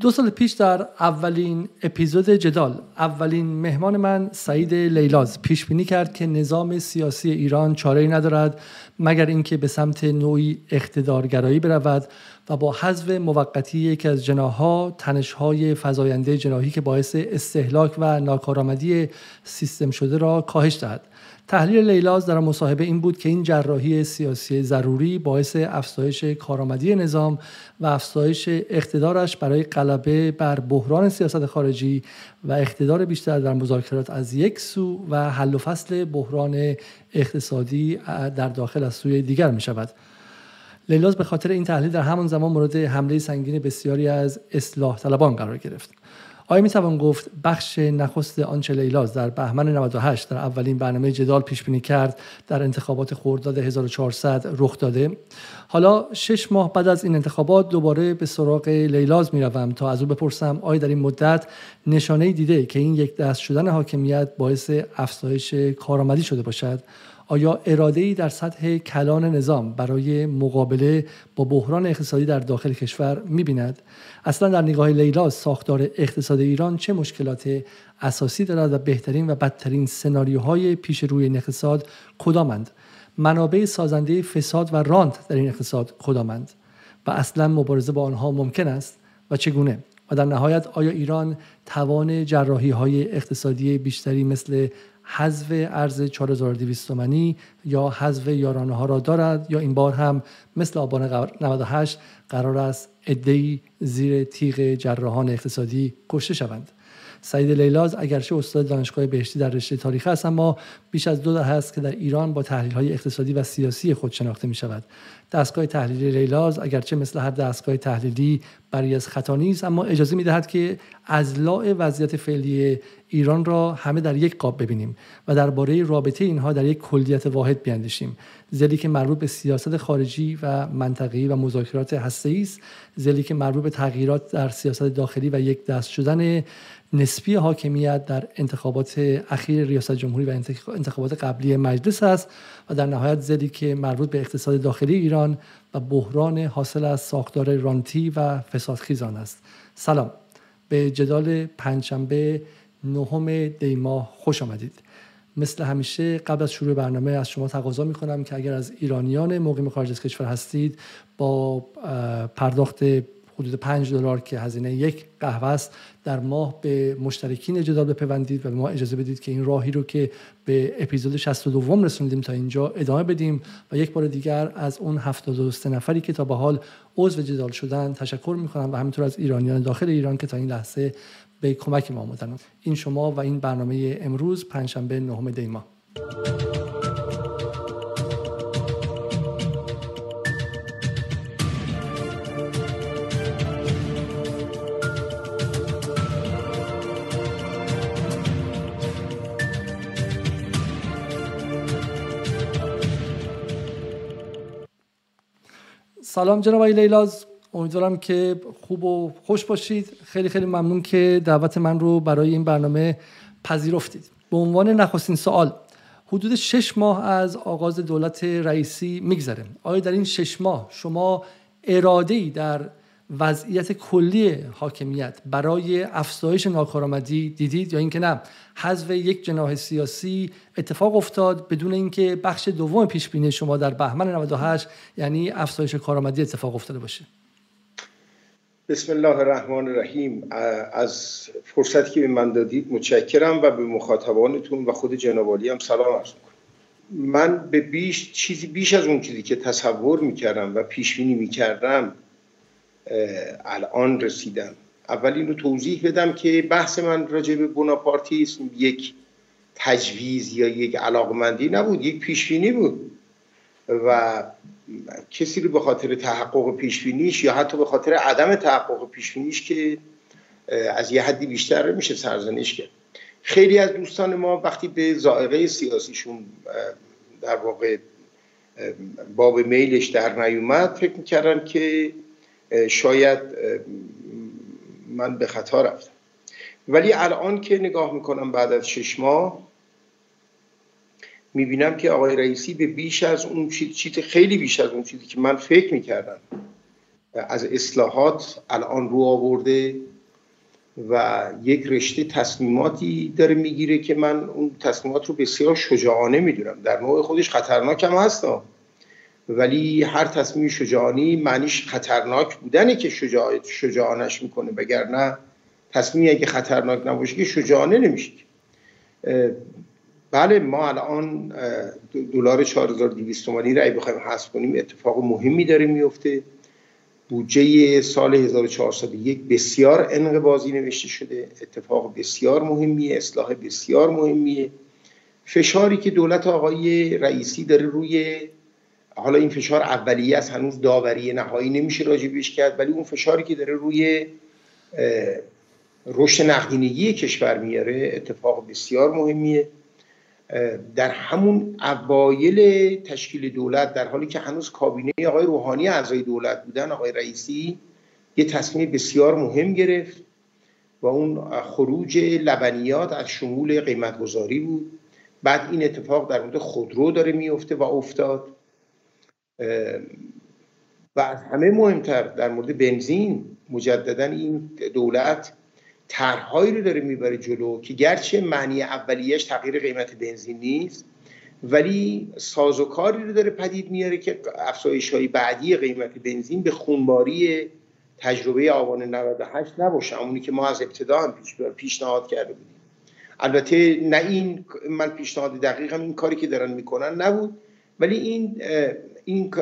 دو سال پیش در اولین اپیزود جدال اولین مهمان من سعید لیلاز پیش بینی کرد که نظام سیاسی ایران چاره ای ندارد مگر اینکه به سمت نوعی اقتدارگرایی برود و با حذف موقتی یکی از جناها تنشهای فزاینده جناهی که باعث استهلاک و ناکارآمدی سیستم شده را کاهش دهد. تحلیل لیلاز در مصاحبه این بود که این جراحی سیاسی ضروری باعث افزایش کارآمدی نظام و افزایش اقتدارش برای غلبه بر بحران سیاست خارجی و اقتدار بیشتر در مذاکرات از یک سو و حل و فصل بحران اقتصادی در داخل از سوی دیگر می شود. لیلاز به خاطر این تحلیل در همان زمان مورد حمله سنگین بسیاری از اصلاح طلبان قرار گرفت. آیا می‌توان گفت بخش نخست آنچه لیلاز در بهمن 98 در اولین برنامه جدال پیش بینی کرد در انتخابات خرداد 1400 رخ داده. حالا شش ماه بعد از این انتخابات دوباره به سراغ لیلاز می‌روم تا از او بپرسم آیا در این مدت نشانه دیده که این یک دست شدن حاکمیت باعث افزایش کارآمدی شده باشد؟ آیا ای در سطح کلان نظام برای مقابله با بحران اقتصادی در داخل کشور می‌بیند؟ اصلا در نگاه لیلا ساختار اقتصاد ایران چه مشکلات اساسی دارد و بهترین و بدترین سناریوهای پیش روی این اقتصاد کدامند؟ منابع سازنده فساد و رانت در این اقتصاد کدامند؟ و اصلا مبارزه با آنها ممکن است و چگونه؟ و در نهایت آیا ایران توان جراحی های اقتصادی بیشتری مثل حذف ارز 4200 تومانی یا حذف یارانه ها را دارد یا این بار هم مثل آبان 98 قرار است ادهی زیر تیغ جراحان اقتصادی کشته شوند. سعید لیلاز اگرچه استاد دانشگاه بهشتی در رشته تاریخ است اما بیش از دو دهه است که در ایران با تحلیل های اقتصادی و سیاسی خود شناخته می شود دستگاه تحلیلی لیلاز اگرچه مثل هر دستگاه تحلیلی برای از خطا نیست اما اجازه می دهد که از لاع وضعیت فعلی ایران را همه در یک قاب ببینیم و درباره رابطه اینها در یک کلیت واحد بیاندیشیم زلی که مربوط به سیاست خارجی و منطقی و مذاکرات هسته‌ای است. زلی که مربوط به تغییرات در سیاست داخلی و یک دست شدن نسبی حاکمیت در انتخابات اخیر ریاست جمهوری و انتخابات قبلی مجلس است و در نهایت زلی که مربوط به اقتصاد داخلی ایران و بحران حاصل از ساختار رانتی و فسادخیزان است. سلام. به جدال پنجشنبه نهم دیما خوش آمدید. مثل همیشه قبل از شروع برنامه از شما تقاضا می کنم که اگر از ایرانیان مقیم خارج از کشور هستید با پرداخت حدود 5 دلار که هزینه یک قهوه است در ماه به مشترکین جدال بپیوندید و ما اجازه بدید که این راهی رو که به اپیزود 62 رسوندیم تا اینجا ادامه بدیم و یک بار دیگر از اون 73 نفری که تا به حال عضو جدال شدن تشکر می‌کنم و همینطور از ایرانیان داخل ایران که تا این لحظه به کمک ما آمدن. این شما و این برنامه امروز پنجشنبه نهم دیما سلام جناب آقای لیلاز. امیدوارم که خوب و خوش باشید. خیلی خیلی ممنون که دعوت من رو برای این برنامه پذیرفتید. به عنوان نخستین سوال حدود شش ماه از آغاز دولت رئیسی میگذره. آیا در این شش ماه شما اراده ای در وضعیت کلی حاکمیت برای افزایش ناکارآمدی دیدید یا اینکه نه؟ حذف یک جناح سیاسی اتفاق افتاد بدون اینکه بخش دوم پیش بینی شما در بهمن 98 یعنی افزایش کارآمدی اتفاق افتاده باشه. بسم الله الرحمن الرحیم. از فرصتی که به من دادید متشکرم و به مخاطبانتون و خود جنابالی هم سلام عرض می‌کنم. من به بیش چیزی بیش از اون چیزی که تصور می‌کردم و پیش بینی می‌کردم الان رسیدم. اول این رو توضیح بدم که بحث من راجع به بناپارتیسم یک تجویز یا یک علاقمندی نبود یک پیشبینی بود. و کسی رو به خاطر تحقق پیشبینیش یا حتی به خاطر عدم تحقق پیشبینیش که از یه حدی بیشتر میشه سرزنش کرد. خیلی از دوستان ما وقتی به زائقه سیاسیشون در واقع باب میلش در نیومد فکر می‌کردن که شاید من به خطا رفتم. ولی الان که نگاه می‌کنم بعد از شش ماه می‌بینم که آقای رئیسی به بیش از اون چیز خیلی بیش از اون چیزی که من فکر می‌کردم از اصلاحات الان رو آورده و یک رشته تصمیماتی داره می‌گیره که من اون تصمیمات رو بسیار شجاعانه می‌دونم. در نوع خودش خطرناک هم هستم ولی هر تصمیم شجاعانی معنیش خطرناک بودنه که شجاع... شجاعانش می‌کنه وگرنه تصمیمی اگه خطرناک نباشه که شجاعانه نمیشه. بله ما الان دلار 4200 تومانی را بخوایم حذف کنیم اتفاق مهمی داره میفته بودجه سال 1401 بسیار انقباضی نوشته شده. اتفاق بسیار مهمیه اصلاح بسیار مهمیه. فشاری که دولت آقای رئیسی داره روی حالا این فشار اولیه از هنوز داوری نهایی نمیشه راجبش کرد ولی اون فشاری که داره روی رشد نقدینگی کشور میاره اتفاق بسیار مهمیه. در همون اوایل تشکیل دولت در حالی که هنوز کابینه آقای روحانی اعضای دولت بودن آقای رئیسی یه تصمیم بسیار مهم گرفت و اون خروج لبنیات از شمول قیمت گذاری بود. بعد این اتفاق در مورد خودرو داره میفته و افتاد. و از همه مهمتر در مورد بنزین مجددا این دولت طرحهایی رو داره می‌بره جلو که گرچه معنی اولیش تغییر قیمت بنزین نیست ولی سازوکاری رو داره پدید میاره که افزایش های بعدی قیمت بنزین به خونباری تجربه آبان 98 نباشه. اونی که ما از ابتدا هم پیش پیشنهاد کرده بودیم. البته نه این من پیشنهاد دقیقم این کاری که دارن می‌کنن نبود ولی این این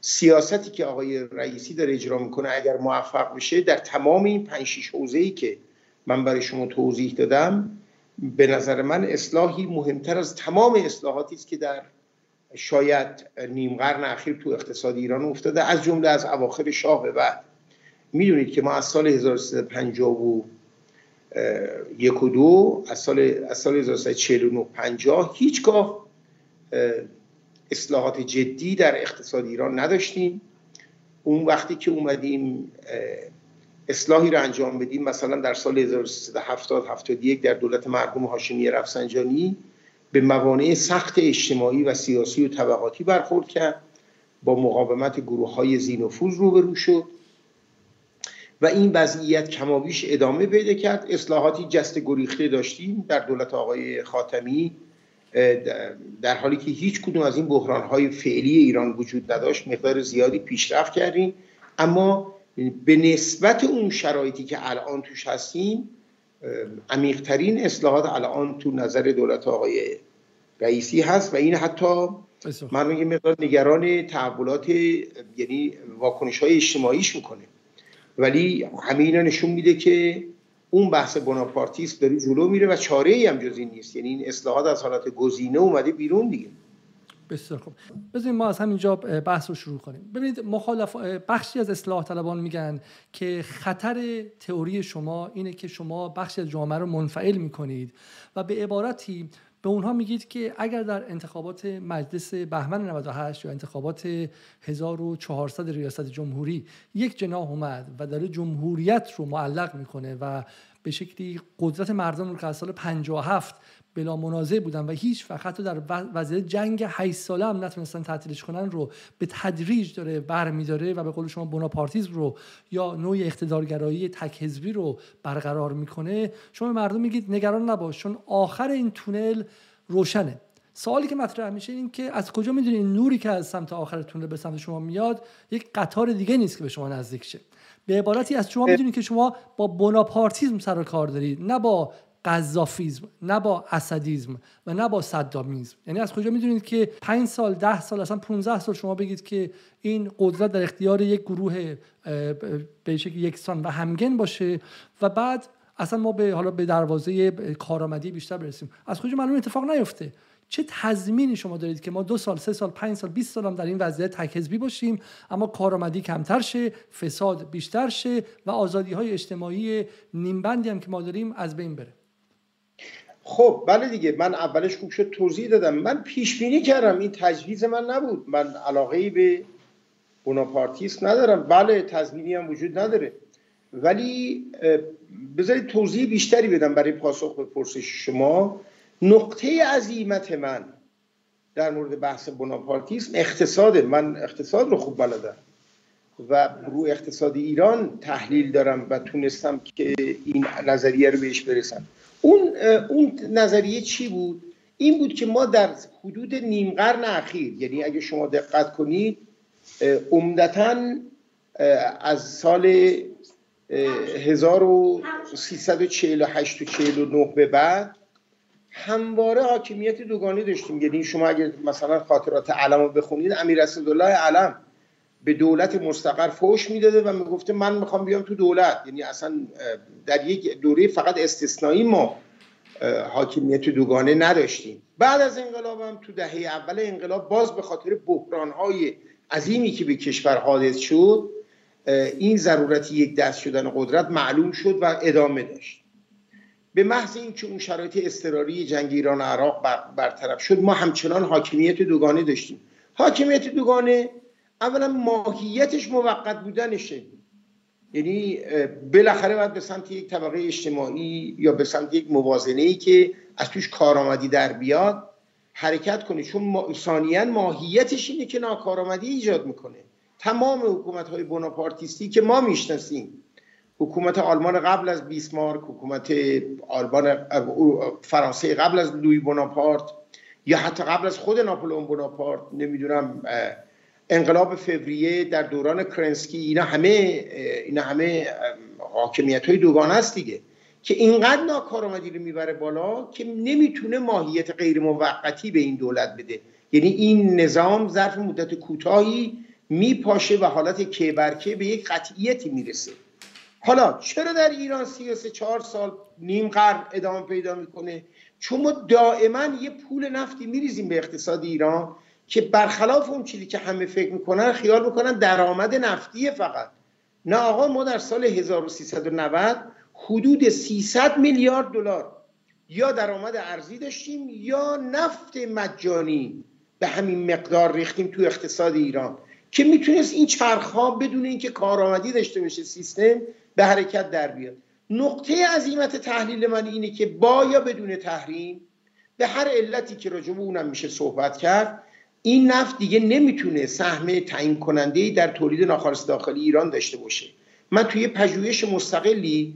سیاستی که آقای رئیسی داره اجرا می‌کنه اگر موفق بشه در تمام این پنج شیش حوزه‌ای که من برای شما توضیح دادم به نظر من اصلاحی مهمتر از تمام اصلاحاتی است که در شاید نیم قرن اخیر تو اقتصاد ایران افتاده از جمله از اواخر شاه به بعد. می‌دونید که ما از سال 1351 و دو از سال از سال 1349 50 هیچگاه اصلاحات جدی در اقتصاد ایران نداشتیم. اون وقتی که اومدیم اصلاحی رو انجام بدیم مثلا در سال 1370 71 در دولت مرحوم هاشمی رفسنجانی به موانع سخت اجتماعی و سیاسی و طبقاتی برخورد کرد. با مقاومت گروه های زینفوز روبرو شد. و این وضعیت کمابیش ادامه پیدا کرد. اصلاحاتی جست گریخته داشتیم در دولت آقای خاتمی. در حالی که هیچ کدوم از این بحران های فعلی ایران وجود نداشت مقدار زیادی پیشرفت کردیم. اما به نسبت اون شرایطی که الان توش هستیم عمیقترین اصلاحات الان تو نظر دولت آقای رئیسی هست و این حتی من یه مقدار نگران تحولات یعنی واکنش های اجتماعیش می‌کنه ولی همین نشون میده که اون بحث بناپارتیست داره جلو میره و چاره ای هم جز این نیست. یعنی این اصلاحات از حالت گزینه اومده بیرون دیگه. بسیار خوب. بذاریم ما از همینجا بحث رو شروع کنیم. ببینید مخالف بخشی از اصلاح طلبان میگن که خطر تئوری شما اینه که شما بخشی از جامعه رو منفعل می‌کنید و به عبارتی به اونها میگید که اگر در انتخابات مجلس بهمن 98 یا انتخابات 1400 ریاست جمهوری یک جناح اومد و داره جمهوریت رو معلق می‌کنه و به شکلی قدرت مردم رو که از سال 57 بلا منازعه بودن و هیچ فقط در وضعیت جنگ 8 ساله هم نتونستن تعطیلش کنن رو به تدریج داره برمیداره و به قول شما بناپارتیزم رو یا نوع اقتدارگرایی تک حزبی رو برقرار می‌کنه. شما مردم میگید نگران نباش چون آخر این تونل روشنه. سوالی که مطرح میشه این که از کجا می‌دونید نوری که از سمت آخر تونل به سمت شما میاد یک قطار دیگه نیست که به شما نزدیک شه. به عبارتی از شما می‌دونید که شما با بناپارتیزم سر کار دارید نه با قذافیزم نه با اسدیزم و نه با صدامیزم یعنی از کجا می‌دونید که 5 سال 10 سال اصلا 15 سال شما بگید که این قدرت در اختیار یک گروه به شکل یکسان و همگن باشه و بعد اصلا ما به حالا به دروازه کارآمدی بیشتر برسیم. از کجا معلوم اتفاق نیفته؟ چه تضمینی شما دارید که ما دو سال سه سال پنج سال 20 سال هم در این وضعیت تک باشیم اما کارآمدی کمتر شه فساد بیشتر شه و آزادی های اجتماعی نیمبندی هم که ما داریم از بین بره؟ خب بله دیگه من اولش خوب شد توضیح دادم. من پیش بینی کردم این تجویز من نبود. من علاقه ای به بوناپارتیست ندارم. بله تضمینی هم وجود نداره. ولی بذارید توضیح بیشتری بدم برای پاسخ به پرسش شما. نقطه عظیمت من در مورد بحث بوناپارتیسم اقتصاد من اقتصاد رو خوب بلدم و رو اقتصاد ایران تحلیل دارم و تونستم که این نظریه رو بهش برسم. اون اون نظریه چی بود؟ این بود که ما در حدود نیم قرن اخیر یعنی اگه شما دقت کنید عمدتا از سال 1348 و 49 به بعد همواره حاکمیت دوگانه داشتیم. یعنی شما اگر مثلا خاطرات علم رو بخونید امیر اسدالله علم به دولت مستقر فوش می‌داده و می‌گفته من می‌خوام بیام تو دولت. یعنی اصلا در یک دوره فقط استثنایی ما حاکمیت دوگانه نداشتیم. بعد از انقلاب هم تو دهه اول انقلاب باز به خاطر های عظیمی که به کشور حادث شد این ضرورت یک دست شدن قدرت معلوم شد و ادامه داشت. به محض اینکه اون شرایط اضطراری جنگ ایران و عراق برطرف شد ما همچنان حاکمیت دوگانه داشتیم. حاکمیت دوگانه اولا ماهیتش موقت بودنشه. یعنی بالاخره باید به سمت یک طبقه اجتماعی یا به سمت یک موازنه ای که از توش کارآمدی در بیاد حرکت کنه. چون ثانیا ماهیتش اینه که ناکارآمدی ایجاد می‌کنه. تمام حکومت های بوناپارتیستی که ما می‌شناسیم حکومت آلمان قبل از بیسمارک حکومت آلمان فرانسه قبل از لوی بوناپارت یا حتی قبل از خود ناپولون بوناپارت نمی‌دونم انقلاب فوریه در دوران کرنسکی اینا همه اینا همه حاکمیت های دوگانه است دیگه که اینقدر ناکارآمدی رو می‌بره بالا که نمی‌تونه ماهیت غیر موقتی به این دولت بده. یعنی این نظام ظرف مدت کوتاهی میپاشه و حالت کیبرکه به یک قطعیتی می‌رسه. حالا چرا در ایران 33 چهار سال نیم قرن ادامه پیدا می‌کنه؟ چون ما دائما یه پول نفتی میریزیم به اقتصاد ایران که برخلاف اون چیزی که همه فکر می‌کنن خیال می‌کنن درآمد نفتی فقط. نه آقا ما در سال 1390 حدود 300 میلیارد دلار یا درآمد ارزی داشتیم یا نفت مجانی به همین مقدار ریختیم تو اقتصاد ایران. که می‌تونست این چرخها بدون اینکه کارآمدی داشته باشه سیستم به حرکت در بیاد. نقطه عظیمت تحلیل من اینه که با یا بدون تحریم به هر علتی که راجع اونم میشه صحبت کرد این نفت دیگه نمی‌تونه سهم تعیین کننده در تولید ناخالص داخلی ایران داشته باشه. من توی پژوهش مستقلی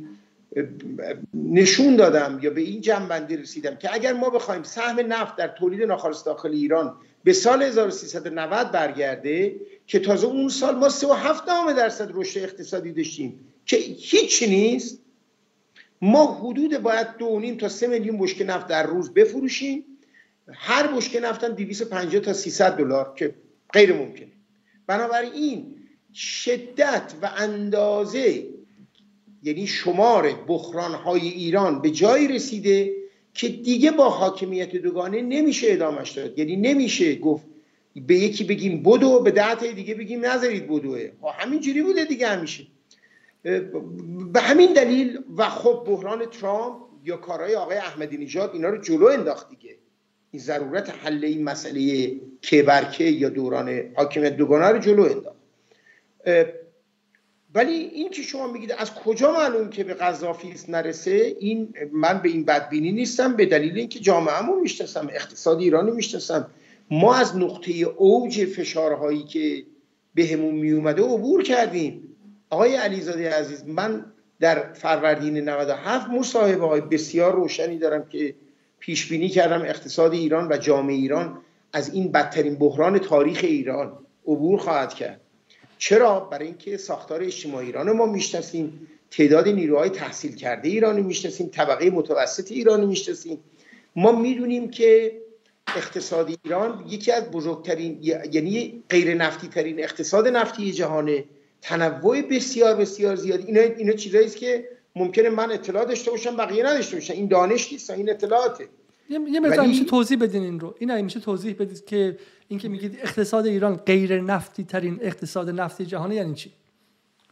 نشون دادم یا به این جنبندی رسیدم که اگر ما بخوایم سهم نفت در تولید ناخالص داخلی ایران به سال 1390 برگرده که تازه اون سال ما 3.7 درصد رشد اقتصادی داشتیم که هیچ نیست ما حدود باید دو نیم تا سه میلیون بشکه نفت در روز بفروشیم. هر بشکه نفتن 250 تا 300 دلار که غیر ممکنه. بنابراین شدت و اندازه یعنی شمار بحران های ایران به جایی رسیده که دیگه با حاکمیت دوگانه نمیشه ادامش داد. یعنی نمیشه گفت به یکی بگیم بدو به ده دیگه بگیم نذارید بدوه. خب همینجوری بوده دیگه همیشه. به همین دلیل و خب بحران ترامپ یا کارهای آقای احمدی نژاد اینا رو جلو انداخت دیگه. ضرورت حل این مسئله کبرکه یا دوران حاکمیت دوگانه رو جلو انداخت. ولی این که شما میگید از کجا معلوم که به قذافی نرسه این من به این بدبینی نیستم به دلیل اینکه جامعهمو می‌شناسم اقتصاد ایرانی می‌شناسم. ما از نقطه اوج فشارهایی که بهمون به میومده عبور کردیم. آقای علیزاده عزیز من در فروردین 97 مصاحبه های بسیار روشنی دارم که پیش بینی کردم اقتصاد ایران و جامعه ایران از این بدترین بحران تاریخ ایران عبور خواهد کرد. چرا؟ برای اینکه ساختار اجتماعی ایران ما می‌شناسیم تعداد نیروهای تحصیل کرده ایرانی می‌شناسیم طبقه متوسط ایرانی می‌شناسیم. ما می‌دونیم که اقتصاد ایران یکی از بزرگترین یعنی غیر نفتی ترین اقتصاد نفتی جهانه. تنوع بسیار بسیار زیاد اینا اینا چیزایی که ممکنه من اطلاع داشته باشم بقیه نداشته باشن. این دانش نیست این اطلاعاته. یه مثلا میشه توضیح بدین این رو. این میشه توضیح بدید که اینکه میگید اقتصاد ایران غیر نفتی ترین اقتصاد نفتی جهانی یعنی چی؟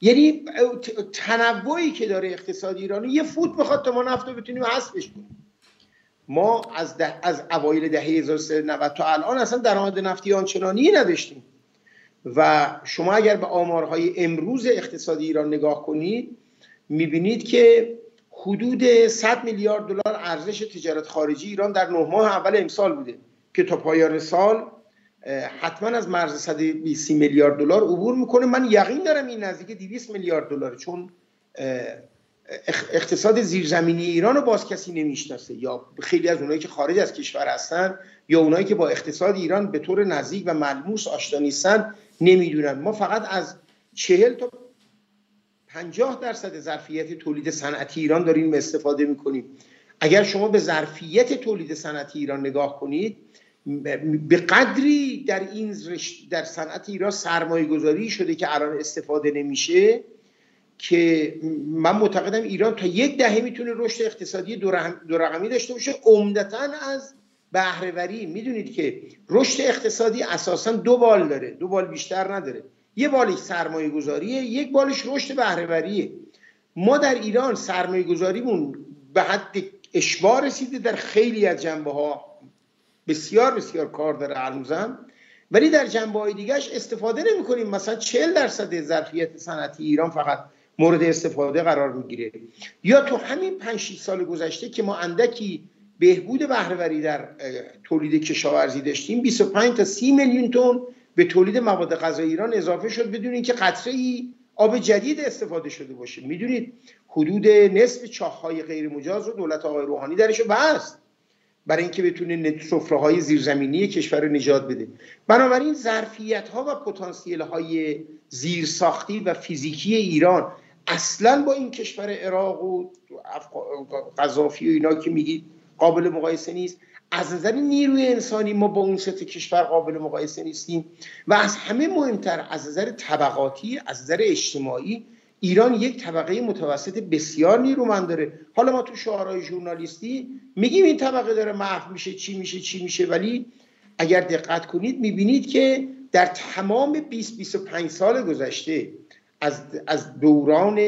یعنی تنوعی که داره اقتصاد ایرانی یه فوت می‌خواد تا ما نفت رو بتونیم حذفش کنیم. ما از ده، از اوایل دهه 1390 تا الان اصلا درآمد نفتی آنچنانی نداشتیم. و شما اگر به آمارهای امروز اقتصادی ایران نگاه کنید می‌بینید که حدود 100 میلیارد دلار ارزش تجارت خارجی ایران در نه ماه اول امسال بوده که تا پایان سال حتما از مرز 120 میلیارد دلار عبور می‌کنه. من یقین دارم این نزدیک 200 میلیارد دلاره چون اقتصاد زیرزمینی ایران رو باز کسی نمی‌شناسه یا خیلی از اونایی که خارج از کشور هستن یا اونایی که با اقتصاد ایران به طور نزدیک و ملموس آشنا نیستن نمی‌دونن. ما فقط از چهل تا پنجاه درصد ظرفیت تولید صنعتی ایران داریم استفاده می‌کنیم. اگر شما به ظرفیت تولید صنعتی ایران نگاه کنید به قدری در این در صنعت ایران سرمایه گذاری شده که الان استفاده نمیشه که من معتقدم ایران تا یک دهه می‌تونه رشد اقتصادی دو رقمی داشته باشه. عمدتا از بهرهوری. می‌دونید که رشد اقتصادی اساسا دو بال داره. دو بال بیشتر نداره. یه بالش سرمایه گذاریه یک بالش رشد بهرهوریه. ما در ایران سرمایه گذاریمون به حد اشبار رسیده در خیلی از جنبه ها بسیار بسیار کار داره هنوزم. ولی در جنبه های دیگهش استفاده نمی کنیم مثلا 40 درصد ظرفیت صنعتی ایران فقط مورد استفاده قرار می‌گیره. یا تو همین 5 سال گذشته که ما اندکی بهبود بهرهوری در تولید کشاورزی داشتیم 25 تا 30 میلیون تن به تولید مواد غذایی ایران اضافه شد بدون اینکه قطره ای آب جدید استفاده شده باشه. می‌دونید حدود نصف چاههای غیر مجاز رو دولت آقای روحانی درش بست برای اینکه بتونه سفره های زیرزمینی کشور رو نجات بده. بنابراین ظرفیت ها و پتانسیل های زیرساختی و فیزیکی ایران اصلا با این کشور عراق و قذافی و اینا که میگید قابل مقایسه نیست. از نظر نیروی انسانی ما با اون سطح کشور قابل مقایسه نیستیم و از همه مهمتر از نظر طبقاتی از نظر اجتماعی ایران یک طبقه متوسط بسیار نیرومند داره. حالا ما تو شعارهای ژورنالیستی میگیم این طبقه داره محو میشه چی میشه چی میشه ولی اگر دقت کنید می‌بینید که در تمام 20 25 سال گذشته از از دوران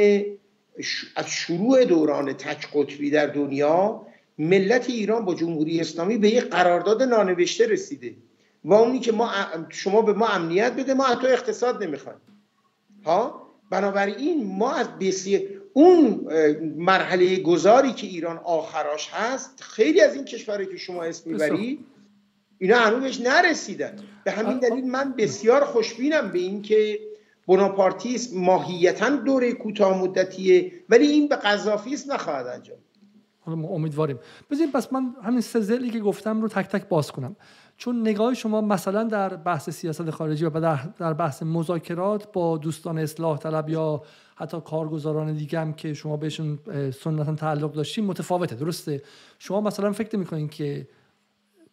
از شروع دوران تک قطبی در دنیا ملت ایران با جمهوری اسلامی به یک قرارداد نانوشته رسیده. و اونی که ما شما به ما امنیت بده ما حتی اقتصاد نمی‌خوایم. ها؟ بنابراین ما از بسیار اون مرحله گذاری که ایران آخراش هست خیلی از این کشورهایی که شما اسم می‌برید اینا هنوز بهش نرسیدن. به همین دلیل من بسیار خوشبینم به این که بناپارتیسم ماهیتا دوره کوتاه مدتیه ولی این به قذافیسم نخواهد انجام. امیدواریم. بذارید پس من همین سه که گفتم رو تک تک باز کنم. چون نگاه شما مثلا در بحث سیاست خارجی و در بحث مذاکرات با دوستان اصلاح طلب یا حتی کارگزاران دیگه هم که شما بهشون سنتا تعلق داشتیم متفاوته. درسته؟ شما مثلا فکر می‌کنین که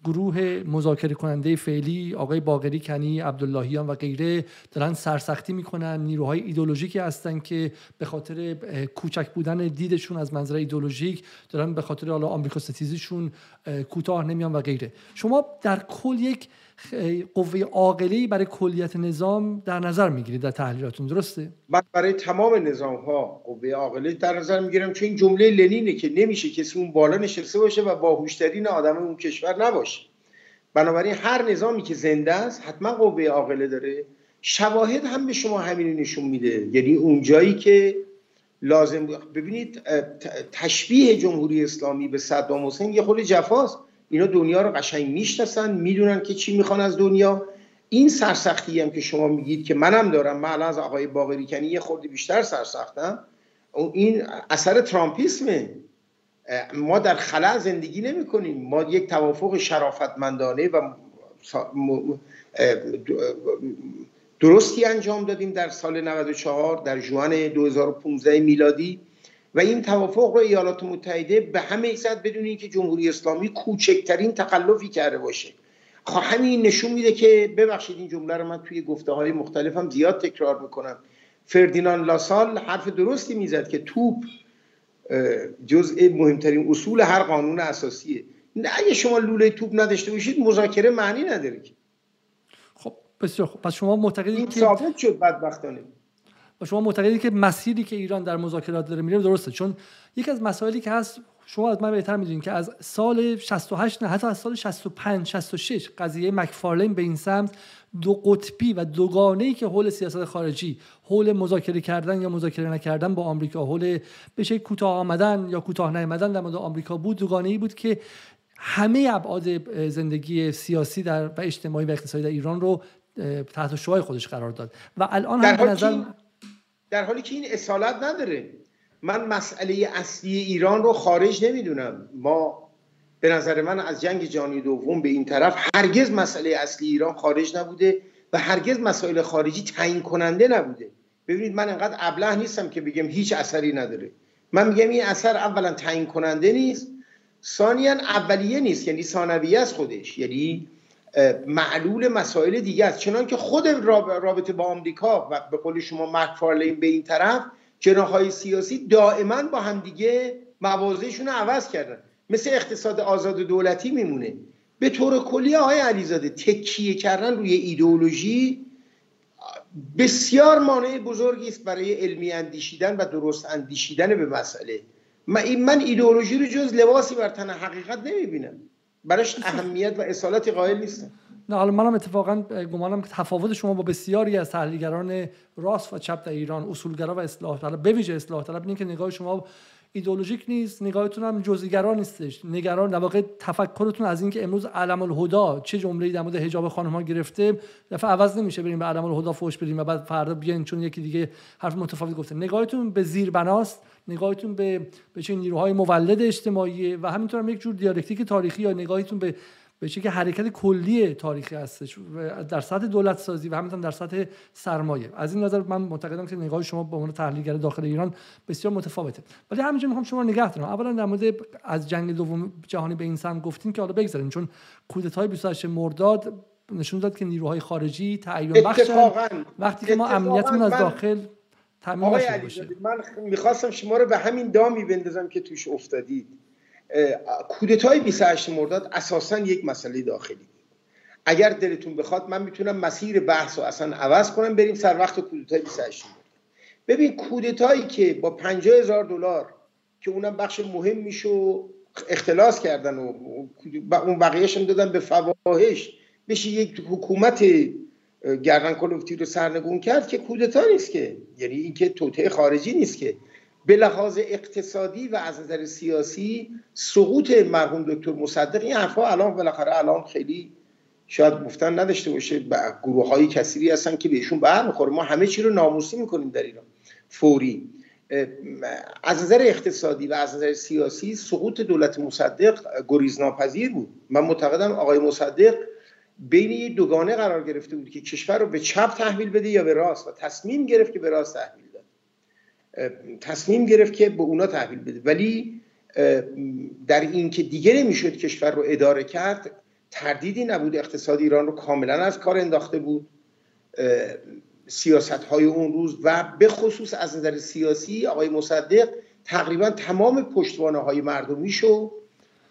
گروه مذاکره کننده فعلی آقای باقری کنی عبداللهیان و غیره دارن سرسختی می‌کنن. نیروهای ایدولوژیکی هستن که به خاطر کوچک بودن دیدشون از منظر ایدولوژیک دارن به خاطر حالا آمریکا ستیزیشون کوتاه نمیان و غیره. شما در کل یک قوه عاقله برای کلیت نظام در نظر می‌گیرید در تحلیلاتون درسته؟ من برای تمام نظام ها قوه عاقله در نظر می‌گیرم چون این جمله لنینه که نمیشه کسی اون بالا نشسته باشه و باهوشترین آدم اون کشور نباشه. بنابراین هر نظامی که زنده است حتما قوه عاقله داره. شواهد هم به شما همین نشون میده. یعنی اون جایی که لازم ببینید تشبیه جمهوری اسلامی به صدام حسین یه خود جفاست. اینا دنیا رو قشنگ می‌شناسن می‌دونن که چی می‌خوان از دنیا. این سرسختی هم که شما میگید که منم دارم. من الان از آقای باقری کنی یه خورده بیشتر سرسختم. این اثر ترامپیسمه. ما در خلا زندگی نمی کنیم ما یک توافق شرافتمندانه و درستی انجام دادیم در سال 94 در جوان 2015 میلادی. و این توافق رو ایالات متحده به همه ایزد بدون اینکه جمهوری اسلامی کوچکترین تقلفی کرده باشه. خب همین نشون میده که ببخشید این جمله رو من توی گفته های مختلفم زیاد تکرار می‌کنم. فردینان لاسال حرف درستی می‌زد که توپ جزء مهمترین اصول هر قانون اساسیه. نه اگه شما لوله توپ نداشته باشید مذاکره معنی نداره خب بسیار خب پس شما معتقدید این ثابت شد بدبختانه. و شما معتقدید که مسیری که ایران در مذاکرات داره میره درسته. چون یکی از مسائلی که هست شما از من بهتر می‌دونید که از سال 68 نه حتی از سال 65 66 قضیه مکفارلین به این سمت دو قطبی و دوگانه ای که حول سیاست خارجی حول مذاکره کردن یا مذاکره نکردن با آمریکا حول به کوتاه آمدن یا کوتاه نیامدن در مورد آمریکا بود دوگانه ای بود که همه ابعاد زندگی سیاسی در و اجتماعی و اقتصادی در ایران رو تحت شوهای خودش قرار داد. و الان هم به نظر در حالی که این اصالت نداره. من مسئله اصلی ایران رو خارج نمی‌دونم. ما به نظر من از جنگ جهانی دوم به این طرف هرگز مسئله اصلی ایران خارج نبوده و هرگز مسائل خارجی تعیین کننده نبوده. ببینید من انقدر ابله نیستم که بگم هیچ اثری نداره. من میگم این اثر اولا تعیین کننده نیست. ثانیا اولیه نیست یعنی ثانویه از خودش. یعنی معلول مسائل دیگه است. چنان که خود رابطه با آمریکا و به قول شما مکفارلین به این طرف جناهای سیاسی دائما با همدیگه موازهشون رو عوض کردن. مثل اقتصاد آزاد دولتی میمونه. به طور کلی آقای علیزاده تکیه کردن روی ایدئولوژی بسیار مانع بزرگی است برای علمی اندیشیدن و درست اندیشیدن به مسئله. من ایدئولوژی رو جز لباسی بر تن حقیقت نمی‌بینم. براش اهمیت و اصالت قائل نیستم نه حالا منم اتفاقا گمانم که تفاوت شما با بسیاری از تحلیلگران راست و چپ در ایران اصولگرا و اصلاح طلب به ویژه اصلاح طلب اینه که نگاه شما ایدولوژیک نیست نگاهتون هم جزئیگرا نیستش. نگران در واقع تفکرتون از اینکه امروز علم الهدا چه جمله‌ای در مورد حجاب خانم ها گرفته دفعه عوض نمیشه بریم به علم الهدا فوش بدیم و بعد فردا بیاین چون یکی دیگه حرف متفاوت گفته. نگاهتون به زیر بناست نگاهتون به به چه نیروهای مولد اجتماعی و همینطور هم یک جور دیالکتیک تاریخی یا نگاهتون به به که حرکت کلی تاریخی هستش در سطح دولت سازی و همینطور در سطح سرمایه. از این نظر من معتقدم که نگاه شما به عنوان تحلیلگر داخل ایران بسیار متفاوته. ولی همینجا می‌خوام شما نگه دارم. اولا در مورد از جنگ دوم جهانی به این سم گفتیم که حالا بگذاریم چون کودتای 28 مرداد نشون داد که نیروهای خارجی تعیین بخشن. وقتی که ما امنیتمون از داخل تامین باشه. من می‌خواستم شما رو به همین دامی بندازم که توش افتادید. کودتای 28 مرداد اساسا یک مسئله داخلی. بود اگر دلتون بخواد من می‌تونم مسیر بحث رو اصلا عوض کنم بریم سر وقت کودتای 28 مرداد. ببین کودتایی که با 50 هزار دلار که اونم بخش مهم میشه و اختلاس کردن و اون بقیهش هم دادن به فواهش بشه یک حکومت گردن کلوفتی رو سرنگون کرد که کودتا نیست که. یعنی اینکه توطعه خارجی نیست که. به لحاظ اقتصادی و از نظر سیاسی سقوط مرحوم دکتر مصدق این حرفا الان بالاخره الان خیلی شاید گفتن نداشته باشه. گروه های کثیری هستن که بهشون بر می‌خوره ما همه چی رو ناموسی می‌کنیم در ایران. فوری. از نظر اقتصادی و از نظر سیاسی سقوط دولت مصدق گریزناپذیر بود. من معتقدم آقای مصدق بین دوگانه قرار گرفته بود که کشور رو به چپ تحویل بده یا به راست و تصمیم گرفت که به راست تحویل تصمیم گرفت که به اونا تحویل بده. ولی در این که دیگه نمی‌شد کشور رو اداره کرد تردیدی نبود. اقتصاد ایران رو کاملا از کار انداخته بود. سیاست های اون روز و به خصوص از نظر سیاسی آقای مصدق تقریبا تمام پشتوانه های مردمی شو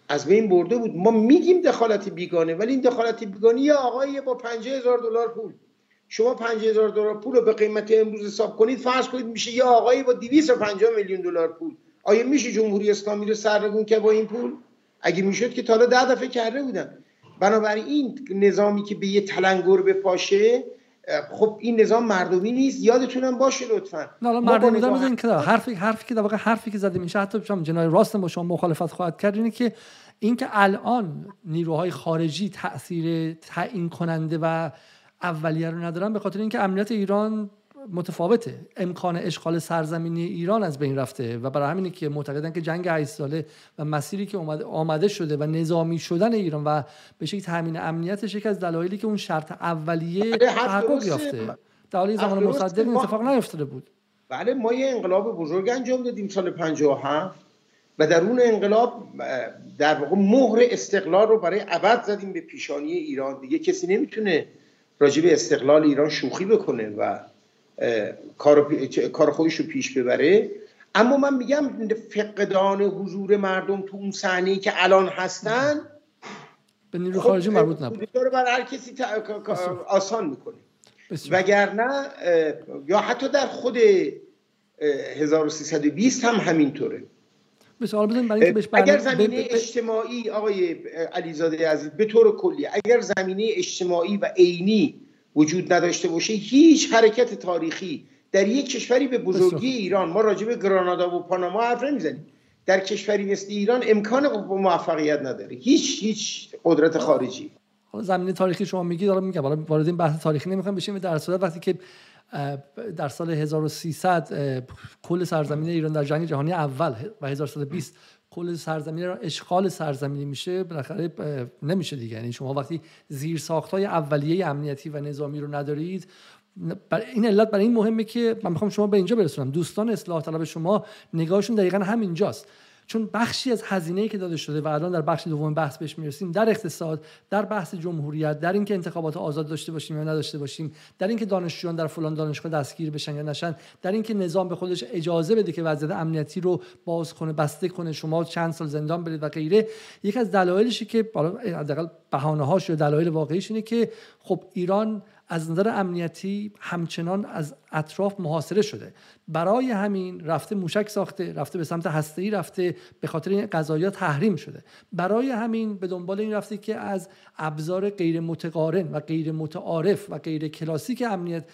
از بین برده بود. ما میگیم دخالت بیگانه ولی این دخالت بیگانه یه آقای با 50 هزار دلار پول. شما 5000 دلار پول رو به قیمت امروز حساب کنید فرض کنید میشه یه آقایی با 250 میلیون دلار پول. آیا میشه جمهوری اسلامی رو سرنگون که با این پول؟ اگه می‌شد که تا حالا ده دفعه کرده بودن بنابراین نظامی که به یه تلنگر بپاشه خب این نظام مردمی نیست. یادتونم باشه لطفا. نه مردمی بودن که حرفی حرفی که در واقع حرفی که زده میشه حتی شما جنای راست با شما مخالفت خواهد کرد اینه که اینکه الان نیروهای خارجی تاثیر تعیین کننده و اولیه رو ندارن به خاطر اینکه امنیت ایران متفاوته. امکان اشغال سرزمینی ایران از بین رفته و برای همینه که معتقدن که جنگ 8 ساله و مسیری که آمده, آمده شده و نظامی شدن ایران و به شکل تامین امنیتش یک از دلایلی که اون شرط اولیه بله، تحقق یافته. در حالی زمان مصدق این اتفاق نیفتاده بود. بله ما یه انقلاب بزرگ انجام دادیم سال 57 و در اون انقلاب در واقع مهر استقلال رو برای ابد زدیم به پیشانی ایران. دیگه کسی نمی‌تونه راجب استقلال ایران شوخی بکنه و کار, کار خودش رو پیش ببره. اما من میگم فقدان حضور مردم تو اون صحنه که الان هستن به نیرو خب، خارجی مربوط نبود. رو بر هر کسی آسان می‌کنه. وگرنه یا حتی در خود 1320 هم همینطوره. اگر زمینه اجتماعی آقای علیزاده عزیز به طور کلی اگر زمینه اجتماعی و عینی وجود نداشته باشه هیچ حرکت تاریخی در یک کشوری به بزرگی ایران ما راجع به گرانادا و پاناما حرف نمی‌زنیم. در کشوری مثل ایران امکان موفقیت نداره. هیچ هیچ قدرت خارجی. حالا زمینه تاریخی شما میگید حالا میگم حالا وارد این بحث تاریخی نمی‌خوام بشیم در صورت وقتی که در سال 1300 کل سرزمین ایران در جنگ جهانی اول و 1320 کل سرزمین را اشغال سرزمینی میشه بالاخره نمیشه دیگه. یعنی شما وقتی زیر ساختای اولیه امنیتی و نظامی رو ندارید این علت برای این مهمه که من می‌خوام شما به اینجا برسونم. دوستان اصلاح طلب شما نگاهشون دقیقا همینجاست. چون بخشی از هزینه که داده شده و الان در بخش دوم بحث بهش می‌رسیم در اقتصاد در بحث جمهوریت در اینکه انتخابات آزاد داشته باشیم یا نداشته باشیم در اینکه دانشجویان در فلان دانشگاه دستگیر بشن یا نشن در اینکه نظام به خودش اجازه بده که وضعیت امنیتی رو باز کنه بسته کنه شما چند سال زندان برید و غیره. یک از دلایلشی که حداقل بهانه هاش یا دلایل واقعیش اینه که خب ایران از نظر امنیتی همچنان از اطراف محاصره شده. برای همین رفته موشک ساخته رفته به سمت هسته‌ای رفته به خاطر این قضایا تحریم شده. برای همین به دنبال این رفته که از ابزار غیر متقارن و غیر متعارف و غیر کلاسیک امنیت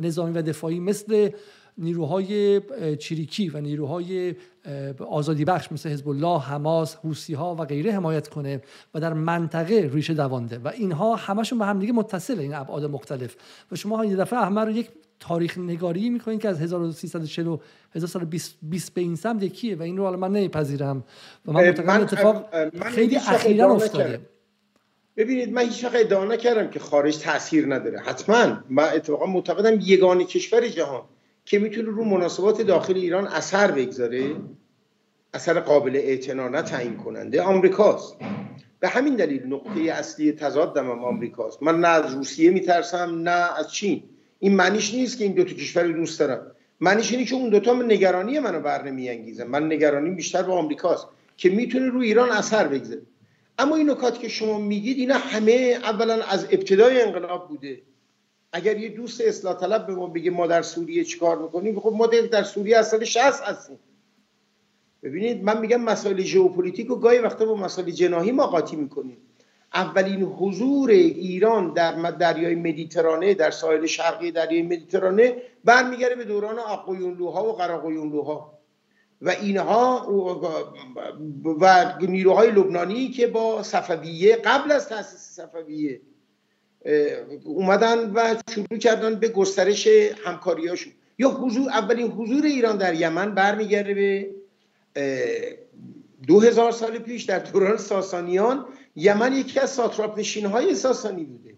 نظامی و دفاعی مثل نیروهای چریکی و نیروهای آزادی بخش مثل حزب الله، حماس، حوسی ها و غیره حمایت کنه و در منطقه ریشه دوانده. و اینها همشون به هم دیگه متصله این ابعاد مختلف. و شما یه دفعه همه رو یک تاریخ نگاری می‌کنین که از 1340 و 2020 به این سمت یکیه و این رو حالا من نمیپذیرم. و من معتقدم اتفاق خیلی اخیرا افتاده. ببینید من هیچ وقت ادعا نکردم که خارج تاثیر نداره. حتما. من اتفاقا معتقدم یگانه کشور جهان. که می‌تونه رو مناسبات داخل ایران اثر بگذاره اثر قابل اعتنا نه تعیین کننده آمریکاست. به همین دلیل نقطه اصلی تضادم هم آمریکاست. من نه از روسیه میترسم نه از چین. این معنیش نیست که این دو تا کشور دوست دارم. معنیش اینه که اون دوتا نگرانی منو بر نمیانگیزن من نگرانی بیشتر به آمریکاست که می‌تونه رو ایران اثر بگذاره. اما این نکات که شما میگید اینا همه اولا از ابتدای انقلاب بوده. اگر یه دوست اصلاح طلب به ما بگه ما در سوریه چیکار می‌کنیم خب ما در سوریه از سال 60 هستیم. ببینید من میگم مسائل ژئوپلیتیک و گاهی وقتا با مسائل جناهی ما قاطی می‌کنیم. اولین حضور ایران در دریای مدیترانه در ساحل شرقی دریای مدیترانه برمیگرده به دوران آقایونلوها و قراقایونلوها. و اینها و نیروهای لبنانی که با صفویه قبل از تاسیس صفویه اومدن و شروع کردن به گسترش همکاریاشون. یا حضور اولین حضور ایران در یمن برمیگرده به دو هزار سال پیش در دوران ساسانیان یمن یکی از ساتراپ نشین های ساسانی بوده.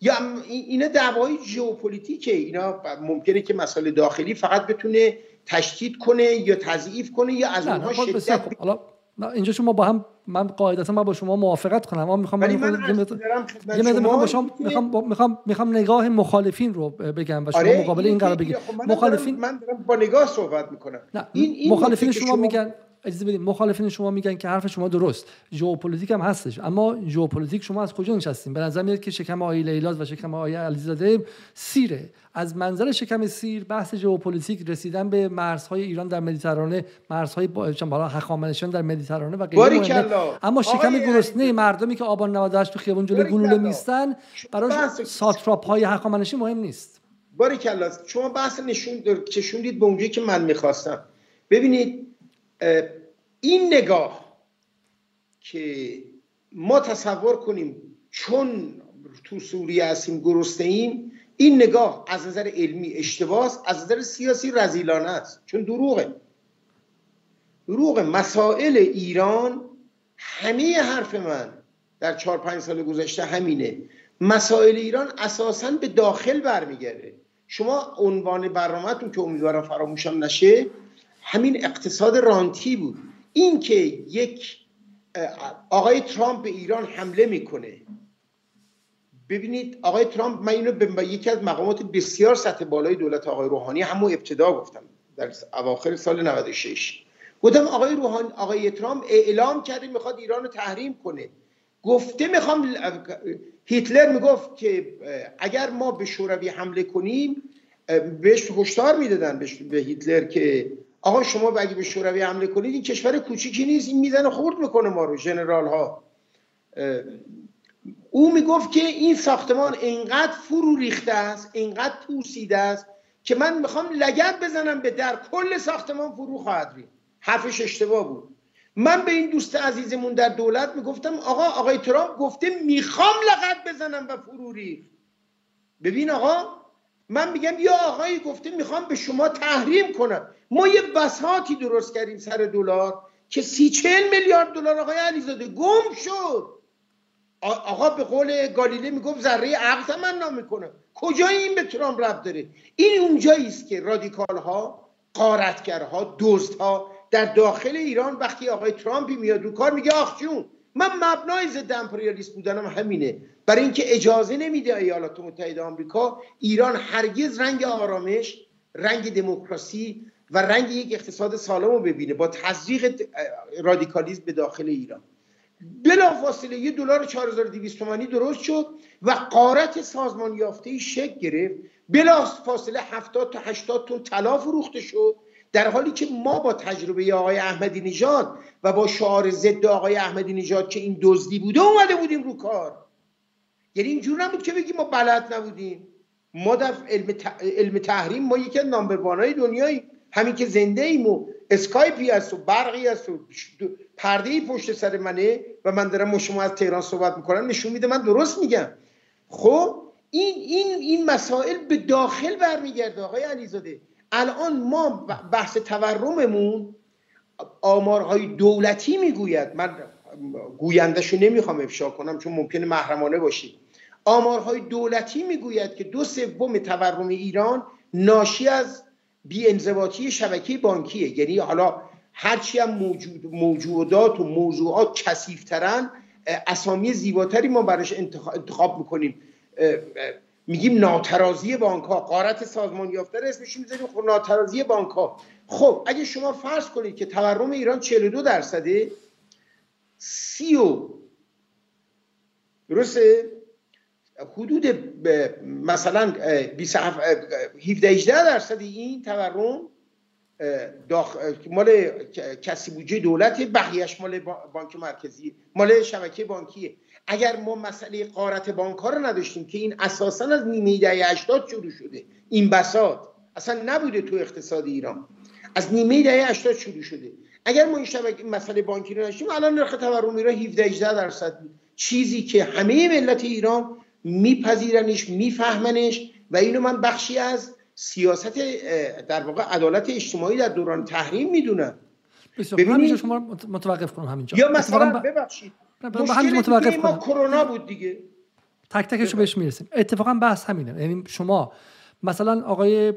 یا اینا دعوای ژئوپلیتیکه. اینا ممکنه که مسائل داخلی فقط بتونه تشدید کنه یا تضعیف کنه یا از اونها شدت اینجا شما با هم من قاعدتا من با شما موافقت کنم. اما می‌خوام من می‌خوام شما می‌خوام می‌خوام می‌خوام نگاه مخالفین رو بگم و شما آره مقابل این قرار بگید خب مخالفین من دارم با نگاه صحبت می‌کنم. این, این مخالفین شما, شما میگن اجازه بدید مخالفین شما میگن که حرف شما درست. ژئوپلیتیک هم هستش. اما ژئوپلیتیک شما از کجا نشستین؟ به نظر میاد که شکم آقای لیلاز و شکم آقای علیزاده سیره. از منظر شکم سیر بحث ژئوپلیتیک رسیدن به مرزهای ایران در مدیترانه مرزهای بالا هخامنشیان در مدیترانه و غیره اما شکم گرسنه مردمی که آبان 98 تو خیابون جلوی گلوله میستن برای ساتراپ های هخامنشی مهم نیست. باری شما بحث نشون چشوندید به اونجایی که من می‌خواستم. ببینید این نگاه که ما تصور کنیم چون تو سوریه هستیم گرسته ایم این نگاه از نظر علمی اشتباس از نظر سیاسی رزیلانه است چون دروغه. دروغ مسائل ایران همه حرف من در چهار پنج سال گذشته همینه. مسائل ایران اساسا به داخل برمیگرده. شما عنوان برنامهتون که امیدوارم فراموشم نشه همین اقتصاد رانتی بود. این که یک آقای ترامپ به ایران حمله می‌کنه. ببینید آقای ترامپ من اینو به یکی از مقامات بسیار سطح بالای دولت آقای روحانی همون ابتدا گفتم در اواخر سال 96 گفتم آقای روحانی آقای ترامپ اعلام کرده می‌خواد ایران رو تحریم کنه. گفته می‌خوام هیتلر می‌گفت که اگر ما به شوروی حمله کنیم بهش هشدار می‌دادن به هیتلر که آقا شما اگه به شوروی حمله کنید این کشور کوچیکی نیست. این می‌زنه خورد می‌کنه ما رو جنرال ها او می‌گفت که این ساختمان اینقدر فرو ریخته است اینقدر پوسیده است که من می‌خوام لگت بزنم به در کل ساختمان فرو خواهد ریخت. حرفش اشتباه بود. من به این دوست عزیزمون در دولت می‌گفتم آقا آقای ترامپ گفته می‌خوام لغت بزنم و فروری ببین آقا من میگم یا آقایی گفته می‌خوام به شما تحریم کنم. ما یه بساتی درست کردیم سر دلار که سی چهل میلیارد دلار آقای علیزاده گم شد. آقا به قول گالیله می‌گفت ذره عقل تمنا می‌کنه. کجای این به ترامپ رب داره؟ این اونجایی است که رادیکال ها غارتگرها دزدها در داخل ایران وقتی آقای ترامپی میاد رو کار میگه آخ جون من مبنای ضد امپریالیست بودنم همینه. برای اینکه اجازه نمیده ایالات متحده آمریکا ایران هرگز رنگ آرامش رنگ دموکراسی و رنگ یک اقتصاد سالم رو ببینه با تزریق رادیکالیزم به داخل ایران. بلا فاصله یه دلار 4200 تومانی درست شد و قارت سازمان یافته شکل گرفت. بلا فاصله 70 تا 80 تن طلا فروخته شد. در حالی که ما با تجربه آقای احمدی نژاد و با شعار ضد آقای احمدی نژاد که این دزدی بوده اومده بودیم رو کار. یعنی اینجور نبود که بگیم ما بلد نبودیم. ما در علم, تحریم ما یکی از نامبروانای دنیایی همین که زنده ایم و اسکایپی هست و برقی هست و پرده ای پشت سر منه و من دارم شما از تهران صحبت می‌کنم نشون میده من درست میگم. خب این این این مسائل به داخل برمیگرده آقای علیزاده. الان ما بحث تورممون آمارهای دولتی می‌گوید. من گویندهشو نمی‌خوام افشا کنم چون ممکنه محرمانه باشید آمارهای دولتی می‌گوید که دو سوم تورم ایران ناشی از انضباطی شبکه بانکیه. یعنی حالا هرچی هم موجود موجودات و موضوعات کسیفترن اسامی زیباتری ما براش انتخاب می‌کنیم. میگیم ناترازی بانک ها قارت سازمان یافته اسمش می‌ذاریم. خب ناترازی بانک ها خب اگه شما فرض کنید که تورم ایران 42 درصده سی و درسته؟ حدود مثلا 17 18 درصد این تورم داخ... مال کسی بودجه دولت بقیهش مال بانک مرکزی مال شبکه بانکیه. اگر ما مسئله قارت بانک ها رو نداشتیم که این اساسا از نیمه دهه 80 شروع شده این بساط اصلا نبوده تو اقتصاد ایران. از نیمه دهه 80 شروع شده. اگر ما این شبکه مسئله بانکی رو نداشتیم الان نرخ تورم ایران 17 18 درصد بود. چیزی که همه ملت ایران میپذیرنش میفهمنش و اینو من بخشی از سیاست در واقع عدالت اجتماعی در دوران تحریم می‌دونم. ببینید. شما متوقف کنم همینجا. یا مثلا ببخشید. مشکل متوقف ما کرونا بود دیگه. تک تکش بهش می‌رسیم. اتفاقا بحث همینه. یعنی شما مثلا آقای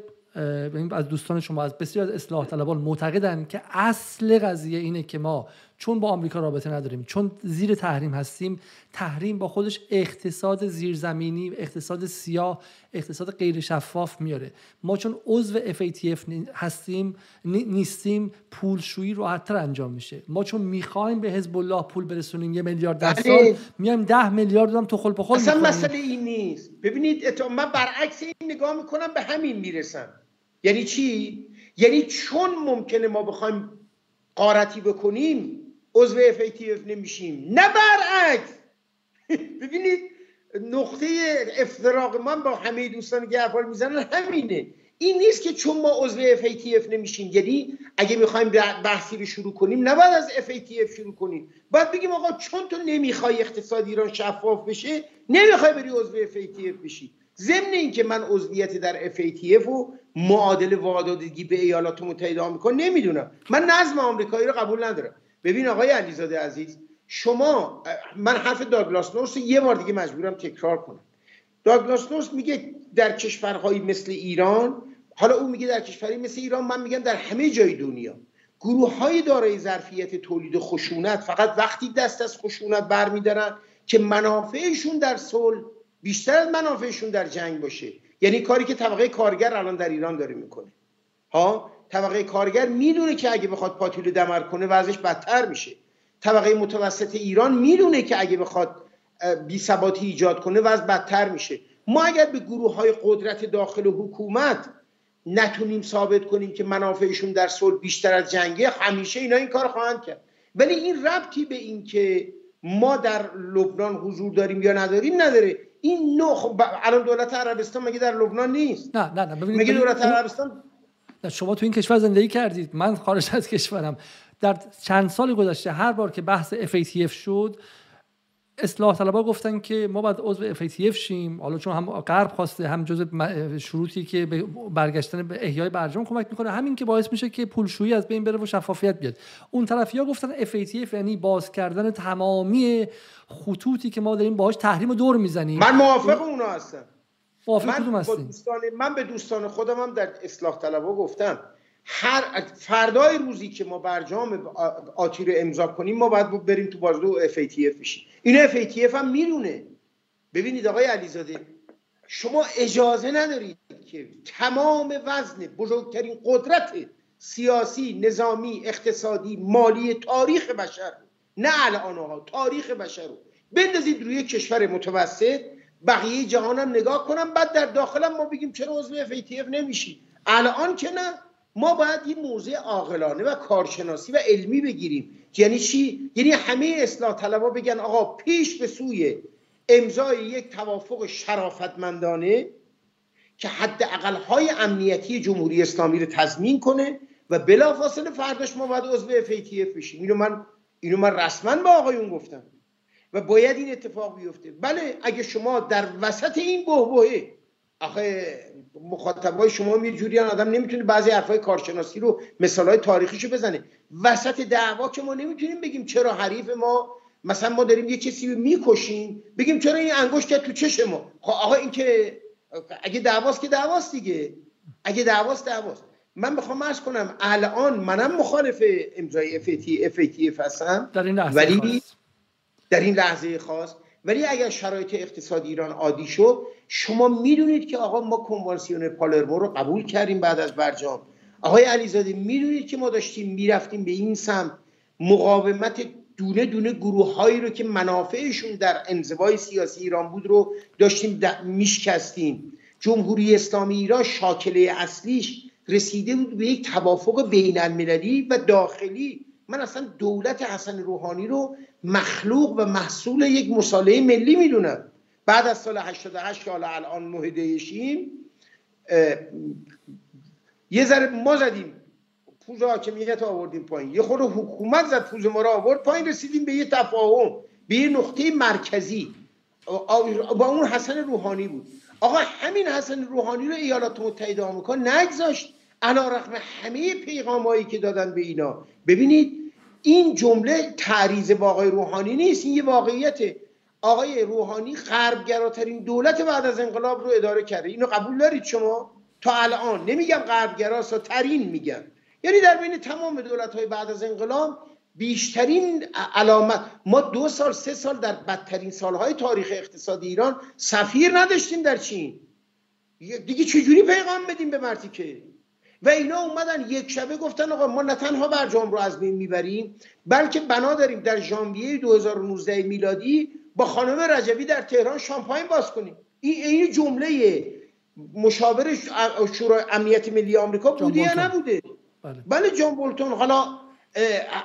از دوستان شما از بسیار از اصلاح طلبان معتقدن که اصل قضیه اینه که ما چون با آمریکا رابطه نداریم چون زیر تحریم هستیم تحریم با خودش اقتصاد زیرزمینی اقتصاد سیاه اقتصاد غیر شفاف میاره. ما چون عضو FATF هستیم نیستیم پولشویی راحتتر انجام میشه. ما چون می‌خوایم به حزب الله پول برسونیم یه میلیارد در. سال میایم ده میلیارد هم تو خل بخل اصلا مسئله این نیست. ببینید من برعکس این نگاه می‌کنم به همین می‌رسم. یعنی چی؟ یعنی چون ممکنه ما بخوایم قارتی بکنیم عضو FATF نمیشیم. نه برعکس. ببینید نقطه افتراق من با همه دوستان که افعال می‌زنن همینه. این نیست که چون ما عضو FATF نمیشیم. یعنی اگه می‌خوایم بحثی رو شروع کنیم نباید از FATF شروع کنیم. باید بگیم آقا چون تو نمی‌خوای اقتصاد ایران شفاف بشه نمی‌خوای بری عضو FATF بشی. ضمن اینکه من عضویت در FATF و معادل وادادگی به ایالات متحده آمریکا نمی‌دونم. من نظم آمریکایی رو قبول ندارم. ببین آقای علیزاده عزیز شما من حرف داگلاس نورس یه بار دیگه مجبورم تکرار کنم. داگلاس نورس میگه در کشورهایی مثل ایران حالا او میگه در کشوری مثل ایران من میگم در همه جای دنیا. گروه های دارای ظرفیت تولید خشونت فقط وقتی دست از خشونت برمیدارن که منافعشون در صلح بیشتر از منافعشون در جنگ باشه. یعنی کاری که طبقه کارگر الان در ایران داره می‌کنه. ها؟ طبقه کارگر می‌دونه که اگه بخواد پاتیل دمر کنه وضعش بدتر میشه. طبقه متوسط ایران می‌دونه که اگه بخواد بی ثباتی ایجاد کنه وضع بدتر میشه. ما اگر به گروه های قدرت داخل حکومت نتونیم ثابت کنیم که منافعشون در صلح بیشتر از جنگه همیشه اینا این کار خواهند کرد. ولی این ربطی به این که ما در لبنان حضور داریم یا نداریم نداره. این نوع خب الان دولت عربستان مگه در لبنان نیست؟ نه نه نه. مگه دولت عربستان شما تو این کشور زندگی کردید. من خارج از کشورم. در چند سال گذشته هر بار که بحث FATF شد اصلاح طلبا گفتن که ما باید عضو FATF شیم. حالا چون هم غرب خواسته هم جز شروطی که به برگشتن به احیای برجام کمک می‌کنه همین که باعث میشه که پولشویی از بین بره و شفافیت بیاد. اون طرفیا گفتن FATF یعنی باز کردن تمامی خطوطی که ما داریم باهاش تحریم و دور می‌زنیم. من موافق اونا هستم. من, دوستان من به دوستان خودم هم در اصلاح طلبا گفتم هر فردای روزی که ما برجام آتی رو امضا کنیم ما باید بریم تو بازدو FATF بشیم. این FATF هم می‌دونه. ببینید آقای علیزاده شما اجازه ندارید که تمام وزن بزرگترین قدرت سیاسی نظامی اقتصادی مالی تاریخ بشر نه الان ها تاریخ بشر رو بندازید روی کشور متوسط. بقیه جهان هم نگاه کنم بعد در داخلم ما بگیم چرا عضو FATF نمیشی؟ الان که نه ما باید یه موضع عاقلانه و کارشناسی و علمی بگیریم. یعنی چی؟ یعنی همه اصلاح طلبا بگن آقا پیش به سوی امضای یک توافق شرافتمندانه که حد های امنیتی جمهوری اسلامی رو تضمین کنه و بلافاصله فرداش ما باید عضو FATF بشیم. اینو من اینو من رسما با آقایون گفتم. و باید این اتفاق بیفته. بله اگه شما در وسط این بهبهه آخه مخاطبای شما یه جوری آدم نمی‌تونه بعضی حرفای کارشناسی رو مثالای تاریخیشو بزنه. وسط دعوا که ما نمی‌تونیم بگیم چرا حریف ما مثلا ما داریم یه کسی رو می‌کشیم بگیم چرا این انگشت تو چش ما. خب آقا این که اگه دعواست که دعواست دیگه. اگه دعواست دعواست. من می‌خوام عرض کنم الان منم مخالف امضای FATF هستم. در این ولی در این لحظه خاص. ولی اگر شرایط اقتصادی ایران عادی شد شما می‌دونید که آقا ما کنوانسیون پالرمو رو قبول کردیم بعد از برجام. آقای علیزاده می‌دونید که ما داشتیم می‌رفتیم به این سمت مقاومت دونه دونه گروه هایی رو که منافعشون در انزوای سیاسی ایران بود رو داشتیم میشکستیم. جمهوری اسلامی ایران شاکله اصلیش رسیده بود به یک توافق بین المللی و داخلی من اصلا دولت حسن روحانی رو مخلوق و محصول یک مصالحه ملی می‌دونم. بعد از سال 88 که حالا الان مهده شیم یه ذره ما زدیم. پوز حاکمیت آوردیم پایین. یه خود حکومت زد پوز ما رو آورد پایین رسیدیم به یه تفاهم به یه نقطه مرکزی. با اون حسن روحانی بود. آقا همین حسن روحانی رو ایالات متحده آمریکا نگذاشت. علا رقم همه پیغام هایی که دادن به اینا. ببینید این جمله تعریض با آقای روحانی نیست این یه واقعیته. آقای روحانی غربگراترین دولت بعد از انقلاب رو اداره کرده. اینو قبول دارید شما؟ تا الان. نمیگم غربگراسا ترین میگن یعنی در بین تمام دولت های بعد از انقلاب بیشترین علامت ما دو سال سه سال در بدترین سالهای تاریخ اقتصادی ایران سفیر نداشتیم در چین. دیگه چجوری پیغام بدیم به مرتی که؟ و اینا اومدن یک شبه گفتن آقا ما نه تنها برجام رو از بین می‌بریم بلکه بنا داریم در ژانویه 2019 میلادی با خانم رجبی در تهران شامپاین باز کنیم. این این جمله مشاور شورای امنیت ملی آمریکا بوده یا نبوده؟ بله, بله جان بولتون. حالا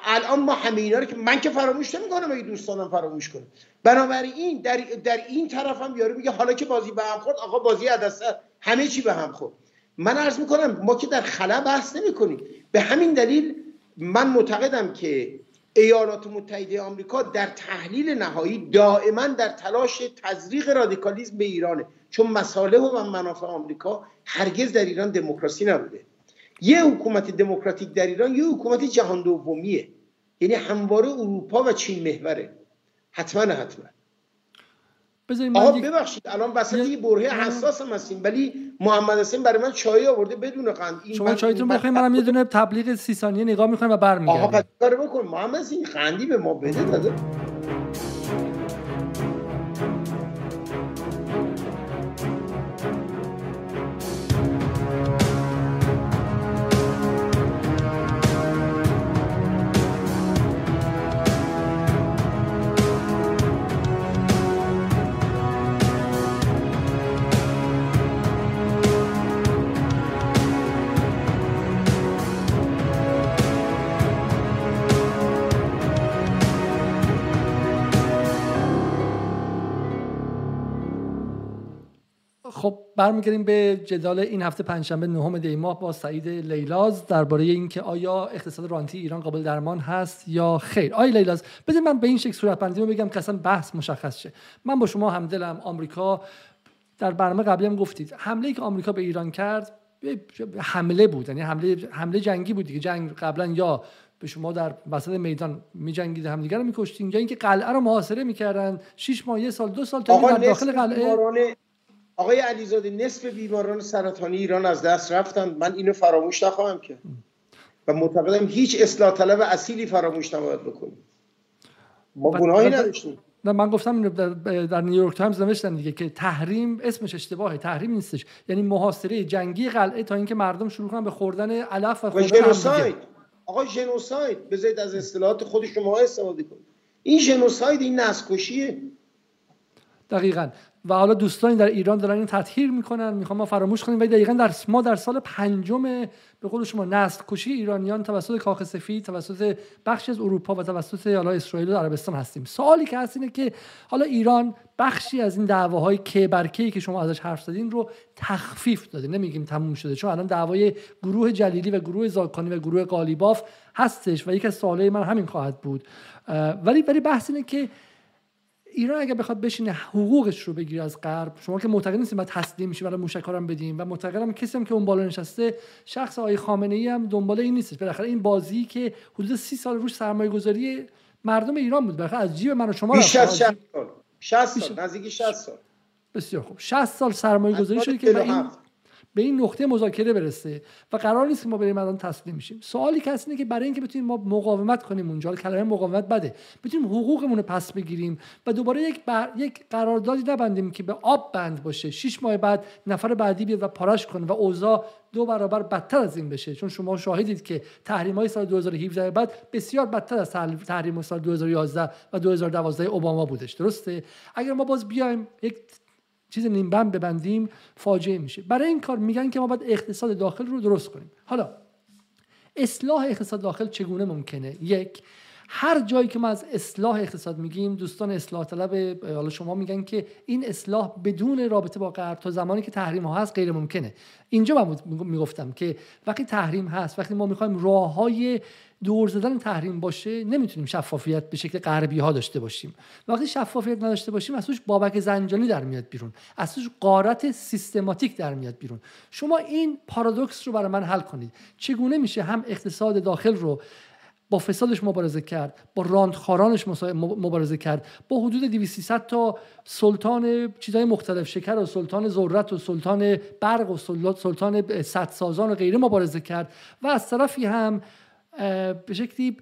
الان ما همه اینا رو که من که فراموش نمی‌کنم اگه دوستانم فراموش کنم بنابراین در در این طرف هم یارو میگه حالا که بازی به هم خورد آقا بازی عدسه همه چی به هم خورد. من عرض می‌کنم ما که در خلا بحث نمی‌کنیم. به همین دلیل من معتقدم که ایالات متحده آمریکا در تحلیل نهایی دائما در تلاش تزریق رادیکالیسم به ایرانه. چون مساله و منافع آمریکا هرگز در ایران دموکراسی نبوده. یه حکومت دموکراتیک در ایران یه حکومت جهان دومیه. یعنی همواره اروپا و چین محوره. حتما حتما. آقا ببخشید الان وسط یه بره حساس هم هستیم ولی محمد حسین برای من چای آورده بدون قند. این شما چایتون بخواید منم یه دونه تبلیغ 30 ثانیه نگاه می‌کنم و برمیگردم. آقا کار بکن محمد حسین خندی به ما بده داده برمیگردیم به جدال این هفته پنجشنبه نهم دی ماه با سعید لیلاز درباره اینکه آیا اقتصاد رانتی ایران قابل درمان هست یا خیر. آیا لیلاز بذارید من به این شکل صورت بندی بگم که اصلا بحث مشخص شه. من با شما همدلم. آمریکا در برنامه قبلی هم گفتید حمله که آمریکا به ایران کرد حمله بود یعنی حمله حمله جنگی بود دیگه. جنگ قبلا یا به شما در وسط میدان میجنگید همدیگه رو میکشتین یا اینکه قلعه رو محاصره می‌کردن 6 ماه یه سال دو سال تا در داخل قلعه آقای علیزاده نصف بیماران سرطانی ایران از دست رفتن من اینو فراموش نخواهم کرد. و معتقدم هیچ اصلاح طلب اصیلی فراموش نباید بکنیم. ما گناهی نداشتیم. نه من گفتم در, در نیویورک تایمز نوشتن دیگه که تحریم اسمش اشتباهه تحریم نیستش. یعنی محاصره جنگی قلعه تا اینکه مردم شروع کنن به خوردن علف و خوردن جنوساید. آقا جنوساید بذارید از اصطلاحات خود شما استفاده کنید. این جنوساید این نسکشیه دقیقا. و حالا دوستانی در ایران دارن این تطهیر می‌کنن. می‌خوام ما فراموش کنیم. ولی دقیقا در ما در سال پنجم به قول شما نسل کشی ایرانیان توسط کاخ سفید توسط بخشی از اروپا و توسط حالا اسرائیل و عربستان هستیم. سوالی که هست اینه که حالا ایران بخشی از این دعواهای که برکی که شما ازش حرف زدین رو تخفیف داده. نمیگیم تموم شده چون الان دعوای گروه جلیلی و گروه زاکانی و گروه قالیباف هستش و یکی از سوالای من همین خواهد بود. ولی ولی بحث اینه که ایران اگر بخواد بشینه حقوقش رو بگیره از غرب شما که معتقد نیستید بعد تسلیم میشه برای موشکارم بدیم و معتقدم کسی هم که اون بالا نشسته شخص آقای خامنه ای هم دنبال این نیستش. بالاخره این بازی که حدود سی سال روش سرمایه گذاری مردم ایران بود. بالاخره از جیب من و شما بیش از 60 سال. 60 سال. نزدیک 60 سال. بسیار خوب. 60 سال سرمایه گذاری شده که این به این نقطه مذاکره برسه و قرار نیست که ما بریم الان تسلیم میشیم سوالی که اینه که برای اینکه بتونیم ما مقاومت کنیم اونجا کلمه مقاومت بده. بتونیم حقوقمون رو پس بگیریم و دوباره یک بر... یک قراردادی نبندیم که به آب بند باشه. شش ماه بعد نفر بعدی بیاد و پارش کنه و اوضاع دو برابر بدتر از این بشه. چون شما شاهدید که تحریم های سال 2017 بعد بسیار بدتر از تحریم سال 2011 و 2012 اوباما بودش. درسته؟ اگر ما باز بیایم یک چیز نیمبند ببندیم فاجعه میشه. برای این کار میگن که ما باید اقتصاد داخل رو درست کنیم. حالا اصلاح اقتصاد داخل چگونه ممکنه؟ یک هر جایی که ما از اصلاح اقتصاد میگیم دوستان اصلاح طلب حالا شما میگن که این اصلاح بدون رابطه با غرب تا زمانی که تحریم ها هست غیر ممکنه. اینجا من می‌گفتم که وقتی تحریم هست وقتی ما می‌خوایم راه های دور زدن تحریم باشه نمی‌تونیم شفافیت به شکل غربی ها داشته باشیم. وقتی شفافیت نداشته باشیم از توش بابک زنجانی در میاد بیرون. از توش قارت سیستماتیک در میاد بیرون. شما این پارادوکس رو برای من حل کنید. چگونه میشه هم اقتصاد داخل رو با فسادش مبارزه کرد با راندخارانش مبارزه کرد. با حدود 200 تا سلطان چیزهای مختلف شکر و سلطان ذرت و سلطان برق و سلطان سازان و غیره مبارزه کرد. و از طرفی هم به شکلی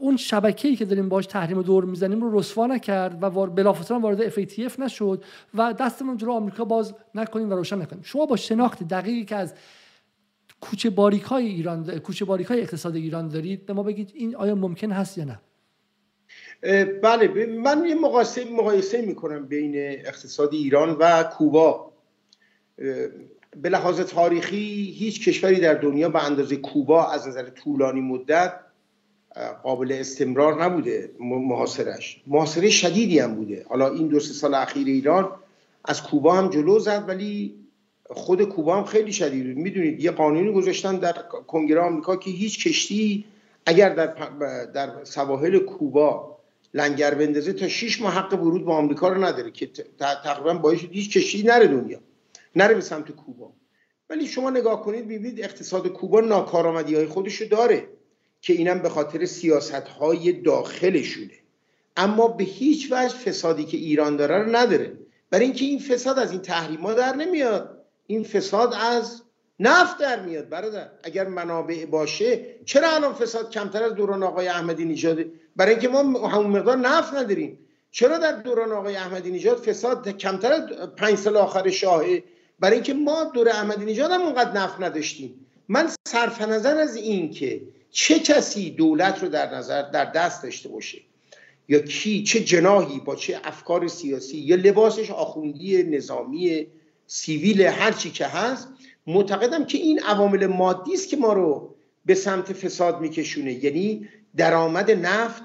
اون شبکه‌ای که داریم باش تحریم دور می‌زنیم رو رسوا نکرد و بلافاصله وارد FATF نشد و دستمون جلو آمریکا باز نکنیم و روشن نکنیم. شما با شناخت دقیقی که از کوچه باریک های ایران کوچه باریک های اقتصاد ایران دارید؟ به ما بگید این آیا ممکن هست یا نه؟ بله من یه مقایسه مقایسه می‌کنم بین اقتصاد ایران و کوبا. به لحاظ تاریخی هیچ کشوری در دنیا به اندازه کوبا از نظر طولانی مدت قابل استمرار نبوده محاصرش محاصره شدیدی هم بوده. حالا این دو سه سال اخیر ایران از کوبا هم جلو زد ولی خود کوبا هم خیلی شدید بود. می‌دونید یه قانونی گذاشتن در کنگره آمریکا که هیچ کشتی اگر در, در سواحل کوبا لنگر بندازه تا 6 ماه حق ورود به آمریکا رو نداره که تقریبا باعث هیچ کشتی نره دنیا. نره به سمت کوبا. ولی شما نگاه کنید ببینید اقتصاد کوبا ناکارآمدی های خودشو داره که اینم به خاطر سیاست های داخلشونه. اما به هیچ وجه فسادی که ایران داره رو نداره. برای اینکه این فساد از این تحریما در نمیاد. این فساد از نفت در میاد برادر. اگر منابع باشه چرا الان فساد کمتر از دوران آقای احمدی نژاده برای اینکه ما همون مقدار نفت نداریم. چرا در دوران آقای احمدی نژاد فساد کمتر از پنج سال آخر شاهه برای اینکه ما دور احمدی نژاد هم اونقدر نفت نداشتیم. من صرف نظر از این که چه کسی دولت رو در نظر در دست داشته باشه یا کی چه جناهی با چه افکار سیاسی یا لباسش آخوندی نظامی سیویل هر چی که هست معتقدم که این عوامل مادی است که ما رو به سمت فساد میکشونه. یعنی درآمد نفت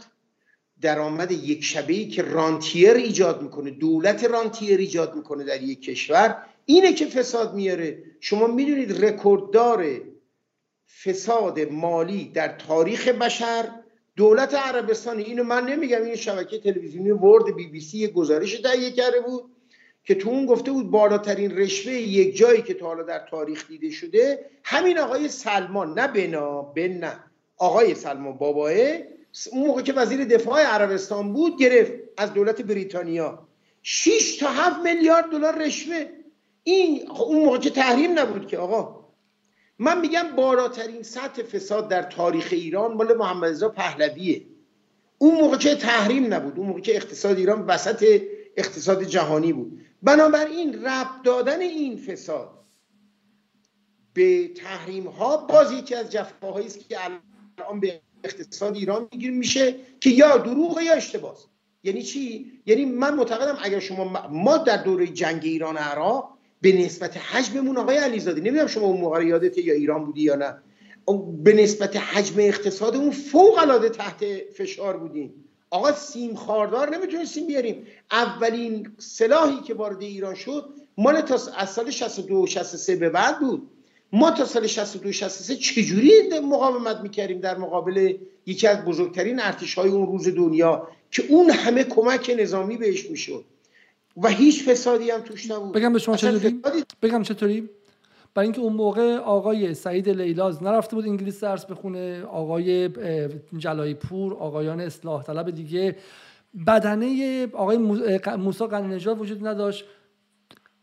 درآمد یک شبه که رانتیر ایجاد می‌کنه دولت رانتیر ایجاد می‌کنه در یک کشور اینه که فساد میاره شما می‌دونید رکورددار فساد مالی در تاریخ بشر دولت عربستان اینو من نمیگم این شبکه تلویزیونی ورد بی بی سی گزارش تهیه کرده بود. که تو اون گفته بود بالاترین رشوه یک جایی که تا حالا در تاریخ دیده شده همین آقای سلمان نه بنا بن نه. آقای سلمان باباه اون موقع که وزیر دفاع عربستان بود گرفت از دولت بریتانیا. 6 تا 7 میلیارد دلار رشوه. این اون موقع که تحریم نبود که آقا. من میگم بالاترین سطح فساد در تاریخ ایران مال محمد رضا پهلویه. اون موقع که تحریم نبود اون موقع که اقتصاد ایران وسط اقتصاد جهانی بود. بنابراین رب دادن این فساد به تحریم ها باز یکی از جفاهایی است که الان به اقتصاد ایران میگیر میشه که یا دروغ یا اشتباه یعنی چی؟ یعنی من معتقدم اگر شما ما در دوره جنگ ایران عراق به نسبت حجممون آقای علیزاده نمی‌دونم شما اون موقع یادته یا ایران بودی یا نه به نسبت حجم اقتصادمون فوق العاده تحت فشار بودیم آقا سیم خاردار نمی‌تونستیم بیاریم. اولین سلاحی که وارد ایران شد مال تا از سال 62 63 به بعد بود. ما تا سال 62 63 چجوری مقاومت می‌کردیم در مقابل یکی از بزرگترین ارتش های اون روز دنیا که اون همه کمک نظامی بهش می‌شد. و هیچ فسادی هم توش نبود. بگم به شما چطوری؟ بگم چطوری؟ برای اینکه اون موقع آقای سعید لیلاز نرفته بود انگلیس درس بخونه آقای جلایی پور آقایان اصلاح طلب دیگه. بدنه آقای موسی قنی وجود نداشت.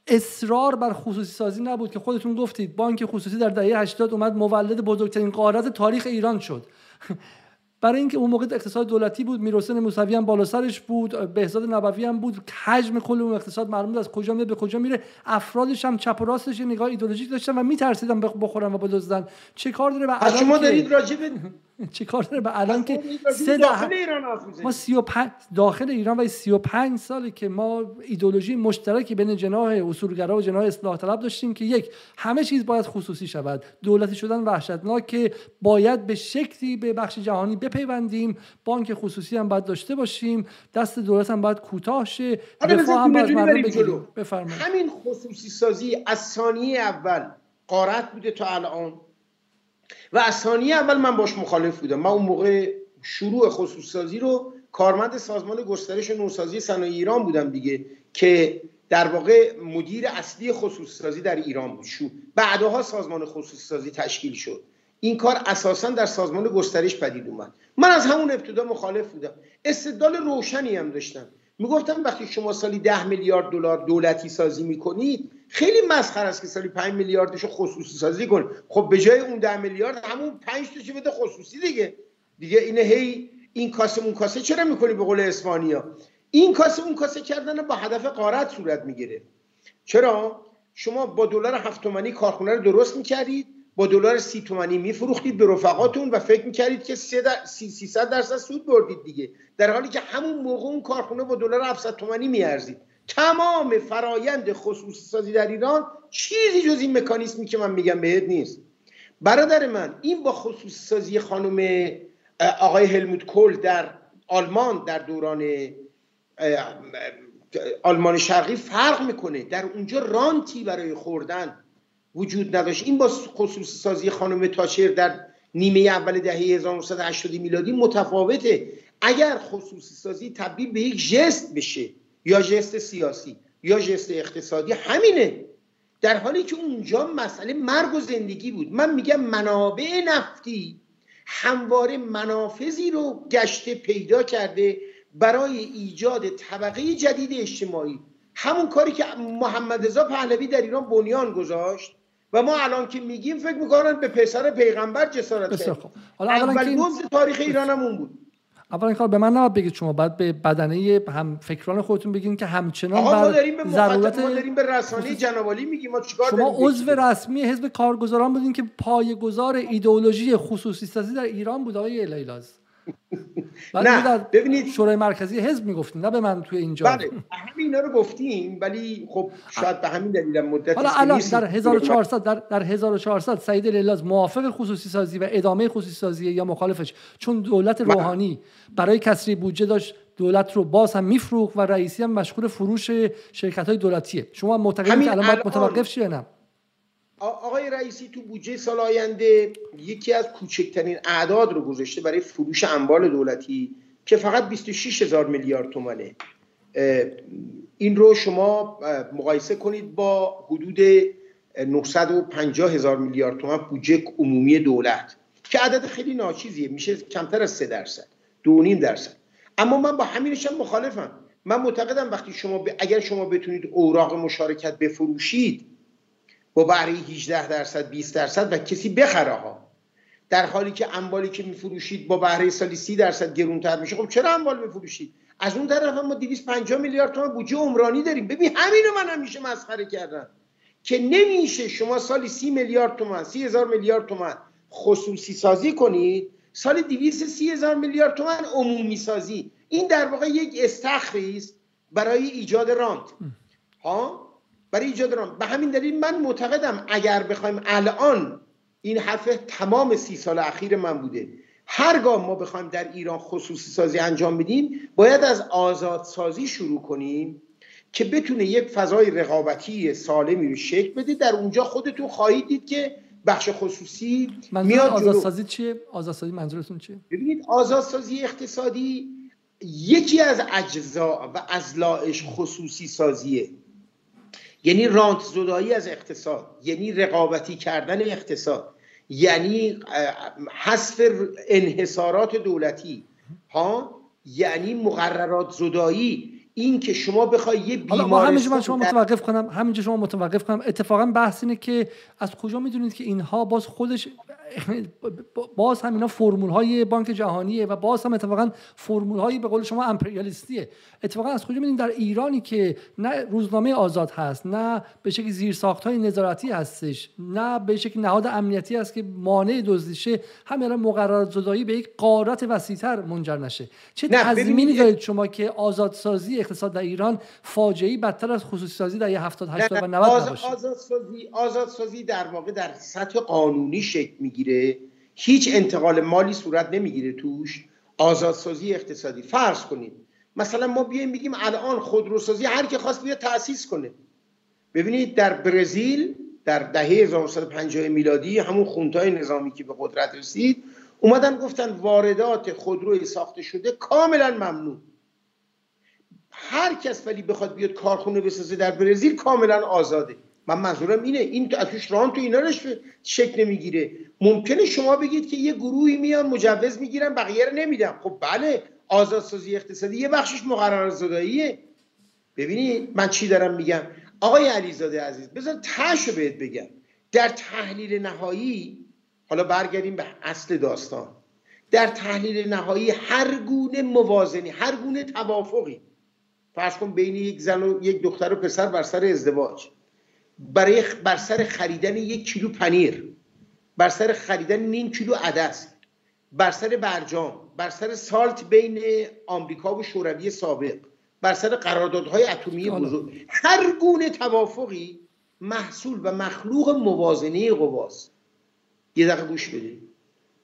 اصرار بر خصوصی سازی نبود که خودتون گفتید. بانک خصوصی در دهه 80 اومد مولد بزرگترین قارت تاریخ ایران شد. برای اینکه اون موقع اقتصاد دولتی بود میرحسین موسوی هم بالا سرش بود بهزاد نبوی هم بود حجم کل اون اقتصاد معلوم از کجا میاد به کجا میره. افرادش هم چپ و راستش نگاه ایدئولوژیک داشتن و میترسیدن بخورن و بدزدن. چه کار داره؟ الان شما دارید راجع چه کار داره؟ به الان که سه داخل ایران ما 35 داخل ایران و 35 ساله که ما ایدولوژی مشترکی بین جناح اصولگرا و جناح اصلاح طلب داشتیم که یک همه چیز باید خصوصی شود. دولتی شدن وحشتناک باید به شکلی به بخش جهانی بپیوندیم. بانک خصوصی هم باید داشته باشیم. دست دولت هم باید کوتاه شه. آره، هم باید مردم همین خصوصی سازی از ثانیه اول قارت بوده تا الان. و از ثانیه اول من باش مخالف بودم. من اون موقع شروع خصوص سازی رو کارمند سازمان گسترش نوسازی صنایع ایران بودم دیگه که در واقع مدیر اصلی خصوص سازی در ایران بود. شو بعدها سازمان خصوص سازی تشکیل شد. این کار اساسا در سازمان گسترش پدید اومد. من از همون ابتدا مخالف بودم. استدلال روشنی هم داشتم. می‌گفتم وقتی شما سالی ده میلیارد دلار دولتی سازی می‌کنید خیلی مسخره است که سالی 5 میلیاردشو خصوصی سازی کن خب به جای اون 10 میلیارد همون 5 تاشو بده خصوصی دیگه. دیگه اینه هی این کاسه اون کاسه چرا می‌کنی به قول اسپانیا؟ این کاسه اون کاسه کردن با هدف قارت صورت می‌گیره. چرا؟ شما با دلار 7 تومانی کارخونه رو درست می‌کردید. با دلار سی تومانی میفروختید به رفقاتون و فکر می‌کردید که 300 درصد سود بردید دیگه. در حالی که همون موقع اون کارخونه با دلار 700 تومانی میارزید. تمام فرایند خصوصی سازی در ایران چیزی جز این مکانیزمی که من میگم بهت نیست. برادر من این با خصوصی سازی خانم آقای هلموت کول در آلمان در دوران آلمان شرقی فرق می‌کنه. در اونجا رانتی برای خوردن وجود نداشت. این با خصوصی سازی خانم تاچر در نیمه اول دهه 1980 میلادی متفاوته. اگر خصوصی سازی تبدیل به یک جست بشه یا جست سیاسی یا جست اقتصادی همینه. در حالی که اونجا مسئله مرگ و زندگی بود. من میگم منابع نفتی همواره منافذی رو گشته پیدا کرده برای ایجاد طبقه جدید اجتماعی. همون کاری که محمد رضا پهلوی در ایران بنیان گذاشت. و ما الان که میگیم فکر می‌کنن به پسر پیغمبر جسارت کرد اول تاریخ ایران هم اون بود. اول این کار به من نباید بگید شما باید به بدنه هم فکران خودتون بگین که همچنان بر داریم به ضرورت ما داریم به رسانه جنابالی میگیم ما چیکار شما عضو رسمی حزب کارگزاران بودین که پایه‌گذار ایدئولوژی خصوصی سازی در ایران بود آقای لیلاز. نه ببینید. شورای مرکزی حزب می‌گفتین نه به من توی اینجا. بله همین اینا رو گفتیم ولی خب شاید به همین دلیل مدت حالا الان در 1400 در, در 1400 سعید لیلاز موافق خصوصی سازی و ادامه خصوصی سازی یا مخالفش چون دولت روحانی برای کسری بودجه داشت دولت رو باز هم میفروخت و رئیسی هم مشغول فروش شرکت های دولتیه. شما معتقدید که الان متوقف شه نه؟ آقای رئیسی تو بودجه سال آینده یکی از کوچکترین اعداد رو گذاشته برای فروش اموال دولتی که فقط 26 هزار میلیارد تومنه. این رو شما مقایسه کنید با حدود 950 هزار میلیارد تومن بودجه عمومی دولت که عدد خیلی ناچیزیه میشه کمتر از 3 درصد دو نیم درصد. اما من با همینش هم مخالفم. من معتقدم وقتی شما اگر شما بتونید اوراق مشارکت بفروشید با بهره 18 درصد 20 درصد و کسی بخره ها. در حالی که اموالی که میفروشید با بهره سالی 30 درصد گرونتر میشه خب چرا اموال بفروشید؟ از اون طرف هم ما 250 میلیارد تومان بودجه عمرانی داریم. ببین همینو من همیشه مسخره کردم. که نمیشه شما سالی 30 میلیارد تومان 30 هزار میلیارد تومان خصوصی سازی کنید سال 230 هزار میلیارد تومان عمومی سازی. این در واقع یک استخری است برای ایجاد رانت. ها؟ برای ایجاد رانت به همین دلیل من معتقدم اگر بخوایم الان این حرف تمام سی سال اخیر من بوده هرگاه ما بخوایم در ایران خصوصی سازی انجام بدیم باید از آزاد سازی شروع کنیم که بتونه یک فضای رقابتی سالمی رو شکل بده. در اونجا خودتون خواهید دید که بخش خصوصی میاد آزادسازی چیه؟ آزادسازی منظورتون چیه؟ ببینید آزادسازی اقتصادی یکی از اجزا و ازلایش خصوصی سازیه. یعنی رانت زدایی از اقتصاد یعنی رقابتی کردن اقتصاد یعنی حذف انحصارات دولتی ها؟ یعنی مقررات زدایی. این که شما بخوای یه بیمارستان همینجا شما متوقف کنم. همینجا شما متوقف کنم. اتفاقا بحث اینه که از کجا می‌دونید که اینها باز خودش باز هم اینا فرمول های بانک جهانیه و باز هم اتفاقا فرمول هایی به قول شما امپریالیستیه. اتفاقا از کجا می‌دونید در ایرانی که نه روزنامه آزاد هست نه به شکل زیر ساخت های نظارتی هستش نه به شکل نهاد امنیتی هست که مانع دزدیشه همین مقررات زدایی به یک قارت وسیعتر منجر نشه. چه تضمینی دارید شما که آزادسازی اقتصاد در ایران فاجعه بدتر از خصوصی سازی در 70 80 و 90 نباشه. آزادسازی آزادسازی در واقع در سطح قانونی شکل می‌گیره. هیچ انتقال مالی صورت نمی‌گیره توش. آزادسازی اقتصادی. فرض کنید. مثلا ما بیایم بگیم الان خودروسازی هر کی خواست بیاد تأسیس کنه. ببینید در برزیل در دهه 1950 میلادی همون خونتای نظامی که به قدرت رسید اومدن گفتن واردات خودروی ساخته شده کاملا ممنوع. هر کس ولی بخواد بیاد کارخونه بسازه در برزیل کاملا آزاده. من منظورم اینه. این توش ران تو اینا شکل نمی‌گیره. ممکنه شما بگید که یه گروهی میان مجوز می‌گیرن بقیه رو نمیدن. خب بله آزادسازی اقتصادی یه بخشش مقرر زداییه ببینید من چی دارم میگم؟ آقای علیزاده عزیز بذار تاشو بهت بگم. در تحلیل نهایی حالا برگردیم به اصل داستان. در تحلیل نهایی هر گونه موازنی هر گونه توافقی فرض کن بین یک زن و یک دختر و پسر بر سر ازدواج. برای بر سر خریدن یک کیلو پنیر. بر سر خریدن نیم کیلو عدس. بر سر برجام. بر سر سالت بین آمریکا و شوروی سابق. بر سر قراردادهای اتمی بزرگ. هر گونه توافقی محصول و مخلوق موازنه قواست. یه دقیقه گوش بده.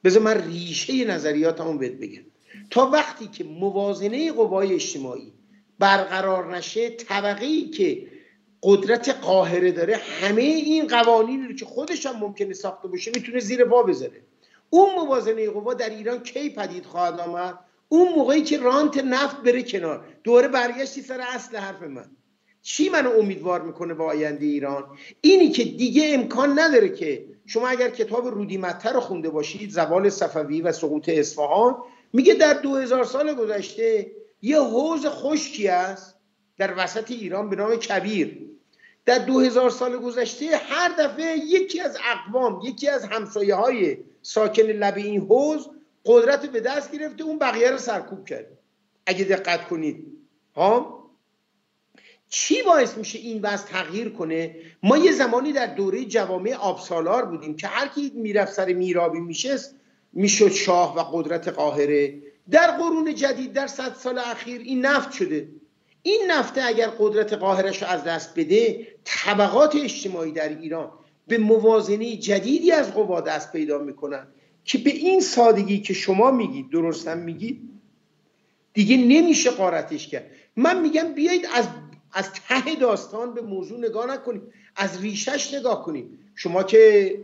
بذار من ریشه نظریاتمو بهت بگم. تا وقتی که موازنه قوای اجتماعی برقرار نشه طبقه که قدرت قاهره داره همه این قوانین رو که خودش هم ممکنه ساخته باشه می‌تونه زیر پا بذاره. اون موازنه قوا در ایران کی پدید خواهد آمد؟ اون موقعی که رانت نفت بره کنار. دوره برگشتی سر اصل حرف من. چی منو امیدوار می‌کنه با آینده ایران؟ اینی که دیگه امکان نداره که شما اگر کتاب رودیمتر رو خونده باشید زوال صفوی و سقوط اصفهان میگه در دو هزار سال گذشته یه حوز خشکی است در وسط ایران به نام کبیر. در دو هزار سال گذشته هر دفعه یکی از اقوام یکی از همسایه های ساکن لب این حوز قدرت به دست گرفته اون بقیه رو سرکوب کرده. اگه دقت کنید. ها چی باعث میشه این وضع تغییر کنه؟ ما یه زمانی در دوره جوامع آبسالار بودیم که هر کی می‌رفت سر میرابی میشست می‌شد شاه و قدرت قاهره. در قرون جدید در صد سال اخیر این نفت شده. این نفته اگر قدرت قاهرش از دست بده طبقات اجتماعی در ایران به موازنه جدیدی از قوا دست پیدا می‌کنن که به این سادگی که شما میگید درستم میگید دیگه نمیشه قارتش کرد. من میگم بیایید از از ته داستان به موضوع نگاه نکنیم از ریشش نگاه کنیم. شما که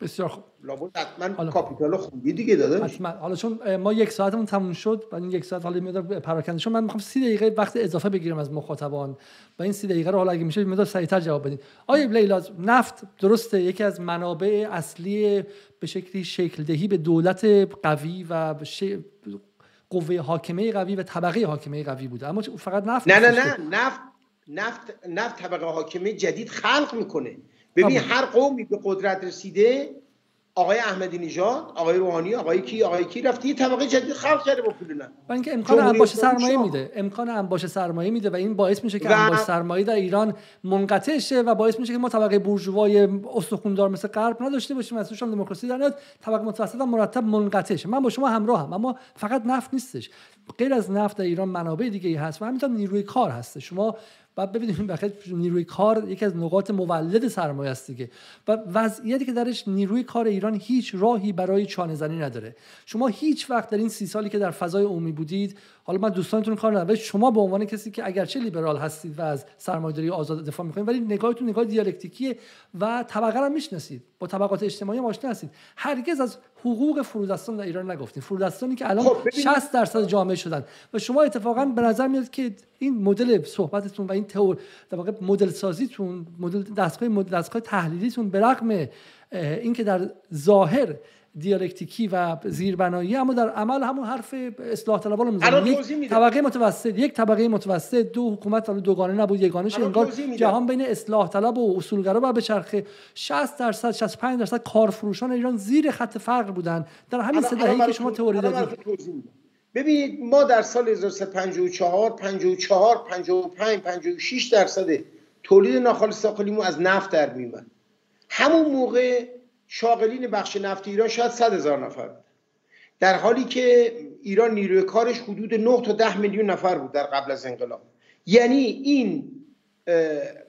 بسیار خوب. لابد حتما کاپیتال خوبی دیگه داده حتما. حالا چون ما یک ساعتمون تموم شد و این یک ساعت حالا میاد پراکنده. شد من می‌خوام سی دقیقه وقت اضافه بگیرم از مخاطبان و این سی دقیقه رو حالا اگه میشه مقدار سریعتر جواب بدین. آیا لیلا نفت درسته؟ یکی از منابع اصلی به شکلی شکل دهی به دولت قوی و قوه حاکمه قوی و طبقه حاکمه قوی بوده. اما فقط نفت نه نه نه. نفت نفت نفت طبقه حاکمه جدید خلق می‌کنه. ببین هر قومی به قدرت رسیده آقای احمدی نژاد آقای روحانی آقای کی آقای کی رفته یه طبقه جدید خلق کرده با پول نه. و اینکه امکان انباش سرمایه میده. امکان انباش سرمایه میده و این باعث میشه که و... انباش سرمایه در ایران منقطع شه و باعث میشه که ما طبقه بورژوای استخوندار مثل غرب نداشته باشیم از توشان دموکراسی در نیاد طبقه متوسط مرتب منقطع شه. من با شما همراه هم اما فقط نفت نیستش. غیر از نفت در ایران منابع دیگه ای هست و همینطور نیروی کار هست. شما بعد ببینیم بخاطر نیروی کار یکی از نقاط مولد سرمایه است دیگه. و وضعیتی که درش نیروی کار ایران هیچ راهی برای چانه زنی نداره. شما هیچ وقت در این سی سالی که در فضای عمومی بودید حالا من دوستانتون کار ندارم شما به عنوان کسی که اگرچه لیبرال هستید و از سرمایه‌داری آزاد دفاع می‌کنید ولی نگاهتون نگاه دیالکتیکیه و طبقه رو می‌شناسید. با طبقات اجتماعی آشنا هستید. هرگز از حقوق فرودستان در ایران نگفتید فرودستانی که الان خب 60 درصد جامعه شدن. و شما اتفاقا به نظر میاد که این مدل صحبتتون و این تئور در واقع مدل سازیتون مدل دستگاه دستگاه تحلیلیتون به رغم اینکه در ظاهر دیالکتیکی و زیربنایی اما در عمل همون حرف اصلاح طلبان رو یک طبقه متوسط یک طبقه متوسط دو حکومت حالا دوگانه نبود یگانه شه انگار جهان بین اصلاح طلب و اصولگرا و به چرخه 60 درصد 65 درصد کارفروشان ایران زیر خط فقر بودن. در همین سه که شما تئوری دادید. ببینید ما در سال 1354 54 55 56 درصد تولید ناخالص داخلیمون از نفت در میومد. همون موقع شاغلین بخش نفت ایران شاید صد هزار نفر بود. در حالی که ایران نیروی کارش حدود 9 تا 10 میلیون نفر بود در قبل از انقلاب. یعنی این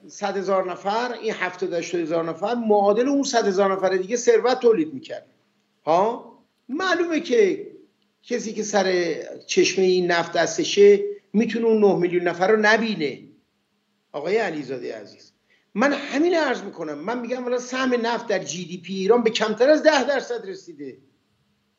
صد هزار نفر این هفتاد هزار نفر معادل اون صد هزار نفر دیگه ثروت تولید می‌کرد. ها؟ معلومه که کسی که سر چشمه این نفت دستشه می‌تونه اون 9 میلیون نفر رو نبینه. آقای علیزاده عزیز. من همین عرض می‌کنم. من میگم والا سهم نفت در جی دی پی ایران به کمتر از ده درصد رسیده.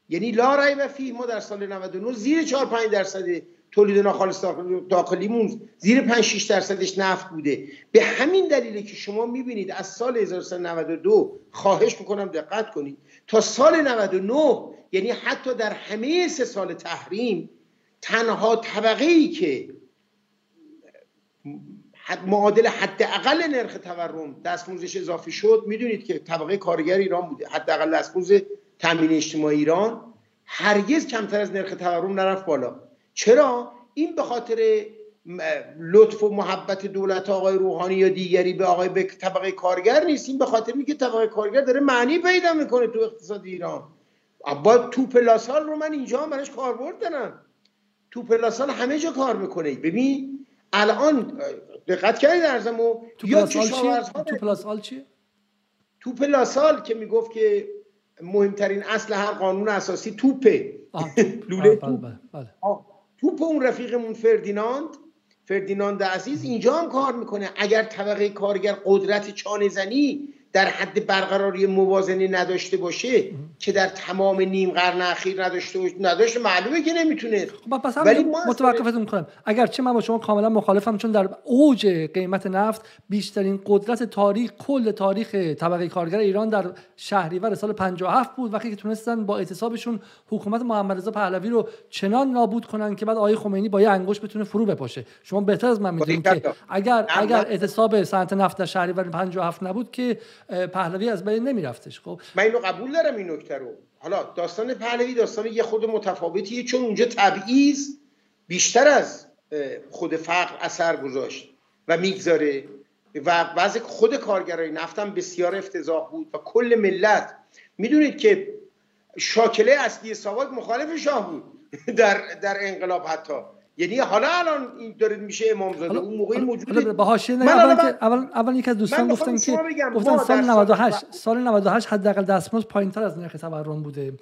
یعنی لا رای و فی ما در سال 99 زیر 4 5 درصد تولید ناخالص داخلیمون. زیر 5 6 درصدش نفت بوده. به همین دلیله که شما می‌بینید از سال 1392 خواهش می‌کنم دقت کنید. تا سال 99 یعنی حتی در همه سه سال تحریم تنها طبقه ای که معادل حداقل نرخ تورم دستموزش اضافه شد. می‌دونید که طبقه کارگر ایران بوده. حداقل دستموز تامین اجتماعی ایران هرگز کمتر از نرخ تورم نرفت بالا. چرا؟ این به خاطر لطف و محبت دولت آقای روحانی یا دیگری به آقای به طبقه کارگر نیست. این به خاطر میگه طبقه کارگر داره معنی پیدا می‌کنه تو اقتصاد ایران. با توپ لاسال رو من اینجا هم براش کاربرد دارم. توپ لاسال همه جا کار می‌کنه. ببین الان دقت کردید ارزمو؟ تو یا کشاورزها تو پلاسال چیه؟ تو پلاسال که می‌گفت که مهمترین اصل هر قانون اساسی توپه. لوله توپ. بله، بله. توپ اون رفیقمون فردیناند. فردیناند عزیز اینجا هم کار می‌کنه. اگر طبقه کارگر قدرت چانه زنی در حد برقراری موازنه نداشته باشه که در تمام نیم قرن اخیر نداشته نداشته معلومه که نمی‌تونه. خب پس ولی متوقفتون می‌کنم اگرچه من با شما کاملا مخالفم چون در اوج قیمت نفت بیشترین قدرت تاریخ کل تاریخ طبقه کارگر ایران در شهریور سال 57 بود وقتی که تونستن با اعتصابشون حکومت محمد رضا پهلوی رو چنان نابود کنن که بعد آقای خمینی با یه انگشت بتونه فرو بپاشه. شما بهتر از من می‌دونید که اگر اگر اعتصاب صنعت نفت در شهریور 57 نبود که پهلوی از بین نمیرفتش. خب. من اینو قبول دارم این نکته رو. حالا داستان پهلوی داستان یه خود متفاوتیه چون اونجا تبعیض بیشتر از خود فقر اثر گذاشت و می‌گذاره و وضع خود کارگرای نفتم بسیار افتضاح بود و کل ملت. می‌دونید که شاکله اصلی ساواک مخالف شاه بود در, در انقلاب حتی. یعنی حالا الان این داره میشه امامزاده اون موقعی موجوده به حاشیه اول اول اول یک از دوستان گفتن که گفتن سال 98 سال 98 حداقل دستمزد پایینتر از نرخ تورم بوده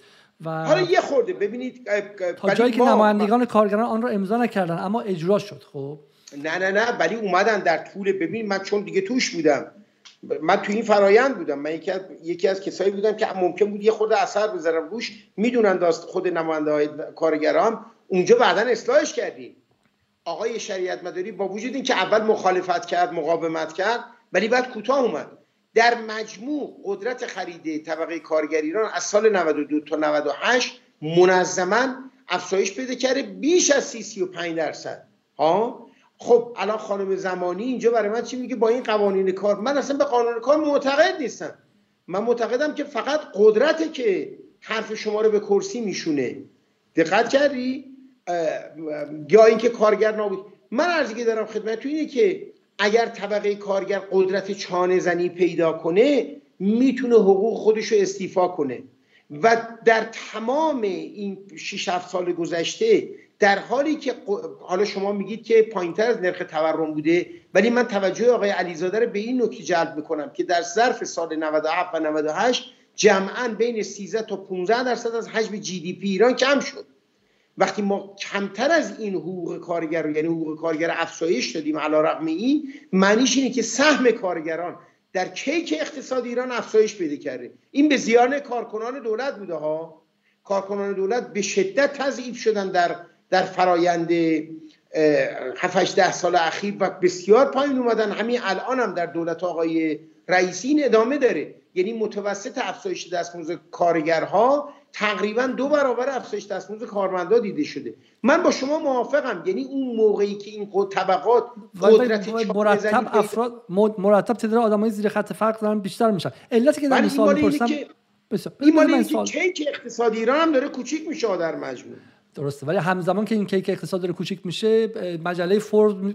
و حالا یه خورده ببینید تا جایی که نمایندگان کارگران آن را امضا نکردن اما اجرا شد خب؟ نه نه نه ولی اومدن در طول ببین من چون دیگه توش بودم. من تو این فرایند بودم. من یکی از, یکی از کسایی بودم که ممکن بود یه خود اثر بذارم روش. می‌دونن داست خود نماینده های کارگران اونجا بعدا اصلاحش کردیم. آقای شریعت مداری با وجود اینکه اول مخالفت کرد مقاومت کرد ولی بعد کوتاه اومد. در مجموع قدرت خریده طبقه کارگر ایران از سال 92 تا 98 منظما افزایش پیدا کرده بیش از 30 35 درصد. ها؟ خب الان خانم زمانی اینجا برای من چی میگه؟ با این قوانین کار من اصلا به قانون کار معتقد نیستم. من معتقدم که فقط قدرته که حرف شما رو به کرسی میشونه. دقت کردی؟ یا اینکه کارگر نابود. من ارزی که دارم خدمت تو اینه که اگر طبقه کارگر قدرت چانه زنی پیدا کنه می‌تونه حقوق خودش رو استیفا کنه. و در تمام این 6 7 سال گذشته در حالی که حالا شما میگید که پایینتر از نرخ تورم بوده ولی من توجه آقای علیزاده رو به این نکته جلب می‌کنم که در ظرف سال 97 و 98 جمعا بین 13 تا 15 درصد از حجم جی دی پی ایران کم شد. وقتی ما کمتر از این حقوق کارگر یعنی حقوق کارگر افزایش دادیم علی رغم این معنیش اینه که سهم کارگران در کیک اقتصاد ایران افزایش پیدا کرده. این به زیان کارکنان دولت بوده ها. کارکنان دولت به شدت تضعیف شدن در در فرایند 7 ده سال اخیر و بسیار پایین اومدن. همین الان هم در دولت آقای رئیسی این ادامه داره. یعنی متوسط افزایش دستمزد کارگرها تقریبا دو برابر افزایش دستمزد کارمندا دیده شده. من با شما موافقم. یعنی اون موقعی که این طبقات قدرت مرتب افراد مرتب تعداد آدمای زیر خط فقر دارن بیشتر میشن. علتی که در این سوال می‌پرسم این کیک اقتصادی ایران هم داره کوچیک میشه در مجموع. درسته. ولی همزمان که این کیک اقتصاد داره کوچیک میشه مجله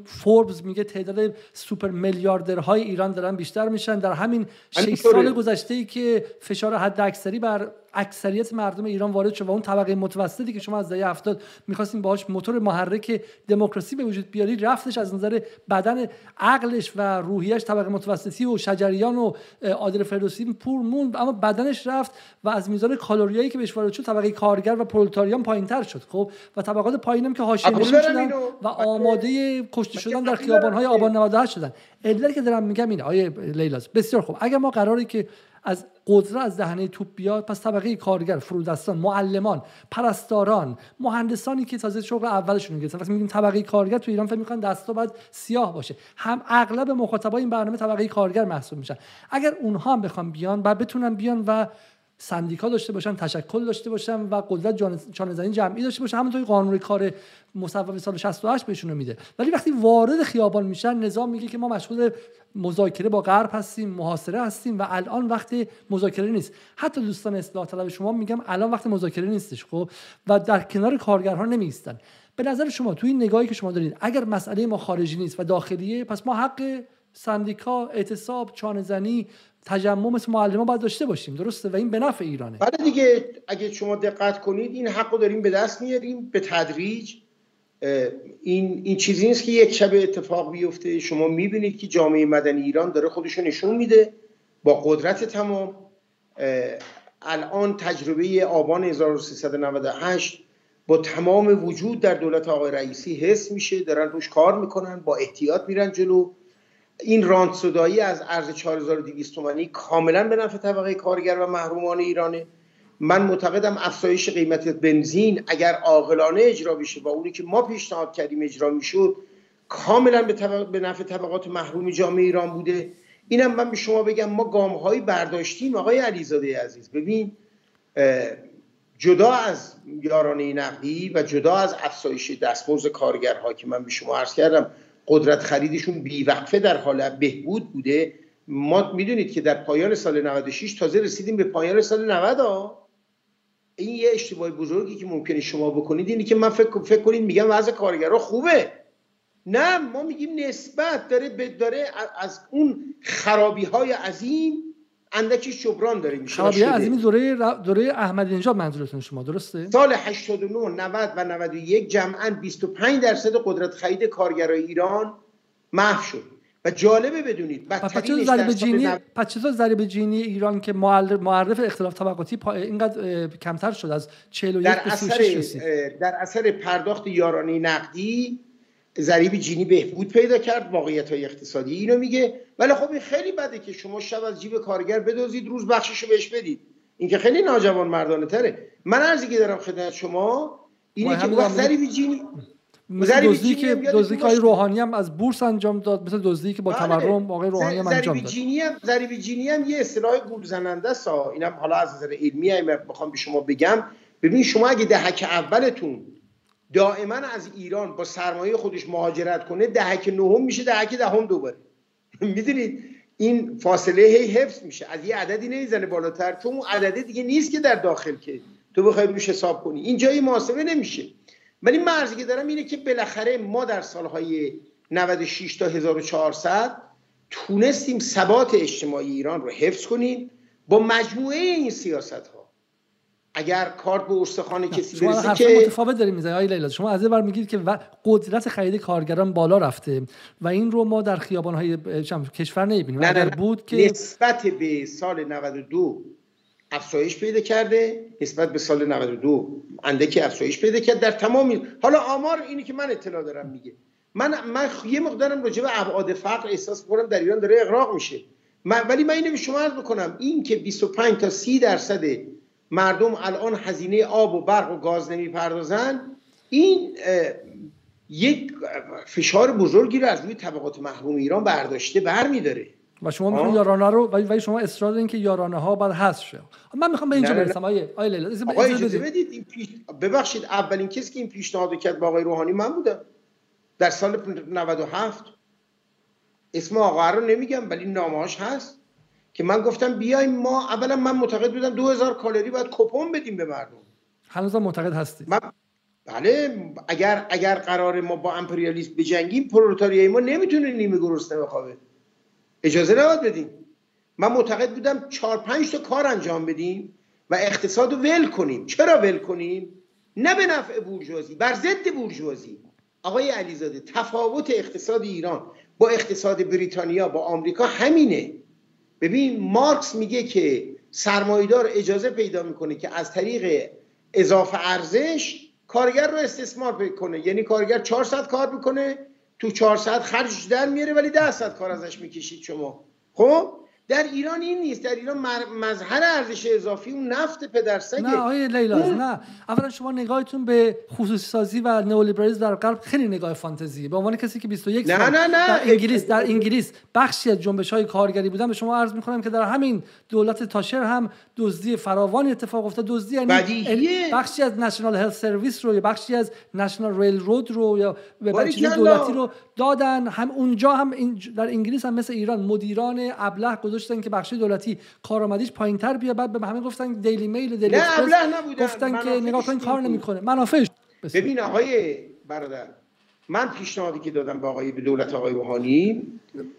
فوربز میگه تعداد سوپر میلیاردرهای ایران دارن بیشتر میشن. در همین 6 سال گذشته ای که فشار حد اکثری بر اکثریت مردم ایران وارد شد و اون طبقه متوسطی که شما از دهه 70 می‌خواستیم باهاش موتور محرک دموکراسی به وجود بیاری رفتش از نظر بدن عقلش و روحیش طبقه متوسطی و شجریان و عادل فردوسی پور موند اما بدنش رفت و از میزان کالریایی که بهش وارد شد طبقه کارگر و پرولتاریان پایینتر شد. خب و طبقات پایینم که حاشیه شدن و آماده کشته شدن در خیابان‌های آبان 98 شدن. علتی که دارم میگم اینه. آیه لیلاس بسیار خوب. اگر ما قراری که از قدرت از دهنه توپ بیاد پس طبقه کارگر فرودستان معلمان پرستاران مهندسانی که تازه شغل اولشون گرفتن. وقتی میگیم طبقه کارگر تو ایران فکر می‌کنن دستا باید سیاه باشه. هم اغلب مخاطبای این برنامه طبقه کارگر محسوب میشن. اگر اونها هم بخوان بیان و بتونن بیان و سندیکا داشته باشن تشکل داشته باشن و قدرت چانه زنی جمعی داشته باشن همونطوری قانون کار مصوب سال 68 بهشون میده. ولی وقتی وارد خیابان میشن نظام میگه که ما مشغول مذاکره با غرب هستیم محاصره هستیم و الان وقت مذاکره نیست. حتی دوستان اصلاح طلب شما میگم الان وقت مذاکره نیستش خب؟ و در کنار کارگرها نمیستن به نظر شما توی این نگاهی که شما دارید اگر مسئله ما خارجی نیست و داخلیه پس ما حق سندیکا اعتصاب چانهزنی تجمع مثل معلمان باید داشته باشیم درسته؟ و این به نفع ایرانه. بعد دیگه اگه شما دقت کنید این حق رو داریم به دست میاریم به تدریج. این این چیزی نیست که یک شب اتفاق بیفته. شما می‌بینید که جامعه مدنی ایران داره خودش نشون میده با قدرت تمام. الان تجربه آبان 1398 با تمام وجود در دولت آقای رئیسی حس میشه دارن روش کار می‌کنن با احتیاط میرن جلو. این رانت از ارز 4200 تومانی کاملا به نفع طبقه کارگر و محرومان ایرانه. من معتقدم افزایش قیمت بنزین اگر عاقلانه اجرا بشه با اونی که ما پیشنهاد کردیم اجرا می‌شد کاملا به, به نفع طبقات محروم جامعه ایران بوده. اینم من به شما بگم ما گام برداشتیم آقای علیزاده عزیز. ببین جدا از یارانه نقدی و جدا از افزایش دستمزد کارگرها که من به شما عرض کردم قدرت خریدشون بیوقفه در حال بهبود بوده. ما می‌دونید که در پایان سال 96 تازه رسیدیم به پایان سال 90 ها. این یه اشتباه بزرگی که ممکنه شما بکنید اینه که من فکر, فکر کنید میگم وضع کارگرها خوبه. نه ما میگیم نسبت داره داره از اون خرابی های عظیم اندکی جبران داره میشه خرابی عظیم دوره دوره احمدی نژاد منظورتون شما درسته؟ سال 89 90 و 91 جمعا 25 درصد قدرت خرید کارگرای ایران محو شد. و جالبه بدونید بدترینش ضریب جینی چطور ضریب جینی ایران که معرف اختلاف طبقاتی اینقدر کمتر شد از 41 در اثر در اثر پرداخت یارانه نقدی ضریب جینی بهبود پیدا کرد واقعیت های اقتصادی اینو میگه. ولی خب این خیلی بده که شما شب از جیب کارگر بدوزید روز بخششو بهش بدید. این که خیلی ناجوان مردانه تره. من ارزی که دارم خدمت شما اینه که ضریب جینی دزدی که دزدی که روحانی هم از بورس انجام داد. مثل دزدی که با بله. تورم آقای روحانی هم انجام داد. جینی هم ضریب جینی هم یه اصطلاح گول زننده است. اینم حالا از نظر علمی هم بخوام به شما بگم ببین شما اگه دهک اولتون دائما از ایران با سرمایه خودش مهاجرت کنه دهک نهم میشه دهک دهم دوباره. می‌دونید؟ این فاصله هی حفظ میشه. از یه عددی نمی‌زنه بالاتر چون اون عدده دیگه نیست که در داخل که تو بخوای روش حساب کنی. این جایی محاسبه نمیشه. ولی مرزی که دارم اینه که بالاخره ما در سالهای 96 تا 1400 تونستیم ثبات اجتماعی ایران رو حفظ کنیم. با مجموعه این سیاست ها اگر کارت به استخوان کسی شما برسه که متفاوت داریم می‌زنید آقای لیلا. شما از بر میگید که قدرت خرید کارگران بالا رفته و این رو ما در خیابان های کشور نمی‌بینیم. اگر بود که نسبت به سال 92 افزایش پیدا کرده. نسبت به سال 92 اندکی افزایش پیدا کرد در تمام حالا آمار اینی که من اطلاع دارم میگه. من من یه مقدارم راجع به ابعاد فقر احساس می‌کنم در ایران داره اغراق میشه. من ولی من اینو به شما عرض بکنم. این که 25 تا 30 درصد مردم الان هزینه آب و برق و گاز نمی‌پردازن. این یک فشار بزرگی رو از روی طبقات محروم ایران برداشته برمیداره. و شما می‌خواین یارانه رو ولی شما اصرار دارین که یارانه ها باید حذف شه. من می‌خوام به اینجا برسم. آیه آیه لیلا آقای اجازه بدید. این پیش... ببخشید اولین کسی که این پیشنهاد کرد با آقای روحانی من بودم در سال 97 اسم آقا رو نمیگم ولی نامه‌هاش هست. که من گفتم بیایم ما اولا من معتقد بودم 2000 کالری باید کپون بدیم به مردم. هنوز معتقد هستی من بله اگر اگر قرار ما با امپریالیسم بجنگیم پرولتاریای ما نمی‌تونه نیمه گرسنه بخوابه. اجازه نباید بدیم. من معتقد بودم چهار پنج تا کار انجام بدیم و اقتصاد رو ول کنیم. چرا ول کنیم؟ نه به نفع بورژوازی بر ضد بورژوازی. آقای علیزاده تفاوت اقتصاد ایران با اقتصاد بریتانیا با آمریکا همینه. ببین مارکس میگه که سرمایدار اجازه پیدا می‌کنه که از طریق اضافه ارزش کارگر رو استثمار کنه. یعنی کارگر 400 کار می‌کنه تو 400 خرج در میاره ولی 10 ساعت کار ازش می‌کشید شما. خب؟ در ایران این نیست در ایران مظهر ارزش اضافی اون نفت پدرسگه. نه آقای لیلاز نه. اولا شما نگاهتون به خصوصی سازی و نئولیبرالیسم در غرب خیلی نگاه فانتزی به عنوان کسی که 21 نه سال نه نه. در انگلیس در انگلیس بخشی از جنبش های کارگری بودن به شما عرض می‌کنم که در همین دولت تاچر هم دزدی فراوانی اتفاق افتاد. دزدی یعنی بخشی از National Health Service رو یا بخشی از National Railroad رو یا بخشی دولتی رو دادن. هم اونجا هم در انگلیس هم مثل ایران مدیران ابله گذاشتن که بخش دولتی کارآمدیش پایینتر بیا بعد به همه گفتن Daily Mail Daily نه گفتن که نگاه کن کار نمی‌کنه. منافعش. ببین آقای برادر من پیشنهادی که دادم به آقای به دولت آقای روحانی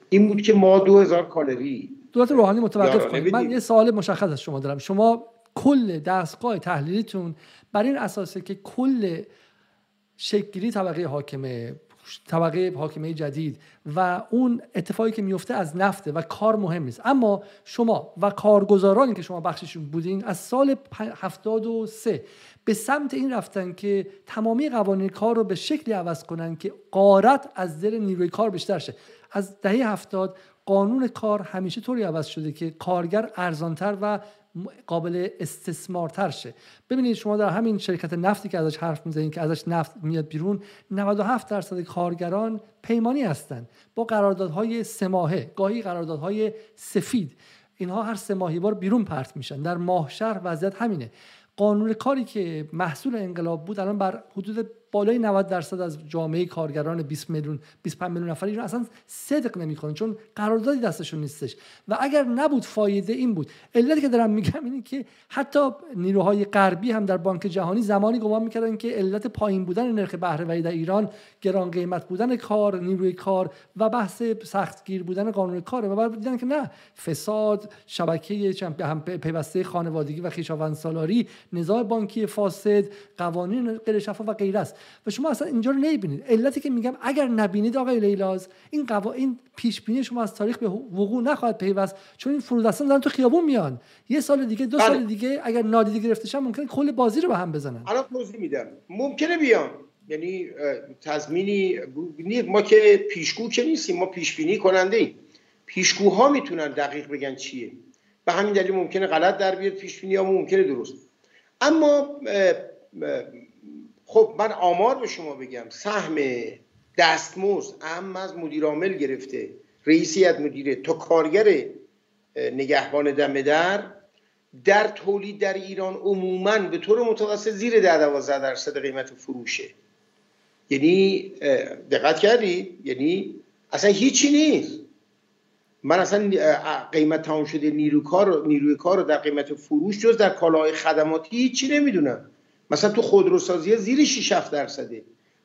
این بود که ما 2000 کالری دولت روحانی متوقف کنید من یه سوال مشخص از شما دارم. شما کل دستگاه تحلیلیتون بر این اساسه که کل شکلی طبقه حاکمه طبقه حاکمه جدید و اون اتفاقی که میفته از نفته و کار مهم نیست. اما شما و کارگزارانی که شما بخششون بودین از سال 73 به سمت این رفتن که تمامی قوانین کار رو به شکلی عوض کنن که قارت از دل نیروی کار بیشتر شه. از دهه هفتاد قانون کار همیشه طوری عوض شده که کارگر ارزانتر و قابل استثمارتر شه ببینید شما در همین شرکت نفتی که ازش حرف می‌زنید که ازش نفت میاد بیرون 97 درصد کارگران پیمانی هستند با قراردادهای سه ماهه گاهی قراردادهای سفید. اینها هر سه ماهی بار بیرون پرت میشن. در ماهشهر وضعیت همینه. قانون کاری که محصول انقلاب بود الان بر حدود بالای 90 درصد از جامعه کارگران 20 میلیون 25 میلیون نفر ایران اصلا صدق نمی‌کنن چون قراردادی دستشون نیستش. و اگر نبود فایده این بود. علتی که دارم میگم اینه که حتی نیروهای غربی هم در بانک جهانی زمانی گمان می‌کردن که علت پایین بودن نرخ بهرهوری در ایران گران قیمت بودن کار نیروی کار و بحث سختگیر بودن قانون کاره. و بعد دیدن که نه فساد شبکه هم پیوسته خانوادگی و خویشاوند سالاری نظام بانکی فاسد قوانین غیر شفاف و غیره است. و شما اصلا اینجا رو نمی‌بینید. علتی که میگم اگر نبینید آقای لیلاز این قوا این پیش بینی شما از تاریخ به وقوع نخواهد پیوست چون این فرودستان دارن تو خیابون میان. یه سال دیگه دو سال بله. دیگه اگر نادیده گرفته شن ممکنه کل بازی رو به هم بزنن. الان توضیح میدم. ممکنه بیان. یعنی تضمینی ما که پیشگو که نیستیم. ما پیش بینی کننده ایم. پیشگوها می‌تونن دقیق بگن چیه. به همین دلیل ممکنه غلط در بیاد پیش بینی ممکنه درست. اما خب من آمار به شما بگم. سهم دستمزد اهم از مدیر عامل گرفته. رئیسیت مدیره تا کارگر نگهبان دم در. در تولید در ایران عموما به طور متوسط زیر ده دوازده درصد قیمت فروشه. یعنی دقت کردی؟ یعنی اصلا هیچی نیست. من اصلا قیمت تمام شده نیروی کار نیروی کار رو در قیمت فروش جز در کالاهای خدماتی هیچی نمی‌دونم. مثلا تو خودروسازی زیر 6 7 درصده.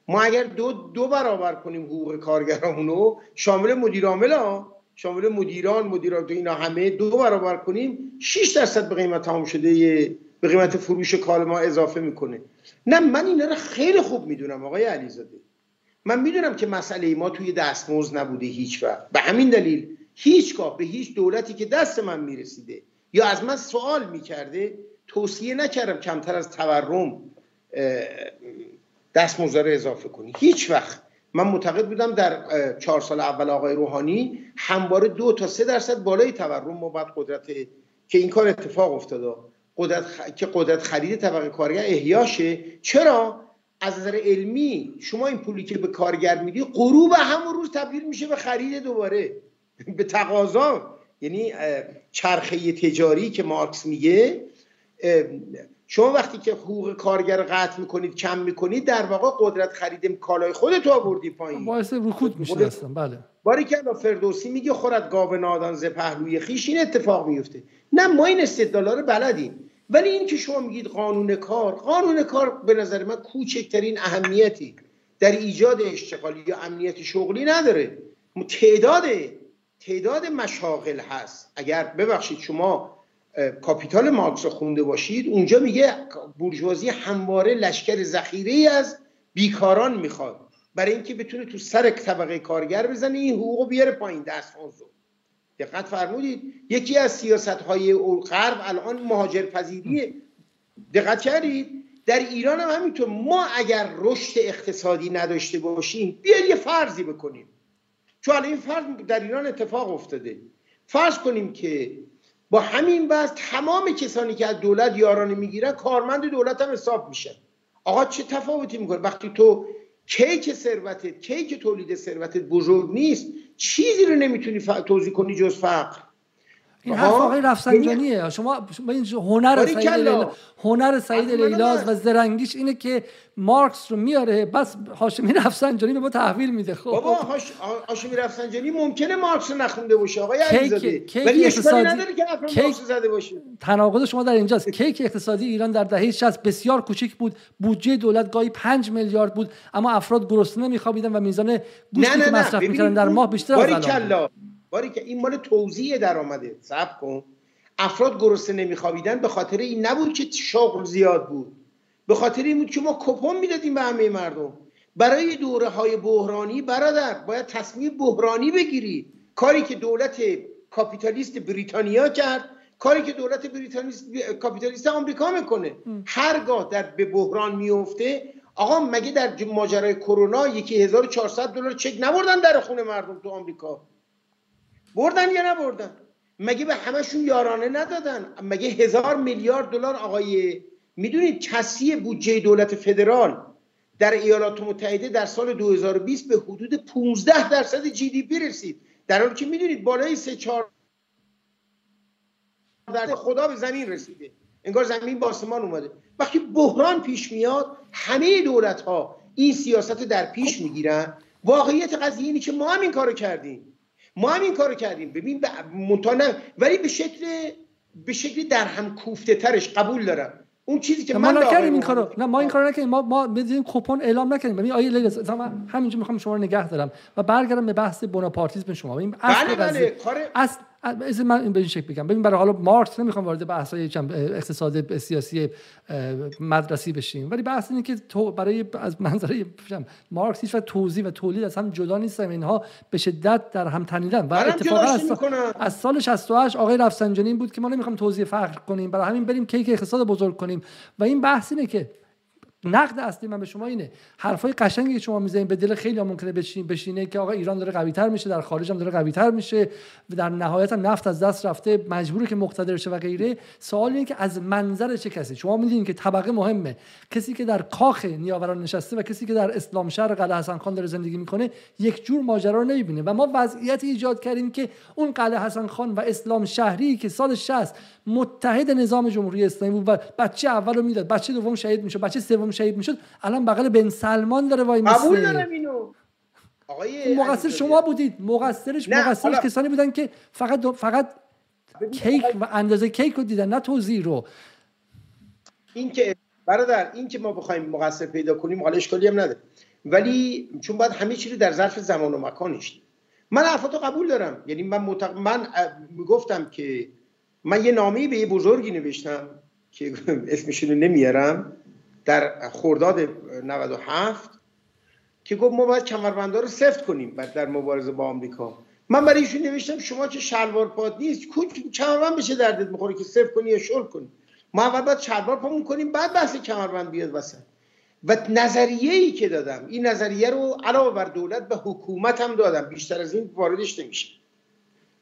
ما اگر دو دو برابر کنیم حقوق کارگرامونو شامل مدیر عامل ها شامل مدیران مدیران اینا همه دو برابر کنیم 6 درصد به قیمت تمام شده به قیمت فروش کال ما اضافه می‌کنه. نه من اینا رو خیلی خوب می‌دونم آقای علیزاده. من می‌دونم که مسئله ما توی دستمزد نبوده هیچ وقت. به همین دلیل هیچگاه به هیچ دولتی که دست من می‌رسیده یا از من سوال می‌کرده توصیه نکردم کمتر از تورم دستمزد رو اضافه کنی. هیچ وقت. من معتقد بودم در چهار سال اول آقای روحانی همواره دو تا سه درصد بالای تورم ما باید قدرت که این کار اتفاق افتاده قدرت که قدرت خرید طبقه کارگر احیاشه. چرا؟ از نظر علمی شما این پولی که به کارگر میدی غروب همون روز تبدیل میشه به خرید دوباره. به تقاضا. یعنی چرخه تجاری که مارکس میگه شما وقتی که حقوق کارگر قطع می‌کنید کم می‌کنید در واقع قدرت خرید کالای خودت آوردی پایین. باعث رکود میشه هستم بله. باری که فردوسی میگه خورد گاو نادان ز پهلوی خیش این اتفاق میفته نه ما این استدلالا رو بلدیم. ولی این که شما میگید قانون کار قانون کار به نظر من کوچکترین اهمیتی در ایجاد اشتغالی یا امنیت شغلی نداره. تعداد تعداد مشاغل هست. اگر ببخشید شما کاپیتال مارکس رو خونده باشید اونجا میگه بورژوازی همواره لشکر ذخیره از بیکاران می‌خواد. برای اینکه بتونه تو سر طبقه کارگر بزنه این حقوق بیاره پایین. دست دقت فرمودید. یکی از سیاست های غرب الان مهاجر پذیریه دقت کردید؟ در ایران هم همینطور. ما اگر رشد اقتصادی نداشته باشیم بیاید یه فرضی بکنیم. چون این فرض در ایران اتفاق افتاده. فرض کنیم که با همین وضع تمام کسانی که از دولت یارانه می‌گیرن کارمند دولت هم حساب میشن آقا چه تفاوتی می‌کنه؟ وقتی تو کیک ثروتت کیک تولید ثروتت بزرگ نیست چیزی رو نمی‌تونی توضیح کنی جز فقر. این حرف آقای رفسنجانیه. شما این هنر سعید لیلا هنر سعید لیلاز و زرنگیش اینه که مارکس رو میاره. بس هاشمی رفسنجانی به ما تحویل میده. خب. بابا هاشمی رفسنجانی ممکنه مارکس رو نخونده باشه. آقای علیزاده. ولی اشکالی نداره که مارکس زده باشه. تناقض شما در اینجاست. کیک اقتصادی ایران در دهه 60 بسیار کوچک بود. بودجه دولت گاهی 5 میلیارد بود. اما افراد گرسنه میخوابیدن و میزان گوشتی که مصرف می‌کردن در ماه بیشتر از الان باری که این مال توزیع درآمده. صبر کن. افراد گرسنه نمیخوابیدن به خاطر این نبود که شغل زیاد بود. به خاطر این بود که ما کپون می‌دادیم به همه مردم. برای دوره های بحرانی برادر باید تصمیم بحرانی بگیری. کاری که دولت کاپیتالیست بریتانیا کرد کاری که دولت بریتانیست کاپیتالیست آمریکا می‌کنه. هرگاه در به بحران میفته آقا مگه در ماجرای کرونا یکی 1400 دلار چک نبردن در خونه مردم تو آمریکا؟ بردن یا نبردن؟ مگه به همشون یارانه ندادن؟ مگه هزار میلیارد دلار آقای می‌دونید کسی بودجه دولت فدرال در ایالات متحده در سال 2020 به حدود 15 درصد جی دی پی رسید. در حالی که می‌دونید بالای 3 4 در خدا به زمین رسیده. انگار زمین با آسمان اومده. وقتی بحران پیش میاد همه دولت ها این سیاست در پیش می‌گیرن. واقعیت قضیه اینه که ما هم این کارو کردیم. ما هم این کارو کردیم. ببین نه. ولی به شکل به شکلی در هم کوفته ترش قبول دارم. اون چیزی که ما نکردیم این کارو. نه ما این کارو نکردیم. ما ما بدیم کوپن اعلام نکردیم. ببین آیه لیلا من همینجا می‌خوام شما رو نگه دارم و برگردم به بحث بوناپارتیسم شما. ببین اصل بله بله. اصل از من به این شکل بگم ببین برای حالا مارکس نمی‌خوام وارد بحث های اقتصاد سیاسی مدرسی بشیم. ولی بحث اینه که تو برای از منظره مارکس هیچ توضیح و تولید از هم جدا نیستن. اینها به شدت در هم تنیدن. و اتفاقا از, از سال 68 آقای رفسنجانی بود که ما نمی‌خوام توضیح فقر کنیم. برای همین بریم کیک اقتصاد بزرگ کنیم. و این بحث اینه که نقد اصلی من به شما اینه. حرفای قشنگی که شما می‌زنید به دل خیلی ممکنه بشین بشینه که آقا ایران داره قوی تر میشه در خارج هم داره قوی تر میشه و در نهایت نفت از دست رفته مجبوره که مقتدر شه و غیره. سوال اینه که از منظر چه کسی؟ شما می‌دونید که طبقه مهمه. کسی که در کاخ نیاوران نشسته و کسی که در اسلام شهر قلعه حسن خان داره زندگی می‌کنه یک جور ماجرا رو نمی‌بینه. و ما وضعیت ایجاد کردیم که اون قلعه حسن خان و اسلام شهری که سال 60 متحد نظام جمهوری اسلامی بود و بچه اولو می‌داد بچه دوم شهید می‌شد بچه سوم شهید می‌شد الان بغل بن سلمان داره وای میسه. قبول دارم اینو. آقای مقصر شما بودید. مقصرش مقصرش کسانی بودن که فقط فقط کیک و اندازه کیک رو دیدن نه توضیح رو. این که برادر این که ما بخوایم مقصر پیدا کنیم حالا اشکالی هم نداره. ولی چون باید همه چی رو در ظرف زمان و مکانش من حرفاتو قبول دارم. یعنی من متق... من گفتم که من یه نامه به یه بزرگی نوشتم که اسمشون نمیارم. در خرداد 97 که گفت ما باید کمربندا رو سفت کنیم در مبارزه با آمریکا. من برای ایشون نوشتم شما که شلوار پاد نیست کمربند بشه دردت می‌خوره که سفت کنی یا شل کنی. ما اول باید شلوار پامون کنیم بعد بحث کمربند بیاد وسط. و نظریه ای که دادم این نظریه رو علاوه بر دولت به حکومت هم دادم. بیشتر از این واردش نمیشه.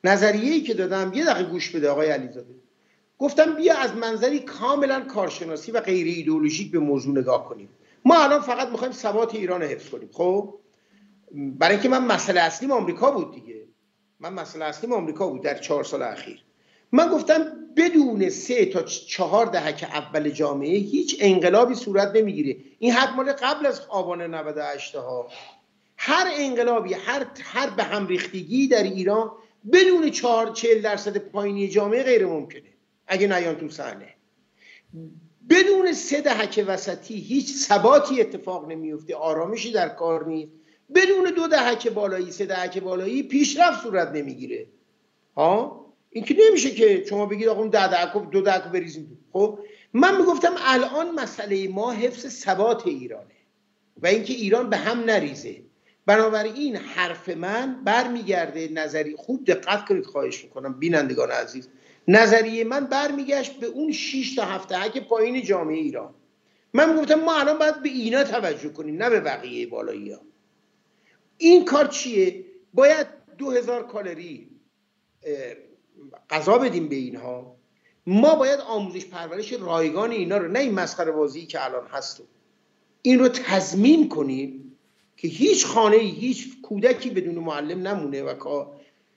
نظریه ای که دادم یه دقیقه گوش بده آقای علیزاده. گفتم بیا از منظری کاملا کارشناسی و غیر ایدئولوژیک به موضوع نگاه کنیم. ما الان فقط می‌خوایم ثبات ایران رو حفظ کنیم. خب؟ برای اینکه من مسئله اصلیم آمریکا بود دیگه. من مسئله اصلیم آمریکا بود در چهار سال اخیر. من گفتم بدون سه تا چهار دهک اول جامعه هیچ انقلابی صورت نمی‌گیره. این حد مال قبل از آبان 98 ها هر انقلابی هر هر به هم ریختگی در ایران بدون چهار چهل درصد پایینی جامعه غیر ممکنه اگه نیان تو صحنه. بدون سه دهک وسطی هیچ ثباتی اتفاق نمیفته آرامشی در کار نیست. بدون دو دهک بالایی سه دهک بالایی پیشرفت صورت نمی‌گیره. ها؟ این که نمیشه که شما بگید آقا ده دهک دو دهک بریزیم خب من می‌گفتم الان مسئله ما حفظ ثبات ایرانه و اینکه ایران به هم نریزه. بنابراین حرف من برمیگرده نظری خوب دقت کنید خواهش می‌کنم. بینندگان عزیز نظریه من برمیگشت به اون 6 تا 7 هک پایین جامعه ایران. من گفتم ما الان باید به اینا توجه کنیم نه به بقیه بالایی ها. این کار چیه؟ باید دو هزار کالری غذا بدیم به اینها. ما باید آموزش پرورش رایگان اینا رو نه این مسخره بازی که الان هست. این رو تضمین کنیم که هیچ خانه هیچ کودکی بدون معلم نمونه و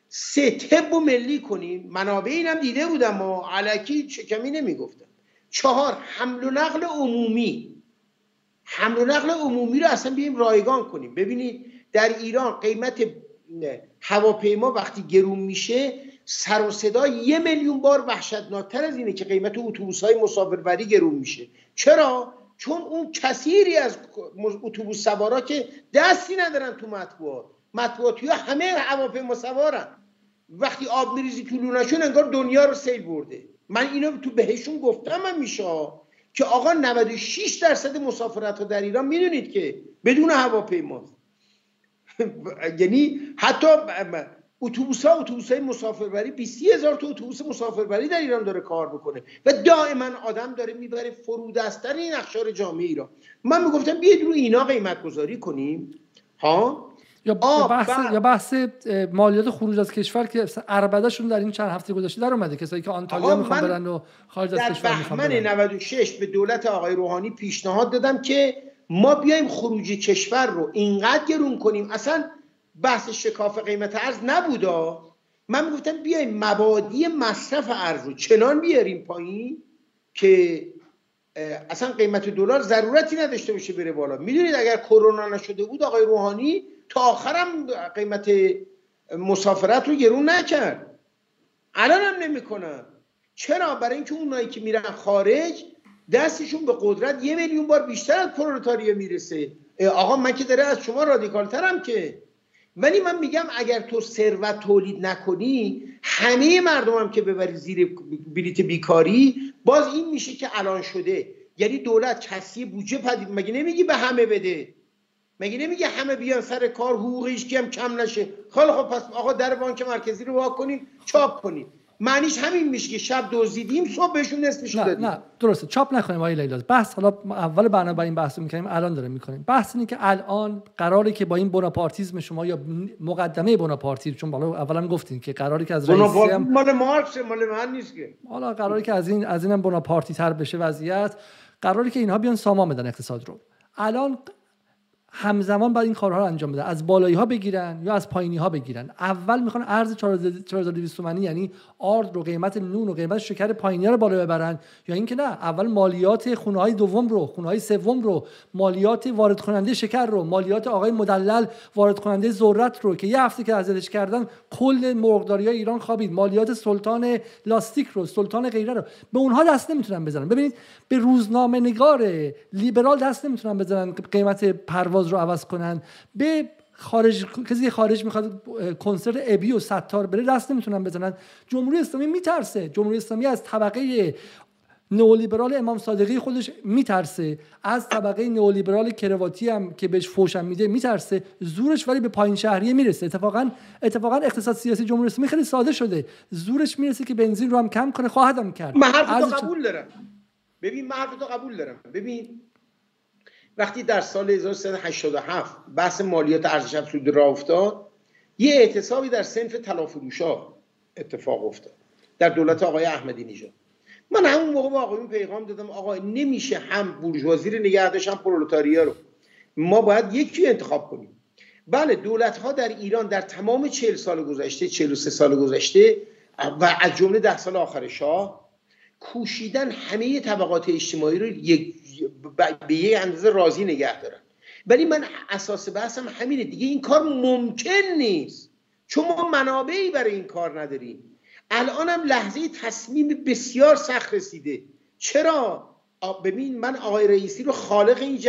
سه و ملی کنیم. منابع اینم دیده بودم و علکی چکمی نمی‌گفتم. چهار حمل و نقل عمومی. حمل و نقل عمومی رو اصلا بیایم رایگان کنیم. ببینید در ایران قیمت هواپیما وقتی گرون میشه سر و صدا یه میلیون بار وحشتناکتر از اینه که قیمت اتوبوس های مسافربری گرون میشه. چرا؟ چون اون کثیری از اتوبوس سوارا که دستی ندارن تو مطبوعات. مطبوعاتی ها همه هواپیما سوارن. وقتی آب میریزی تو لونشون انگار دنیا رو سیل برده. من اینو تو بهشون گفتم من میشه که آقا 96 درصد مسافرت ها در ایران می‌دونید که بدون هواپیماست. یعنی حتی اتوبوس ها اتوبوس های مسافربری 20 هزار تا اتوبوس مسافربری در ایران داره کار بکنه و دائما آدم داره می‌بره فرودستر این اخشار جامعه ایران. من می‌گفتم بیاید رو اینا قیمت گذاری کنیم. ها؟ یا بحث یا بحث مالیات خروج از کشور که اربدهشون در این چند هفته گذشته در اومده. کسایی که آنتالیا می‌خوان برن و خارج از کشور می‌خوان برن. 96 به دولت آقای روحانی پیشنهاد دادم که ما بیایم خروج کشور رو اینقدر گرون کنیم. اصلا بحث شکاف قیمت ارز نبودا من می‌گفتم بیایم مبادی مصرف ارز رو چنان بیاریم پایین که اصلا قیمت دلار ضرورتی نداشته باشه بره بالا. می‌دونید اگر کرونا نشده بود آقای روحانی تا آخرم قیمت مسافرت رو گرون نکرد. الان هم نمی‌کنن چرا؟ برای اینکه اونایی که میرن خارج دستشون به قدرت یه میلیون بار بیشتر از پرولتاریا می‌رسه. آقا من که داره از شما رادیکال ترم که. ولی من میگم اگر تو ثروت تولید نکنی همه مردم هم که ببری زیر بلیت بیکاری باز این میشه که الان شده. یعنی دولت کسی بودجه پدید مگه نمیگی به همه بده؟ مگه نمیگه همه بیان سر کار حقوقش هم کم نشه؟ خیلی خب پس آقا در بانک مرکزی رو وا کنیم چاپ کنیم معنیش همین میشه که شب دزدیدیم صبح بهشون نصفش نه دادیم. نه درسته. چاپ نکنیم آقای لیلا. بحث حالا اول برنامه با این بحث می‌کنیم الان داره می‌کنیم. بحث اینه که الان قراره که با این بوناپارتیزم شما یا مقدمه بوناپارتیزم چون بالا اولا گفتین که قراری که از رئیس هم... مال مارکس مال من نیست که. حالا قراری که از این از اینم بوناپارتی تر بشه وضعیت. قراری که اینها بیان سامان بدن اقتصاد رو. الان همزمان باید این کارها رو انجام بده از بالایی ها بگیرن یا از پایینی ها بگیرن. اول می‌خوان ارز 4200 تومانی یعنی آرد رو قیمت نون و قیمت شکر پایینی رو بالا ببرن. یا اینکه نه اول مالیات خونه های دوم رو خونه های سوم رو مالیات وارد کننده شکر رو مالیات آقای مدلل وارد کننده ذرت رو که یه هفته که ازش کردن کل مرغداری های ایران خوابید. مالیات سلطان لاستیک رو سلطان غیره رو. به اونها دست نمی‌تونن بزنن. ببینید به روزنامه نگار لیبرال دست نمی‌تونن بزنن قیمت پرواز رو عوض کنن. به خارج کسی خارج می‌خواد کنسرت ابی و ستار بره دست نمی‌تونن بزنن. جمهوری اسلامی میترسه. جمهوری اسلامی از طبقه نئولیبرال امام صادقی خودش میترسه. از طبقه نئولیبرال کرواتی هم که بهش فوشم میده میترسه. زورش ولی به پایین شهریه می‌رسه. اتفاقا اتفاقا اقتصاد سیاسی جمهوری اسلامی خیلی ساده شده. زورش می‌رسه که بنزین رو هم کم کنه. خواهدم کرد. من قبول دارم. ببین من قبول دارم. ببین وقتی در سال 1387 بحث مالیات ارزش افزوده را افتاد یه اعتصابی در سنف تلافروشا اتفاق افتاد در دولت آقای احمدی نژاد. من همون موقع با آقایون پیغام دادم آقا نمیشه هم بورژوازی رو نگه داشت هم پرولتاریا رو. ما باید یکی انتخاب کنیم. بله دولت ها در ایران در تمام چهل سال گذشته 43 سال گذشته و از جمله ده سال آخر شاه کوشیدن همه طبقات اجتماعی رو یک به یه اندازه راضی نگه دارن. ولی من اساس بحثم همینه دیگه. این کار ممکن نیست. چون ما منابعی برای این کار نداریم. الان هم لحظه تصمیم بسیار سخت رسیده. چرا؟ ببین من آقای رئیسی رو خالق این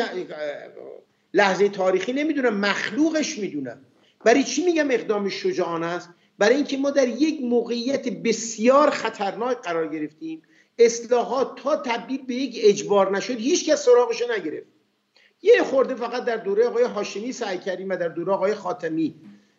لحظه تاریخی نمی‌دونم. مخلوقش می‌دونم. برای چی میگم اقدام شجاعانه است؟ برای اینکه ما در یک موقعیت بسیار خطرناک قرار گرفتیم. اصلاحات تا تبدیل به یک اجبار نشد هیچ کس سراغش نگرفت. یه خورده فقط در دوره آقای هاشمی سعی کردیم و در دوره آقای خاتمی.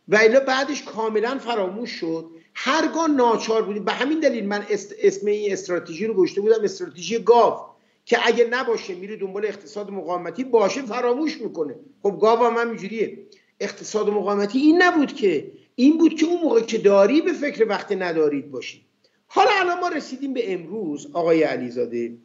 و الا بعدش کاملا فراموش شد. هرگاه ناچار بودیم. به همین دلیل من اسم این استراتژی رو گشته بودم استراتژی گاو که اگه نباشه میره دنبال اقتصاد مقاومتی باشه فراموش می‌کنه. خب گاو هم همینجوریه. اقتصاد مقاومتی این نبود که این بود که اون موقع که داری به فکر وقت ندارید باشید. حالا الان ما رسیدیم به امروز آقای علیزاده.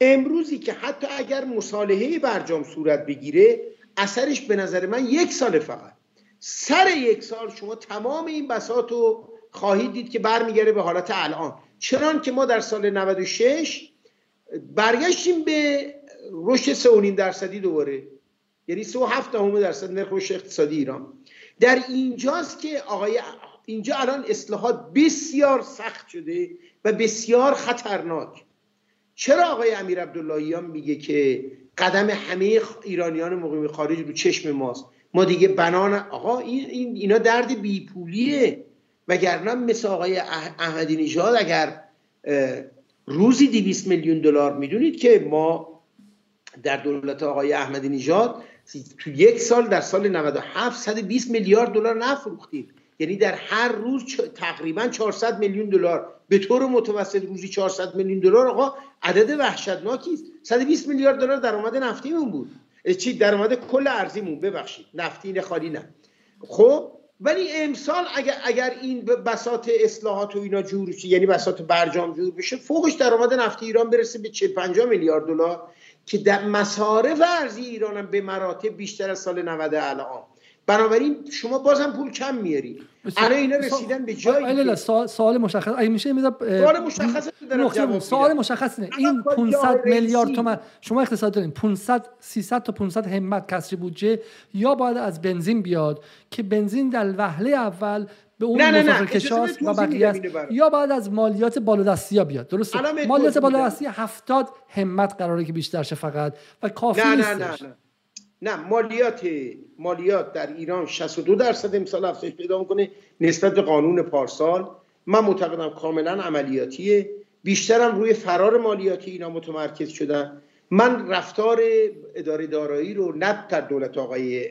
امروزی که حتی اگر مصالحه برجام صورت بگیره اثرش به نظر من یک سال فقط. سر یک سال شما تمام این بسات رو خواهید دید که برمیگرده به حالت الان. چنان که ما در سال 96 برگشتیم به رشد 3.5 درصدی دوباره. یعنی 3.7 درصد نرخ رشد اقتصادی ایران. در اینجاست که آقای اینجا الان اصلاحات بسیار سخت شده و بسیار خطرناک. چرا آقای امیر عبداللهیان میگه که قدم همه ایرانیان مقیم خارج رو چشم ماست؟ ما دیگه بنان آقا این اینا درد بیپولیه. وگرنه مثل آقای احمدی نژاد اگر روزی 200 میلیون دلار می‌دونید که ما در دولت آقای احمدی نژاد تو یک سال در سال 97 120 میلیارد دلار نفروختیم. یعنی در هر روز تقریبا 400 میلیون دلار. به طور متوسط روزی 400 میلیون دلار. آقا عدد وحشتناکی است. 120 میلیارد دلار درآمد نفتیمون بود. چی؟ درآمد کل ارزیمون. ببخشید. نفتی خالی نه. خب ولی امسال اگر اگر این بساط اصلاحات و اینا جور شه یعنی بساط برجام جور بشه فوقش درآمد نفتی ایران برسه به 40 50 میلیارد دلار که در مصارف ارزی ایران هم به مراتب بیشتر از سال 90 الان. بنابراین شما بازم پول کم میاری. الان اینا رسیدن به جایی سوال, سوال مشخص اگه میشه سوال مشخص سوال مشخص نه این 500 میلیارد تومان شما اقتصاد دارین. 500 300 تا 500 همت کسری بودجه یا باید از بنزین بیاد که بنزین در وهله اول به اون نه کشاس و بقیه یا بعد از مالیات بالادستی ها بیاد. درسته؟ مالیات بالادستی 70 همت قراره که بیشتر شه فقط و کافی نه نیستش. نه مالیات مالیات در ایران 62 درصد امسال افزایش پیدا می‌کنه نسبت به قانون پارسال. من معتقدم کاملا عملیاتیه. بیشترم روی فرار مالیاتی اینا متمرکز شدن من رفتار اداره دارایی رو نه در دولت آقای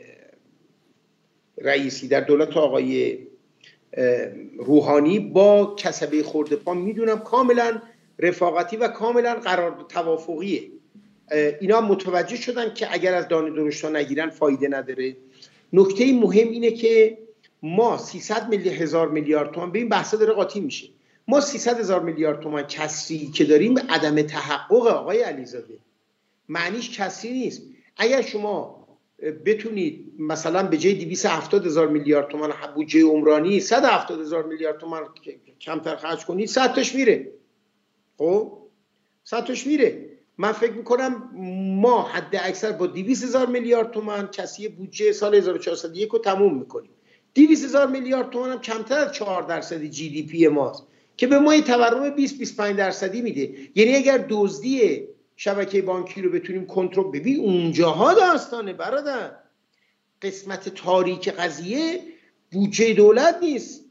رئیسی در دولت آقای روحانی با کسبه خورده پا می‌دونم. کاملا رفاقتی و کاملا قرار توافقیه. اینا متوجه شدن که اگر از دانه درشتا نگیرن فایده نداره. نکته مهم اینه که ما 300 میلی هزار میلیارد تومان به این بحثا داره قاطی میشه. ما 300 هزار میلیارد تومان کسری که داریم عدم تحقق آقای علیزاده. معنیش کسری نیست. اگر شما بتونید مثلا به جای 270 هزار میلیارد تومان بودجه عمرانی 170 هزار میلیارد تومان کمتر خرج کنید 100 تاش میره. خب؟ 100 تاش میره. من فکر می‌کنم ما حد اکثر با 200 هزار میلیارد تومان کسی بودجه سال 1401 رو تموم می‌کنیم. 200 هزار میلیارد تومان هم کمتر از 4 درصد جی دی پی ماست که به ما یه تورم 20 25 درصدی میده. یعنی اگر دزدی شبکه بانکی رو بتونیم کنترل ببین اونجاها داستانه برادر. قسمت تاریک قضیه بودجه دولت نیست.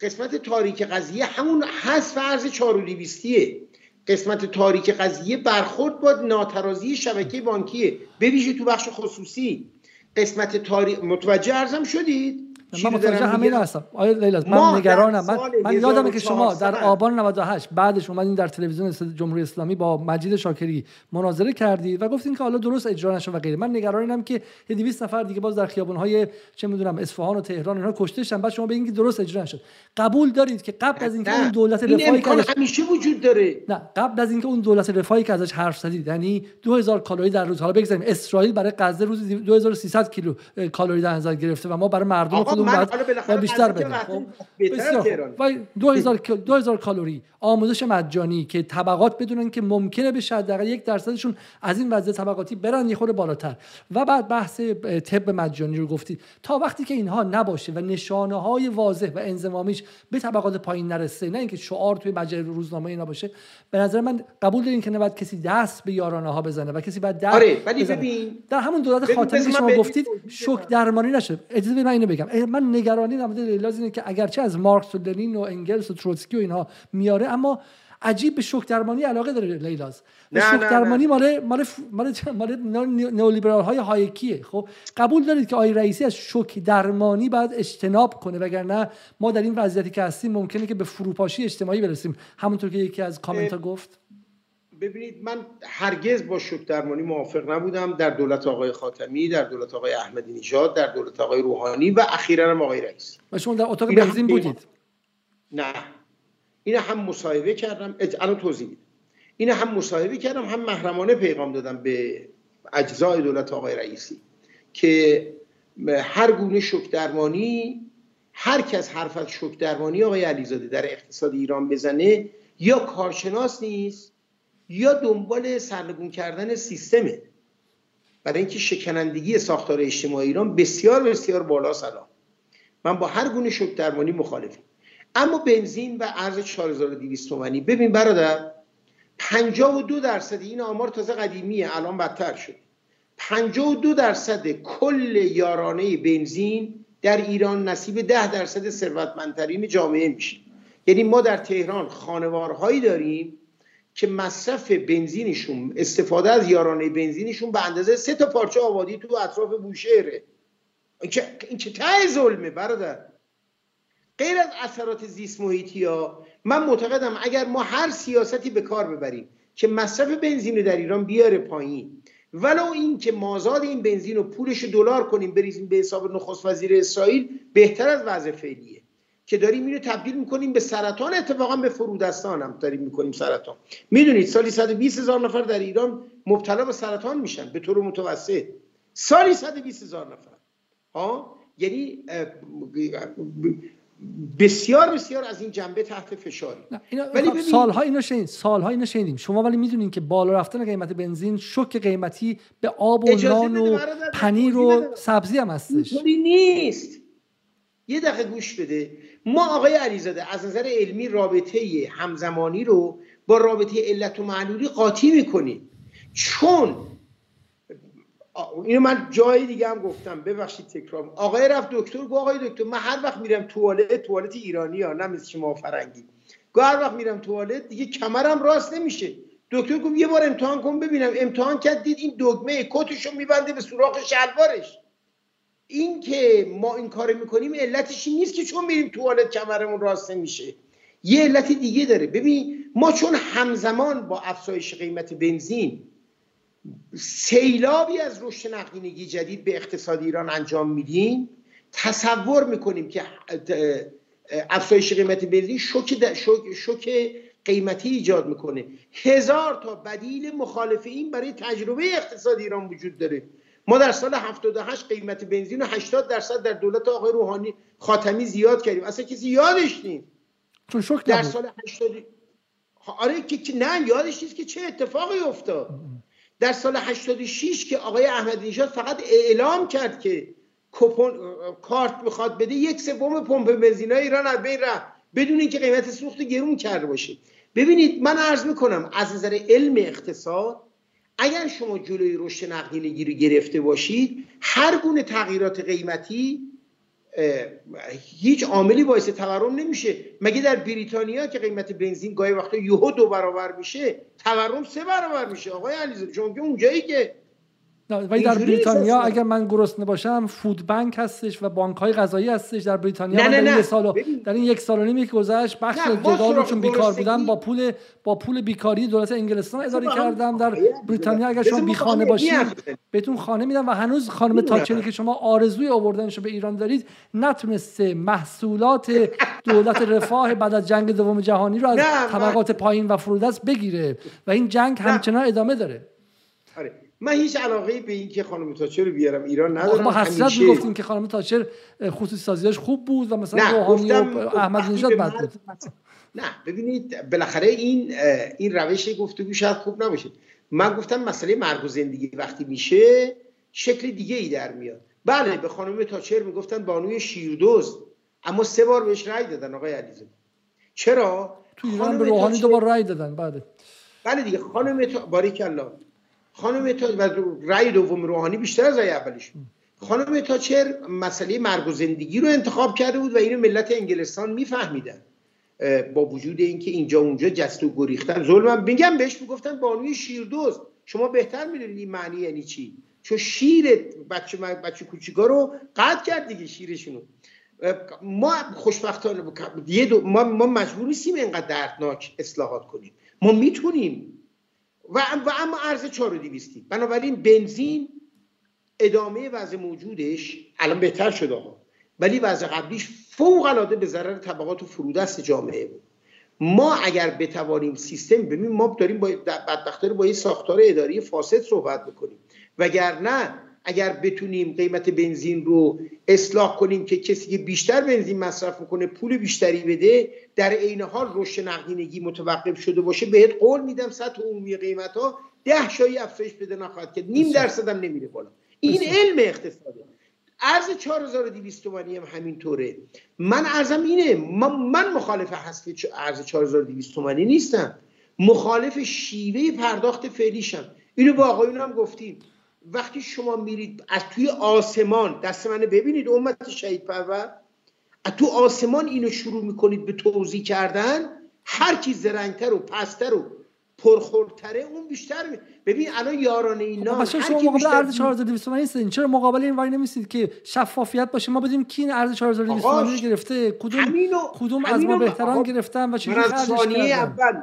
قسمت تاریک قضیه همون حذف ارز 4200 قسمت تاریک قضیه برخورد با ناترازی شبکه بانکیه ببیشه تو بخش خصوصی. قسمت تاریک متوجه ارزم شدید؟ من متوجه همین هستم. آیا لیلا من نگرانم. من, من یادمه که شما در آبان 98 بعدش اومدین در تلویزیون جمهوری اسلامی با مجید شاکری مناظره کردید و گفتین که حالا درست اجرا نشه و غیره. من نگرانم که 200 نفر دیگه باز در خیابون‌های چه می‌دونم اصفهان و تهران اینا کشته شدن بعد شما بگین که درست اجرا نشد قبول دارید که قبل از اینکه اون دولت رفاهی که همیشه وجود داره. نه. قبل از اینکه اون دولت رفاهی که ازش حرف زدید یعنی 2000 کالری در روز حالا بگذاریم اسرائیل برای غزه روز 2300 کیلو کالری در نظر گرفته و ما برای مردم خودمون باید بیشتر بدیم. خب؟ 2000 2000 کالری آموزش مجانی که طبقات بدونن که ممکنه به حداقل یک درصدشون از این وضع طبقاتی برن یه خورده بالاتر. و بعد بحث طب مجانی رو گفتید تا وقتی که اینها نباشه و نشانه های واضح و انضمامیش به طبقات پایین نرسه نه اینکه شعار توی مجله روزنامه اینا باشه به نظر من قبول دارین که نباید کسی دست به یارانه ها بزنه و کسی بعد دست آره ولی ببین در همون دولت خاتمی که شما گفتید شوک درمانی نشه. اجازه بدید من اینو بگم. من نگرانی در مورد اینه که اگرچه از مارکس و لنین و انگلس و تروتسکی و اینها میاره اما عجیب به شوک درمانی علاقه داره لیلاز. به شوک درمانی مال مال مال مال نئولیبرال های هایکیه. خب قبول دارید که آقای رئیسی از شوک درمانی باید اجتناب کنه وگرنه ما در این وضعیتی که هستیم ممکنه که به فروپاشی اجتماعی برسیم. همونطور که یکی از کامنت ها گفت. ببینید من هرگز با شوک درمانی موافق نبودم در دولت آقای خاتمی در دولت آقای احمدی نژاد در دولت آقای روحانی و اخیرا هم آقای رئیسی و شما در اتاق بنزین بودید؟ نه. این هم مصاحبه کردم. الان توضیح میدم. این هم مصاحبه کردم هم محرمانه پیغام دادم به اجزای دولت آقای رئیسی که هر گونه شوک درمانی هر کس حرف از شوک درمانی آقای علیزاده در اقتصاد ایران بزنه یا کارشناس نیست یا دنبال سرنگون کردن سیستمه. برای اینکه شکنندگی ساختار اجتماعی ایران بسیار بسیار بالا سلام من با هر گونه شوک درمانی مخالفم. اما بنزین و ارز 4200 تومانی. ببین برادر 52 درصد این آمار تازه قدیمیه الان بدتر شد. 52 درصد کل یارانه بنزین در ایران نصیب 10 درصد ثروتمندترین جامعه میشه. یعنی ما در تهران خانوارهایی داریم که مصرف بنزینشون استفاده از یارانه بنزینشون به اندازه سه تا پارچه آبادی تو اطراف بوشهره. این که این چه ته ظلمه برادر. غیر از اثرات زیست محیطی ها من معتقدم اگر ما هر سیاستی به کار ببریم که مصرف بنزین در ایران بیاره پایین ولو این که مازاد این بنزین رو پولش دلار کنیم بریزیم به حساب نخست وزیر اسرائیل بهتر از وضع فعلیه. که داریم اینو تبدیل می‌کنیم به سرطان اتفاقا به فرودستان هم داریم می‌کنیم سرطان. می‌دونید سالی 120 هزار نفر در ایران مبتلا به سرطان میشن به طور متوسط. سالی 120 هزار نفر. ها؟ یعنی بسیار بسیار از این جنبه تحت فشاری ولی خب سالها اینو شنید سالها اینو شنیدیم. شما ولی می‌دونین که بالا رفتن قیمت بنزین شوک قیمتی به آب و نان و پنیر و سبزی هم هستش. نیست. یه دقیقه گوش بده. ما آقای علیزاده از نظر علمی رابطه همزمانی رو با رابطه علت و معلولی قاطی می‌کنیم. چون اینو من جای دیگه هم گفتم ببخشید تکرار. آقای رفت دکتر گفت آقای دکتر من هر وقت میرم توالت توالت ایرانی ها نه مثل شما فرنگی. گفت هر وقت میرم توالت دیگه کمرم راست نمیشه. دکتر گفت یه بار امتحان کن ببینم. امتحان کرد دید این دگمه کتشو میبنده به سوراخ شلوارش این که ما این کار می‌کنیم علتش این نیست که چون میریم توالت کمرمون راست نمیشه. یه علت دیگه داره. ببین ما چون همزمان با افزایش قیمت بنزین سیلابی از رشد نقدینگی جدید به اقتصاد ایران انجام میدیم تصور می‌کنیم که افزایش قیمت بنزین شوک, شوک قیمتی ایجاد می‌کنه. هزار تا بدیل مخالف این برای تجربه اقتصاد ایران وجود داره. ما در سال 78 قیمت بنزین رو 80 درصد در دولت آقای روحانی خاتمی زیاد کردیم. اصلا کسی یادش نیست. چون شوک در سال 80 آره که نه یادش نیست که چه اتفاقی افتاد. در سال 86 که آقای احمدی نژاد فقط اعلام کرد که کپون کارت می‌خواد بده یک سوم پمپ بنزین ایران از بین رفت. بدون اینکه قیمت سوخت گرون کرده باشه. ببینید من عرض می‌کنم از نظر علم اقتصاد اگر شما جلوی رشد نقدینگی رو گرفته باشید هر گونه تغییرات قیمتی هیچ عاملی باعث تورم نمیشه. مگه در بریتانیا که قیمت بنزین گاهی وقتا یهو دو برابر میشه تورم سه برابر میشه. آقای علیزاده که اونجایی که ولی در بریتانیا اگر من گرسنه باشم فود بانک هستش و بانک های غذایی هستش در بریتانیا. نه در, نه. این سال در این یک سال و نیمی که گذشت بخش جدال رو چون بیکار بودم با پول با پول بیکاری دولت انگلستان اداره کردم در بریتانیا. اگر شما بی خانه باشید بهتون خانه میدم و هنوز خانم تاچری که شما آرزوی آوردنش به ایران دارید نتونسته محصولات دولت رفاه بعد از جنگ دوم جهانی رو از طبقات پایین و فرودست بگیره و این جنگ همچنان ادامه داره. آره. من هیچ علاقه به این که خانم تاچر رو بیارم ایران ندارم. ما حسرت می‌گفتیم که خانم تاچر خصوصی سازیاش خوب بود و مثلا روحانی و احمد نژاد بد بود. نه ببینید بالاخره این این روش گفتگو شاید خوب نباشه. من گفتم مسئله مرگ و زندگی وقتی میشه شکل دیگه ای در میاد. بله به خانم تاچر می‌گفتن بانوی شیردوز اما سه بار بهش رأی دادن آقای علیزاده. چرا؟ تو ایران به روحانی دو بار رأی دادن بله. بله دیگه خانم تا... باریک الله خانم تا و رأی دوم روحانی بیشتر از رأی اولیش خانم تاچر مسئله مرگ و زندگی رو انتخاب کرده بود و اینو ملت انگلستان میفهمیدن. با وجود اینکه اینجا اونجا جست و گریختن. ظلم میگم بهش می‌گفتن بانوی شیردوز. شما بهتر می‌دونید این معنی یعنی چی. چون شیر بچه بچه کوچیکا رو قطع کرد دیگه شیرشونو ما خوشبختانه ما ما مجبور نیستیم اینقدر دردناک اصلاحات کنیم. ما می‌تونیم و, و اما ارز 4200 بنابراین بنزین ادامه وضع موجودش الان بهتر شده ها. ولی وضع قبلیش فوق العاده به ضرر طبقات و فرودست جامعه بود. ما اگر بتوانیم سیستم ببین ما داریم با بدبختانه با یه ساختار اداری فاسد صحبت بکنیم وگرنه اگر بتونیم قیمت بنزین رو اصلاح کنیم که کسی که بیشتر بنزین مصرف می‌کنه پول بیشتری بده در عین حال رشد نقدینگی متوقف شده باشه. بهت قول میدم سطح عمومی قیمت ها ده شایی افزایش بده نخواهد کرد. نیم درصد هم نمیره بالا. این علم اقتصاده. ارز 4200 تومانی هم همینطوره. من ارزم اینه من مخالف هست ارز 4200 تومانی نیستم. مخالف شیوه پرداخت فعلیشم. اینو با آقایون هم گفتیم. وقتی شما میرید از توی آسمان دست منه ببینید امت شهید پرور. از تو آسمان اینو شروع می‌کنید به توضیح کردن هر کی زرنگتر و پستر و پرخورتره اون بیشتر می... ببین الان یاران اینا خب شما مقابل ارز 4200 تومانی هستین چرا مقابل این وای نمیستید که شفافیت باشه؟ ما بدیم کی این ارز 4200 تومانی گرفته. کدوم همینو... کدوم از ما بهتران گرفتن و چه از ثانیه اول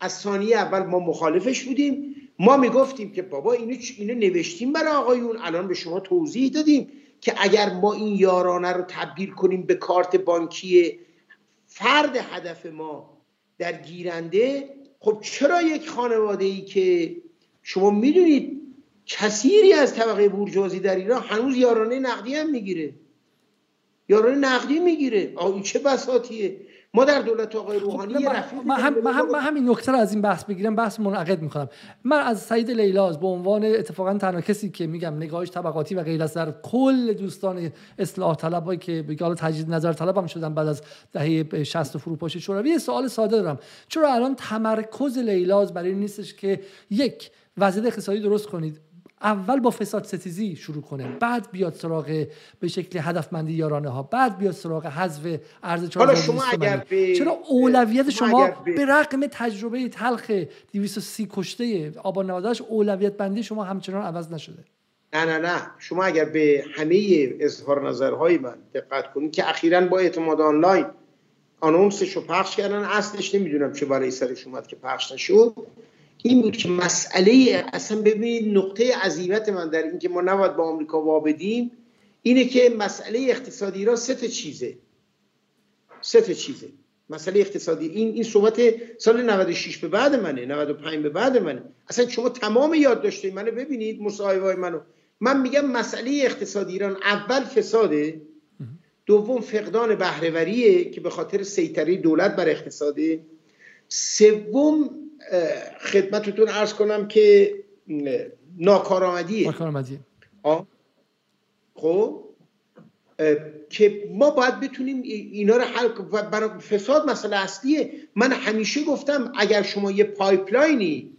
از ثانیه اول ما مخالفش بودیم. ما می‌گفتیم که بابا اینو اینو نوشتیم برای آقایون الان به شما توضیح دادیم که اگر ما این یارانه رو تبدیل کنیم به کارت بانکی فرد هدف ما در گیرنده خب چرا یک خانواده ای که شما می‌دونید کثیری از طبقه بورژوازی در ایران هنوز یارانه نقدی هم می‌گیره؟ یارانه نقدی می‌گیره. آه این چه بساتیه؟ ما در دولت آقای روحانی خب من, هم, من, هم, من همین نکته رو از این بحث بگیرم بحث منعقد می‌کنم. من از سعید لیلاز به عنوان اتفاقا تنها کسی که میگم نگاهش طبقاتی و غیر از در کل دوستان اصلاح طلبایی که به تجدید نظر طلب هم شدن بعد از دهه 60 فروپاشی شوروی یه سوال ساده دارم. چرا الان تمرکز لیلاز برای این نیستش که یک وضعیت اقتصادی درست کنید؟ اول با فساد ستیزی شروع کنه. بعد بیاد سراغ به شکل هدفمندی یارانه ها. بعد بیاد سراغ حذف ارز حالا شما اگر به چرا اولویت شما به رغم تجربه تلخ 230 کشته آبان نواداش اولویت بندی شما همچنان عوض نشده. نه نه نه. شما اگر به همه اظهار نظرهای من دقت کنید که اخیرا با اعتماد آنلاین آنونسش رو پخش کردن اصلش نمی‌دونم چه برای سرش اومد که پخش نشد. این بود که مسئله اصلا ببینید نقطه عظیمت من در اینکه ما نباید با آمریکا وابدیم اینه که مسئله اقتصادی را سه چیزه. سه چیزه. مسئله اقتصادی این این صحبت سال 96 به بعد منه 95 به بعد منه. اصلا شما تمام یاد داشته منو ببینید مصاحبه منو. من میگم مسئله اقتصادی ایران اول فساده دوم فقدان بهرهوریه که به خاطر سیطره دولت بر اقتصاده سوم خدمتتون ارز کنم که ناکارآمدیه. ناکارآمدی. خب؟ که ما باید بتونیم اینا رو حل برای فساد مسئله اصلیه. من همیشه گفتم اگر شما یه pipeline ی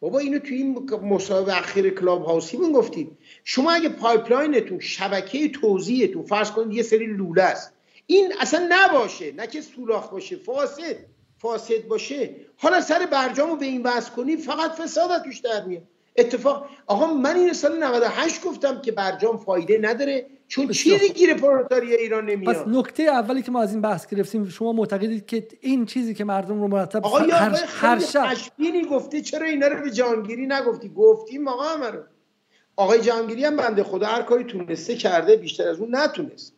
بابا اینو توی این مصاحبه اخیر کلاب هاوسی من گفتید. شما اگه pipeline تون شبکه توزیعتون فرض کنید یه سری لوله است. این اصلا نباشه. نه که سوراخ باشه. فاسد. فاسد باشه حالا سر برجامو به این وضع کنی فقط فساد توش در میاد. اتفاق آقا من این سال 98 گفتم که برجام فایده نداره چون چیزی گیر پرولتاری ایران نمیاد. پس نکته اولی که ما از این بحث گرفتیم شما معتقدید که این چیزی که مردم رو مرتب آقا هر, هر شب گفته چرا اینا رو به جانگیری نگفتی؟ گفتیم آقا رو. آقای جهانگیری هم بنده خدا هر کاری تونسته کرده بیشتر از اون نتونست.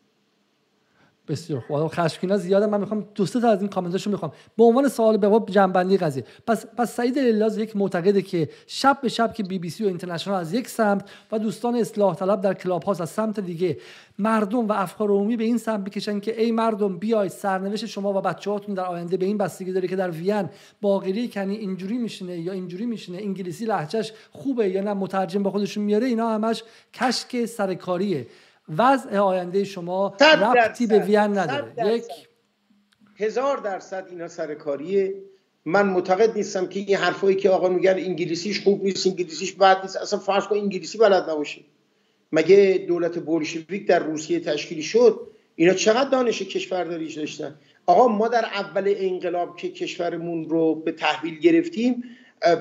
بسیار خوب. خشمگینا زیاده. من می‌خوام دو تا از این کامنتاشو می‌خوام. به عنوان سوال به باب جمع‌بندی قضیه. پس پس سعید لیلاز یک معتقده که شب به شب که بی بی سی و اینترنشنال از یک سمت و دوستان اصلاح طلب در کلاب هاوس از سمت دیگه مردم و افکار عمومی به این سمت بکشن که ای مردم بیاید سرنوشت شما و بچه‌هاتون در آینده به این بستگی داره که در وین باقری کنی اینجوری میشینه یا اینجوری میشینه انگلیسی لهجهش خوبه یا نه مترجم با خودشون میاره اینا همش کشک سرکاریه. وضع آینده شما ربطی به وین نداره. یک. هزار درصد اینا سرکاریه من معتقد نیستم که این حرفایی که آقا میگن انگلیسیش خوب نیست انگلیسیش بد نیست. اصلا فرض کن انگلیسی بلد نباشه مگه دولت بولشویک در روسیه تشکیل شد؟ اینا چقدر دانش کشورداری داشتن؟ آقا ما در اول انقلاب که کشورمون رو به تحویل گرفتیم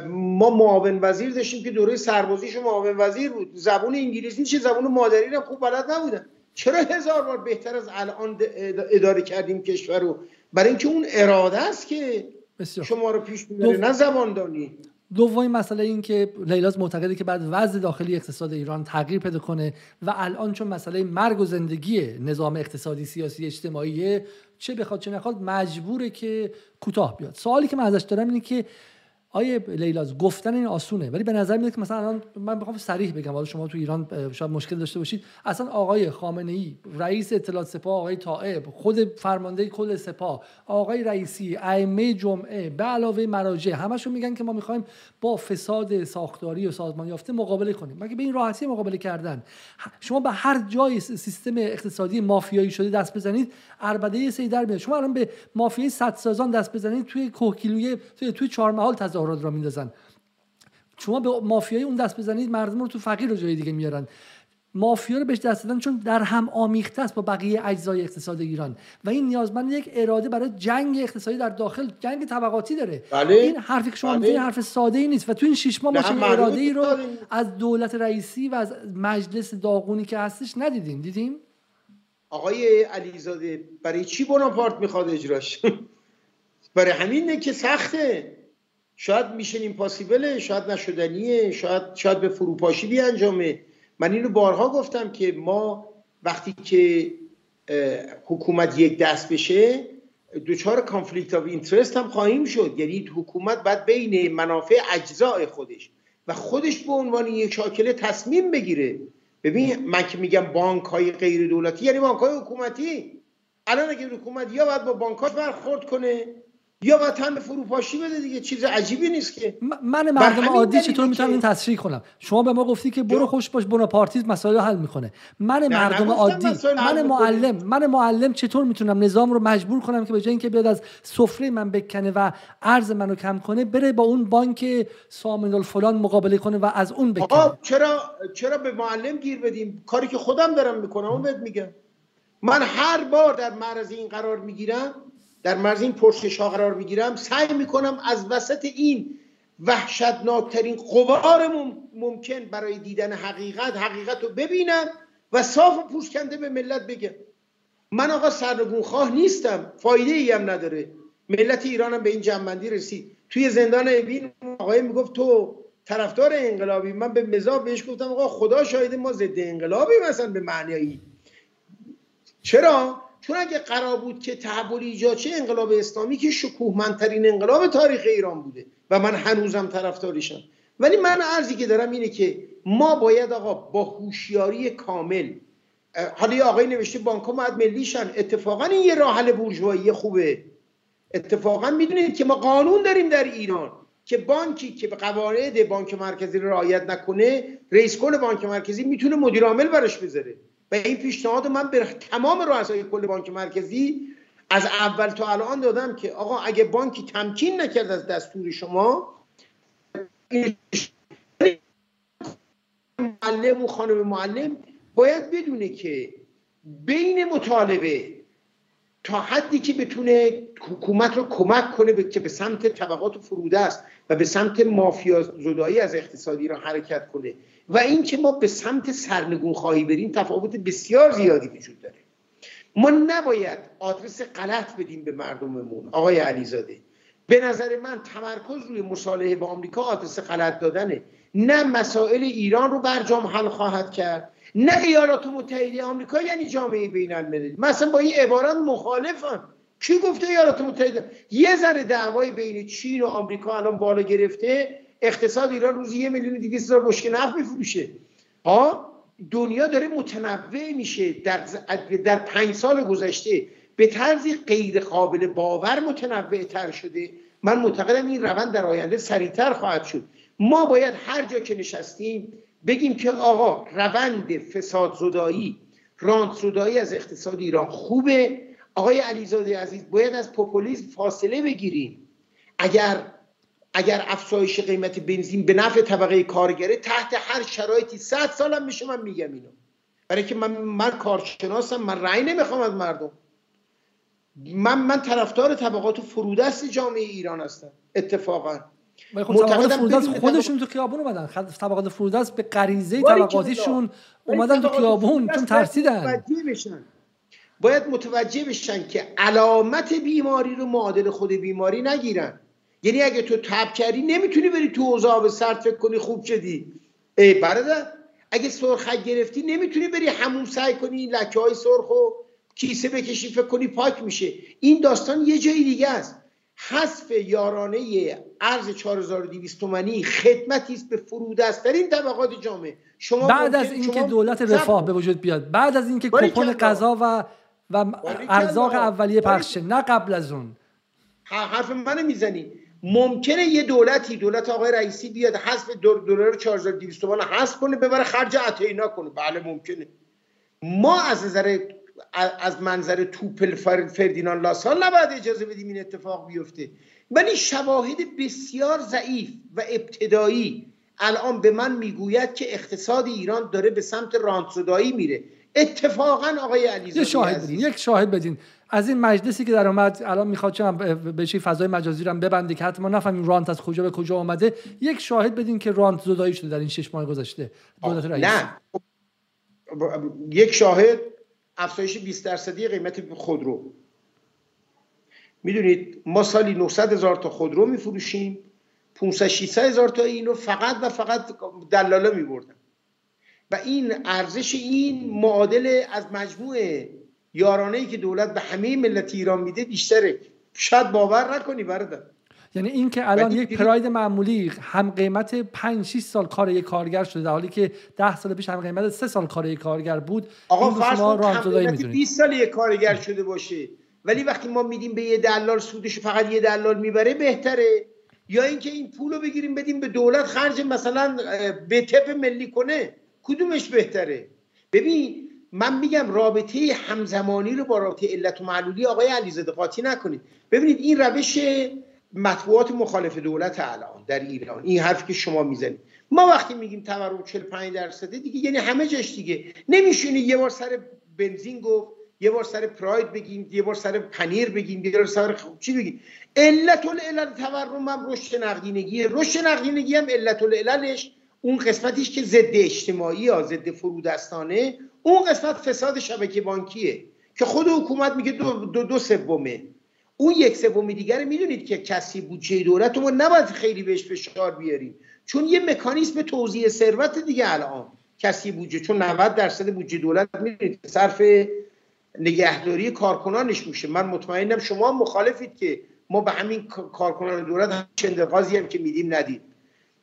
ما معاون وزیر داشتیم که دوره سربازیش معاون وزیر بود. زبون انگلیسی چه زبون مادری رو خوب بلد نبودن چرا هزار بار بهتر از الان اداره کردیم کشور رو؟ برای اینکه اون اراده است که بسیار. شما رو پیش می‌بره نه زبان دانی دومین مسئله این که لیلاز معتقده که بعد وضع داخلی اقتصاد ایران تغییر پیدا کنه و الان چون مسئله مرگ و زندگی نظام اقتصادی سیاسی اجتماعی چه بخواد چه نخواد مجبوره که کوتاه بیاد. سوالی که من ازش دارم اینه که آیه لیلاز گفتن این آسونه. ولی به نظر میاد که مثلا الان من بخوام صریح بگم. حالا شما تو ایران شاید مشکل داشته باشید. اصلا آقای خامنه ای رئیس اطلاعات سپاه آقای طائب خود فرمانده کل سپاه آقای رئیسی ائمه جمعه به علاوه مراجع همشون میگن که ما می‌خوایم با فساد ساختاری و سازمان یافته مقابله کنیم. مگه به این راحتی مقابله کردن؟ شما به هر جای سیستم اقتصادی مافیایی شده دست بزنید اربده سید در میاد. شما الان به مافیای صد سازان دست بزنید توی کوهگیلوی توی توی چهارمحال تظاهرات را میندازن. شما به مافیای اون دست بزنید مردم رو تو فقیر رو جای دیگه میارن. مافیا رو بهش دست دادن چون در هم آمیخته است با بقیه اجزای اقتصاد ایران. و این نیازمند یک اراده برای جنگ اقتصادی در داخل جنگ طبقاتی داره. بله. این حرفی که شما بله. حرف ساده ای نیست و تو این شش ماه ما اراده ای رو از دولت رئیسی و از مجلس داغونی که هستش ندیدیم. دیدیم؟ آقای علیزاده برای چی بناپارت می‌خواد اجراش؟ برای همینه که سخته. شاید میشن این شاید نشدنیه شاید شاید به فروپاشی بیانجامه. من اینو بارها گفتم که ما وقتی که حکومت یک دست بشه دچار conflict of interest هم خواهیم شد. یعنی حکومت باید بین منافع اجزای خودش و خودش به عنوان یک شاکله تصمیم بگیره. ببین من که میگم بانک های غیر دولتی یعنی بانک های حکومتی. الان اگه حکومت یا باید با بانکات برخورد کنه. یا وطن به فروپاشی بده دیگه چیز عجیبی نیست که. من مردم عادی چطور می‌تونم این تصریح کنم؟ شما به ما گفتی که برو خوش باش بناپارتیز مسائل حل می‌کنه. من مردم عادی من معلم من معلم چطور می‌تونم نظام رو مجبور کنم که به جای اینکه بیاد از سفره من بکنه و ارز منو کم کنه بره با اون بانک سامن الفلان مقابله کنه و از اون بکنه؟ چرا چرا به معلم گیر بدیم؟ کاری که خودم دارم می‌کنم اون بهت میگم. من هر بار در معرض این قرار می‌گیرم در مرز این پرسش ها قرار بگیرم سعی می‌کنم از وسط این وحشتناکترین قبار ممکن برای دیدن حقیقت حقیقت رو ببینم و صاف و پوشکنده به ملت بگم. من آقا سرنگون خواه نیستم فایده ای هم نداره. ملت ایرانم به این جنبندی رسید. توی زندان اوین آقای می‌گفت تو طرفدار انقلابی. من به مزاح بهش گفتم آقا خدا شاهد ما ضد انقلابی مثلا به معنایی چرا؟ چون اگه قرار بود که تحول ایجاد چه انقلاب اسلامی که شکوهمندترین انقلاب تاریخ ایران بوده و من هنوزم طرفدارشم. ولی من عرضی که دارم اینه که ما باید آقا با هوشیاری کامل حالا یه آقای نوشته بانک ها باید ملیشن اتفاقا این یه راحل بورژوایی خوبه. اتفاقا می‌دونید که ما قانون داریم در ایران که بانکی که به قواعد بانک مرکزی رعایت نکنه رئیس کل بانک مرکزی می‌تونه مدیر عامل براش بذاره. و این پیشنهاد من به تمام رؤسای کل بانک مرکزی از اول تا الان دادم که آقا اگه بانکی تمکین نکرد از دستور شما معلم و خانم معلم باید بدونه که بین مطالبه تا حدی که بتونه حکومت رو کمک کنه که به سمت طبقات فروده است و به سمت مافیا زدایی از اقتصادی را حرکت کنه. و اینکه ما به سمت سرنگون خواهی بریم تفاوت بسیار زیادی وجود داره. ما نباید آدرس غلط بدیم به مردممون. آقای علیزاده به نظر من تمرکز روی مصالحه با آمریکا آدرس غلط دادنه. نه مسائل ایران رو برجام حل خواهد کرد نه ایالات متحده آمریکا یعنی جامعه بین المللی. مثلا با این عبارت مخالفم. کی گفته ایالات متحده؟ یه ذره دعوای بین چین و آمریکا الان بالا گرفته. اقتصاد ایران روزی یه میلیون دیگه هزار بشکه نفت میفروشه. ها دنیا داره متنوع میشه. در, در پنج سال گذشته به طرزی غیر قابل باور متنوع تر شده. من معتقدم این روند در آینده سریعتر خواهد شد. ما باید هر جا که نشستیم بگیم که آقا روند فساد زدایی رانت زدایی از اقتصاد ایران خوبه. آقای علیزاده عزیز باید از پوپولیسم فاصله بگیریم. اگر اگر افزایش قیمت بنزین به نفع طبقه کارگره تحت هر شرایطی صد سالم میشه من میگم اینو. برای که من من کارشناسم من رأی نمی‌خوام از مردم. من من طرفدار طبقات فرودست جامعه ایران هستم اتفاقا. خب طبقات فرودست خودشون تو خیابون اومدن. طبقات فرودست به غریزه طبقاتیشون اومدن تو خیابون چون ترسیدن. باید متوجه بشن که علامت بیماری رو معادل خود بیماری نگیرن. یعنی اگه تو تب کردی نمی‌تونی بری تو اوضاع به سرد فکر کنی خوب شدی. ای برادر اگه سرخک گرفتی نمی‌تونی بری همون سعی کنی این لکه های سرخ و کیسه بکشی فکر کنی پاک میشه. این داستان یه جای دیگه است. حذف یارانه ارز 4200 تومانی خدمتی است به فرودسترین طبقات جامعه. شما بعد از اینکه دولت رفاه به وجود بیاد بعد از اینکه کوپن غذا و و ارزاق اولیه پخشه نه قبل از اون. حرف منو می‌زنی. ممکنه یه دولتی دولت آقای رئیسی بیاد حذف دلار 4200 تومان حذف کنه ببره خرج اتینا کنه. بله ممکنه. ما از نظر از منظر توپل فردینان لاسال نباید اجازه بدیم این اتفاق بیفته. ولی شواهد بسیار ضعیف و ابتدایی الان به من می‌گوید که اقتصاد ایران داره به سمت رانتزدایی میره. اتفاقا آقای علیزاده شاهد بدین یک شاهد بدین. از این مجلسی که در اومد الان می‌خواد چه به چی فضای مجازی رو ببنده که حتی ما نفهمیم رانت از کجا به کجا آمده یک شاهد بدین که رانت زدایی شده در این شش ماه گذشته. دولت رئیس. نه. یک شاهد افزایش 20 درصدی قیمت خودرو می‌دونید ما سالی 900 هزار تا خودرو میفروشیم. 500 600 هزار تا اینو فقط و فقط دلالا میبردن. و این ارزش این معادل از مجموعه یارانه ای که دولت به همه ملت ایران میده بیشتره. شاید باور نکنی برادر. یعنی این که الان یک پراید معمولی هم قیمت 5 6 سال کار یک کارگر شده در حالی که 10 سال پیش هم قیمت 3 سال کار یک کارگر بود آقا فرض کن 20 سال یک کارگر شده باشه ولی وقتی ما میدیم به یه دلال سودش فقط یه دلال می‌بره بهتره. یا اینکه این پول رو بگیریم بدیم به دولت خرج مثلا به تپ ملی کنه کدومش بهتره؟ ببین من میگم رابطه همزمانی رو با رابطه علت و معلولی آقای علیزاده قاطی نکنید. ببینید این روش مطبوعات مخالف دولت الان در ایران این حرفی که شما می‌زنید. ما وقتی میگیم تورم 45 درصده دیگه یعنی همه جاش دیگه. نمیشونی یه بار سر بنزین گفت یه بار سر پراید بگیم یه بار سر پنیر بگیم یه بار سر چی بگیم. علت العلل تورم هم رشد نقدینگی رشد نقدینگی هم علت العللش اون قسمتیش که ضد اجتماعی یا ضد فرودستانه. اون قسمت فساد شبکه بانکیه که خود حکومت میگه دو, دو, دو سومه. اون یک سومی دیگر می‌دونید که کسی بودجه دولت ما نباید خیلی بهش فشار بیاریم. چون یه مکانیسم توزیع ثروت دیگه الان کسی بودجه چون 90 درصد بودجه دولت می‌دونید صرف نگهداری کارکنانش میشه. من مطمئنم شما مخالفید که ما به همین کارکنان دولت چند هم که میدیم ندید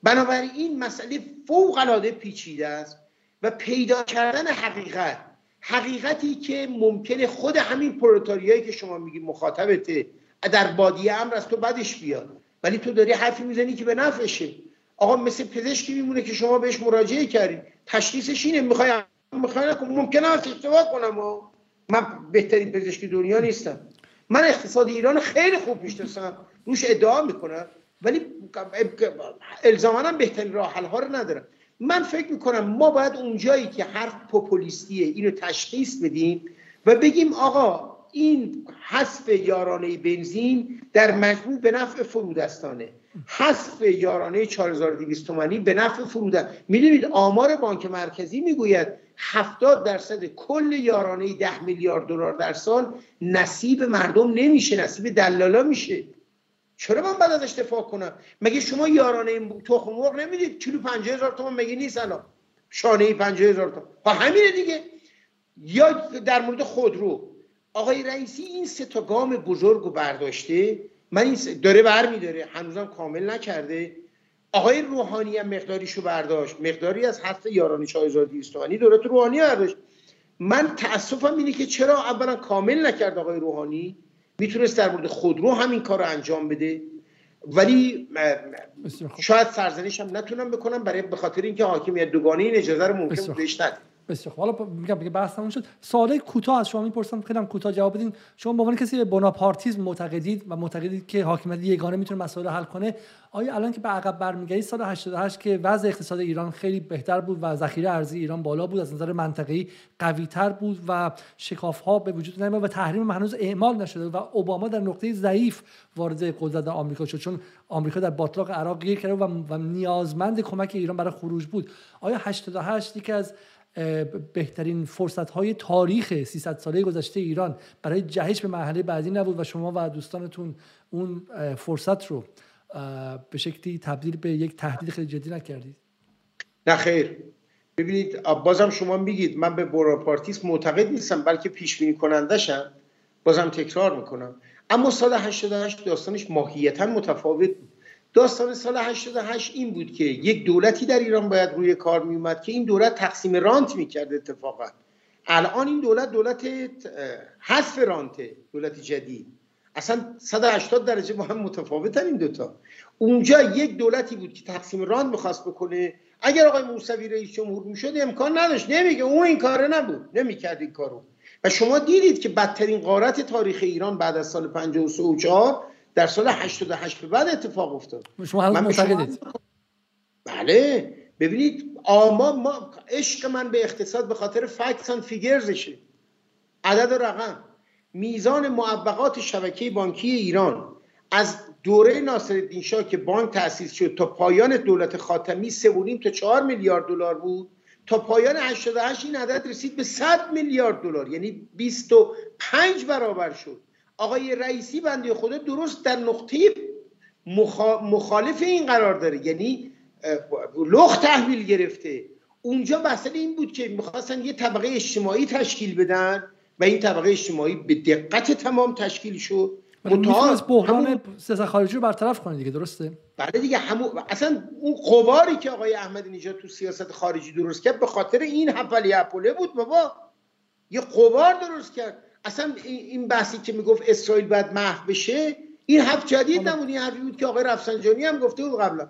بنابراین این مسئله فوق العاده پیچیده است. و پیدا کردن حقیقت. حقیقتی که ممکنه خود همین پروتاریایی که شما میگی مخاطبته در بادیه امر از تو بدش بیاد. ولی تو داری حرفی می‌زنی که به نفعشه. آقا مثل پزشکی میمونه که شما بهش مراجعه کردی. تشخیصش اینه می‌خوای می‌خوای ممکنه اشتباه کنم. و من بهترین پزشکی دنیا نیستم. من اقتصاد ایران خیلی خوب می‌شناسم. روش ادعا می‌کنم. ولی الزاما بهترین راه ها رو ندارم. من فکر می‌کنم ما باید اونجایی که حرف پوپولیستیه اینو تشخیص بدیم و بگیم آقا این حذف یارانه بنزین در مجموع به نفع فرودستانه. حذف یارانه 4200 تومانی به نفع فرودست می‌دونید آمار بانک مرکزی می‌گوید 70 درصد کل یارانه 10 میلیارد دلار در سال نصیب مردم نمیشه نصیب دلالا میشه. چرا من بعد ازش دفاع کنم؟ مگه شما یارانه تخم مرغ نمی‌دید؟ کیلو 50000 تومان مگه نیست الان؟ شانه 50000 تومان. ها همینه دیگه. یا در مورد خودرو. آقای رئیسی این سه تا گام بزرگ رو برداشته. من این داره برمیداره هنوزم کامل نکرده. آقای روحانی هم مقداریشو برداشت. مقداری از حذف یارانه 4200 تومانی دولت روحانی برداشت. من تاسفم اینه که چرا اولا کامل نکرد آقای روحانی؟ می‌تونست در مورد خودرو همین کار رو انجام بده. ولی شاید سرزنش هم نتونم بکنم برای به خاطر اینکه حاکمیت دوگانه این اجازه رو ممکن بهش بسیار حالا میگم دیگه بحث تموم شد. سوال کوتاه از شما می‌پرسم. خیلی کوتاه جواب بدین. شما به عنوان کسی به بناپارتیزم معتقدید و معتقدید که حاکمیت یگانه می‌تونه مسائل حل کنه آیا الان که به عقب برمیگردید سال 88 که وضع اقتصاد ایران خیلی بهتر بود و ذخیره ارزی ایران بالا بود از نظر منطقه‌ای قوی تر بود و شکاف ها به وجود نیامد و تحریم هنوز اعمال نشده و اوباما در نقطه ضعیف وارد قدرت آمریکا شد. چون آمریکا در باطلاق عراق گیر کرده و نیازمند کمک ایران برای خروج بود. آیا 88 یکی از بهترین فرصت های تاریخ 300 ساله گذشته ایران. برای جهش به مرحله بعدی نبود و شما و دوستانتون اون فرصت رو به شکلی تبدیل به یک تهدید خیلی جدی نکردید. نه خیر. ببینید بازم شما میگید من به بوراپارتیس معتقد نیستم بلکه پیش بینی کنندشم بازم تکرار می‌کنم. اما سال 88 داستانش ماهیتا متفاوت بود. داستان سال 88 این بود که یک دولتی در ایران باید روی کار می اومد که این دولت تقسیم رانت می‌کرد اتفاقا. الان این دولت دولت حذف رانته دولت جدید. اصلا 180 درجه با هم متفاوتن این دوتا. اونجا یک دولتی بود که تقسیم رانت می‌خواست بکنه. اگر آقای موسوی رئیس جمهور می‌شد امکان نداشت. نمیگه. اون این کاره نبود. نمی‌کرد این کارو. و شما دیدید که بدترین قارت تاریخ ایران بعد از سال 53 و 4 در سال 88 به بعد اتفاق افتاد. شما هنوز معتقدید؟ بله. ببینید آما ما عشق من به اقتصاد به خاطر فکتس اند فیگرزشه عدد و رقم. میزان معبقات شبکه بانکی ایران. از دوره ناصرالدین شاه که بانک تأسیس شد تا پایان دولت خاتمی 3.5 تا 4 میلیارد دلار بود تا پایان 88 این عدد رسید به 100 میلیارد دلار. یعنی 25 برابر شد. آقای رئیسی بنده خدا درست در نقطه مخالف این قرار داره. یعنی لخ تحویل گرفته. اونجا مسئله این بود که می‌خواستن یه طبقه اجتماعی تشکیل بدن و این طبقه اجتماعی به دقت تمام تشکیل شد. می‌تونست بحران همون... سیاست خارجی رو برطرف کنه دیگه درسته؟ بله دیگه همون اصلا اون قواری که آقای احمدی نژاد تو سیاست خارجی درست کرد به خاطر این حفلی اپوله بود بابا. یه قوار درست کرد. اصلا این بحثی که می‌گفت اسرائیل باید محو بشه این حرف جدید نبود. این حرفی بود که آقای رفسنجانی هم گفته بود قبلا.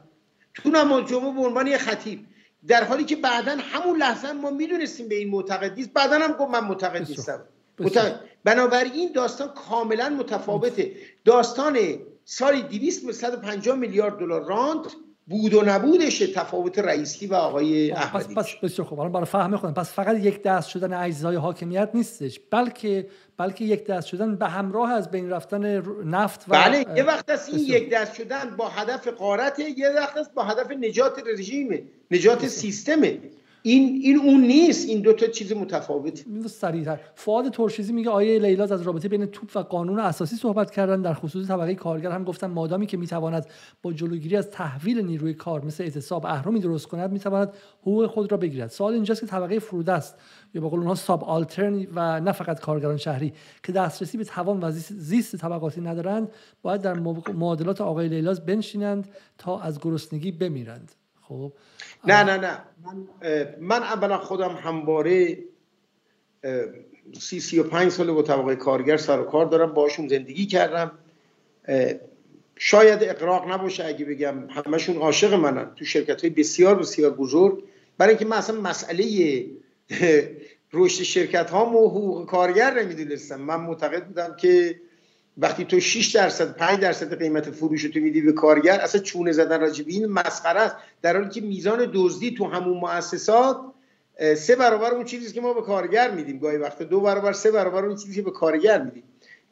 تو نماز جمعه به عنوان یه خطیب. در حالی که بعدا همون لحظه ما می‌دونستیم به این معتقد نیست. بعدا هم گفت من معتقد نیستم. بنابراین داستان کاملا متفاوته. داستان سالی 200 150 میلیارد دلار راند بود و نبودش تفاوت رئیسی و آقای احمدی پس پس بسیار خوب. برای فهم خودم پس فقط یک دست شدن اجزای حاکمیت نیستش بلکه بلکه یک دست شدن به همراه از بین رفتن نفت و بله یه وقت است این یک دست شدن با هدف قارت یه وقت است با هدف نجات رژیم نجات سیستمه. این این اون نیست. این دو تا چیز متفاوت سریعتر. فعاد ترشیزی میگه آیه لیلاز از رابطه بین توپ و قانون اساسی صحبت کردن. در خصوص طبقه کارگر هم گفتن مادامی که می‌تواند با جلوگیری از تحویل نیروی کار مثل اعتصاب اهرمی درست کند می‌تواند حقوق خود را بگیرد. سوال اینجاست که طبقه فروده است. یا به قول اونها ساب آلترن و نه فقط کارگران شهری. که دسترسی به توان و زیست طبقاتی ندارند باید در معادلات آقای لیلاز بنشینند تا از گرسنگی بمیرند. خب؟ نه نه نه. من, من اولا خودم همواره سی سی و پنج سال با طبقه کارگر سر و کار دارم باشون زندگی کردم. شاید اقراق نباشه اگه بگم همشون عاشق منن. تو شرکت های بسیار بسیار بزرگ. برای اینکه من اصلا مسئله رشد شرکت ها و حقوق کارگر نمی‌دونستم. من معتقد بودم که وقتی تو 6 درصد 5 درصد قیمت فروش تو میدی به کارگر اصلا چونه زدن راجع این مسخره است. در حالی که میزان دزدی تو همون مؤسسات سه برابر اون چیزی که ما به کارگر میدیم. گاهی وقت دو برابر سه برابر اون چیزی که به کارگر میدیم.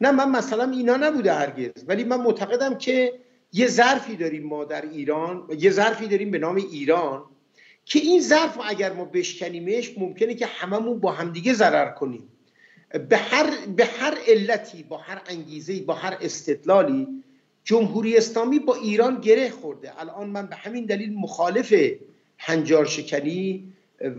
نه من مثلا اینا نبوده هرگز. ولی من معتقدم که یه ظرفی داریم ما در ایران یه ظرفی داریم به نام ایران که این ظرف اگر ما بشکنیمش ممکنه که هممون با همدیگه ضرر کنیم. به هر, به هر علتی با هر انگیزه با هر استدلالی جمهوری اسلامی با ایران گره خورده. الان من به همین دلیل مخالف هنجار شکنی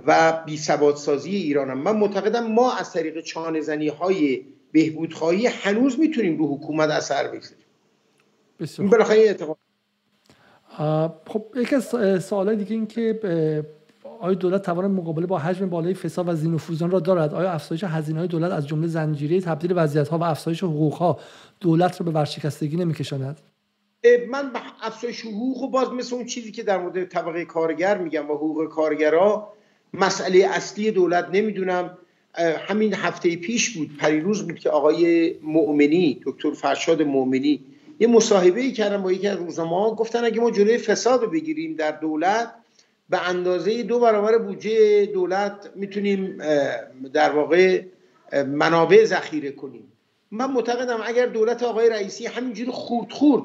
و بی سازی ایرانم. من معتقدم ما از طریق چانه زنی های بهبودخواهی هنوز می‌تونیم رو حکومت اثر بگذاریم. بالاخره اعتقاد. خب یکی از سوالای دیگه این که آیا دولت توان مقابله با حجم بالای فساد و زینوفوزان را دارد؟ آیا افزایش هزینه های دولت از جمله زنجیره تبدیل وضعیت ها و افزایش حقوق ها دولت را به ورشکستگی نمیکشاند؟ من به افزایش حقوق و باز مثل اون چیزی که در مورد طبقه کارگر میگم و حقوق کارگرها مسئله اصلی دولت نمی‌دونم. همین هفته پیش بود پریروز بود که آقای مؤمنی دکتر فرشاد مؤمنی یه مصاحبه ای کردن با یکی از روزنامه‌ها گفتن اگه ما جلوی فساد رو بگیریم در دولت به اندازه دو برابر بودجه دولت می‌تونیم در واقع منابع ذخیره کنیم. من معتقدم اگر دولت آقای رئیسی همینجوری خورد خورد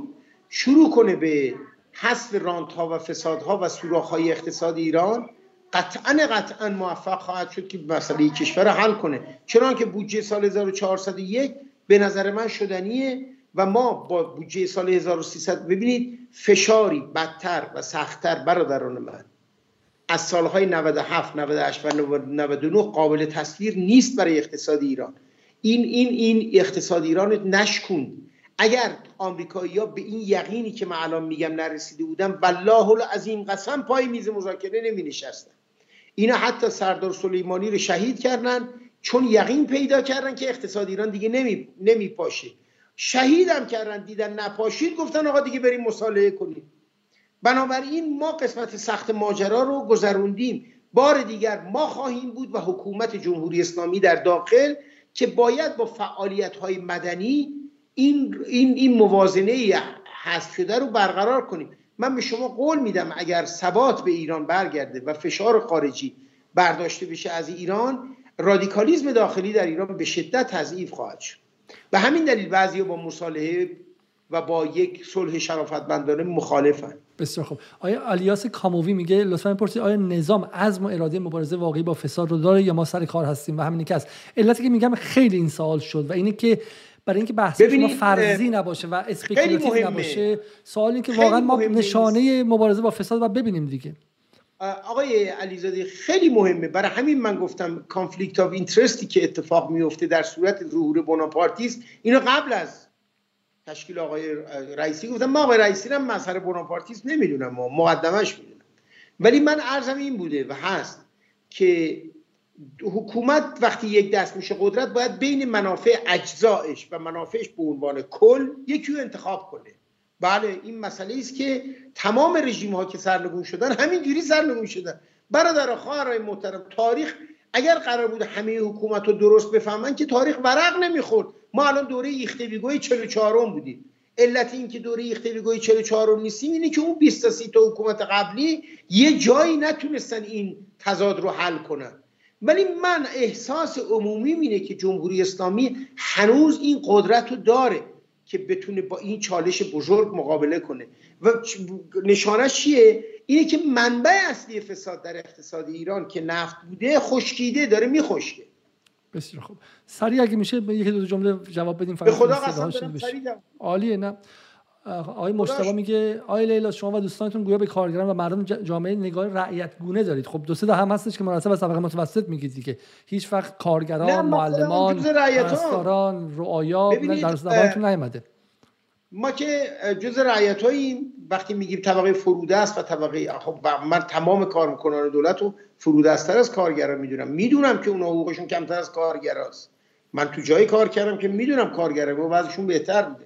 شروع کنه به حذف رانت ها و فساد ها و سوراخ های اقتصاد ایران قطعا قطعا موفق خواهد شد که مسئله کشور حل کنه. چرا که بودجه سال 1401 به نظر من شدنیه و ما با بودجه سال 1300 ببینید فشاری بدتر و سختتر برادران من. از سالهای 97 98 و 99 قابل تصویر نیست برای اقتصاد ایران. این این این اقتصاد ایران نشکوند. اگر آمریکایی‌ها به این یقینی که من الان میگم نرسیده بودن والله این قسم پای میز مذاکره نمی نشستن اینا حتی سردار سلیمانی رو شهید کردن چون یقین پیدا کردن که اقتصاد ایران دیگه نمی, نمی پاشه شهیدم کردن دیدن نپاشید گفتن آقا دیگه بریم مصالحه کنیم. بنابراین ما قسمت سخت ماجرا رو گذروندیم. بار دیگر ما خواهیم بود و حکومت جمهوری اسلامی در داخل که باید با فعالیت های مدنی این, این, این موازنه حذف شده رو برقرار کنیم. من به شما قول میدم اگر ثبات به ایران برگرده و فشار خارجی برداشته بشه از ایران رادیکالیزم داخلی در ایران به شدت تضعیف خواهد شد. به همین دلیل بعضی با مصالحه و با یک صلح شرافتمندانه مخالفن. بسیار خوب. آیا الیاس کامووی میگه لطفا بپرسید آیا نظام عزم و اراده مبارزه واقعی با فساد رو داره یا ما سر کار هستیم و همینی که است علتی که میگم خیلی این سوال شد و اینه که برای اینکه بحث ما فرضی نباشه و speculative نباشه سوال این که واقعا ما نشانه مبارزه با فساد و ببینیم دیگه. آقای علیزاده خیلی مهمه. برای همین من گفتم conflict of interest ی که اتفاق میفته در صورت ظهور بوناپارتیست اینو قبل از تشکیل آقای رئیسی گفتم ما آقای رئیسی هم مظهر بوناپارتیسم نمی‌دونم ما مقدمش می‌دونم. ولی من ارزم این بوده و هست که حکومت وقتی یک دست میشه قدرت باید بین منافع اجزایش و منافعش به عنوان کل یکی رو انتخاب کنه. بله این مسئله است که تمام رژیم ها که سرنگون شدن همینجوری سرنگون شدن. برادر خواهرای محترم تاریخ اگر قرار بود همه حکومت رو درست بفهمن که تاریخ ورق نمی‌خورد. ما الان دوره ایختویگوی 44 بودیم علت این که دوره ایختویگوی 44 نیستیم اینه که اون 20 تا حکومت قبلی یه جایی نتونستن این تضاد رو حل کنن. ولی من احساس عمومی اینه که جمهوری اسلامی هنوز این قدرت رو داره که بتونه با این چالش بزرگ مقابله کنه. و نشانش چیه؟ اینه که منبع اصلی فساد در اقتصاد ایران که نفت بوده خشکیده داره میخشکه. بسیار خوب. سریع اگه میشه به یکی دو جمله جواب بدیم به خدا قسم عالیه نه. آقای مشتبه میگه آقای لیلا شما و دوستانتون گویا به کارگران و مردم جامعه نگاه رعیت گونه دارید. خب دو سه تا هم هستش که مناسب از طبقه متوسط میگید دیگه. هیچ وقت کارگران معلمان پرستاران رعایا در زبانتون نیومده. ما که جز رعیت وقتی میگیم طبقه فروده است و طبقه خب من تمام کارکنان دولت رو فروده استر از کارگران می‌دونم. می‌دونم که اونا حقوقشون کمتر از کارگراست. من تو جایی کار کردم که می‌دونم کارگران و وضعشون بهتر بوده.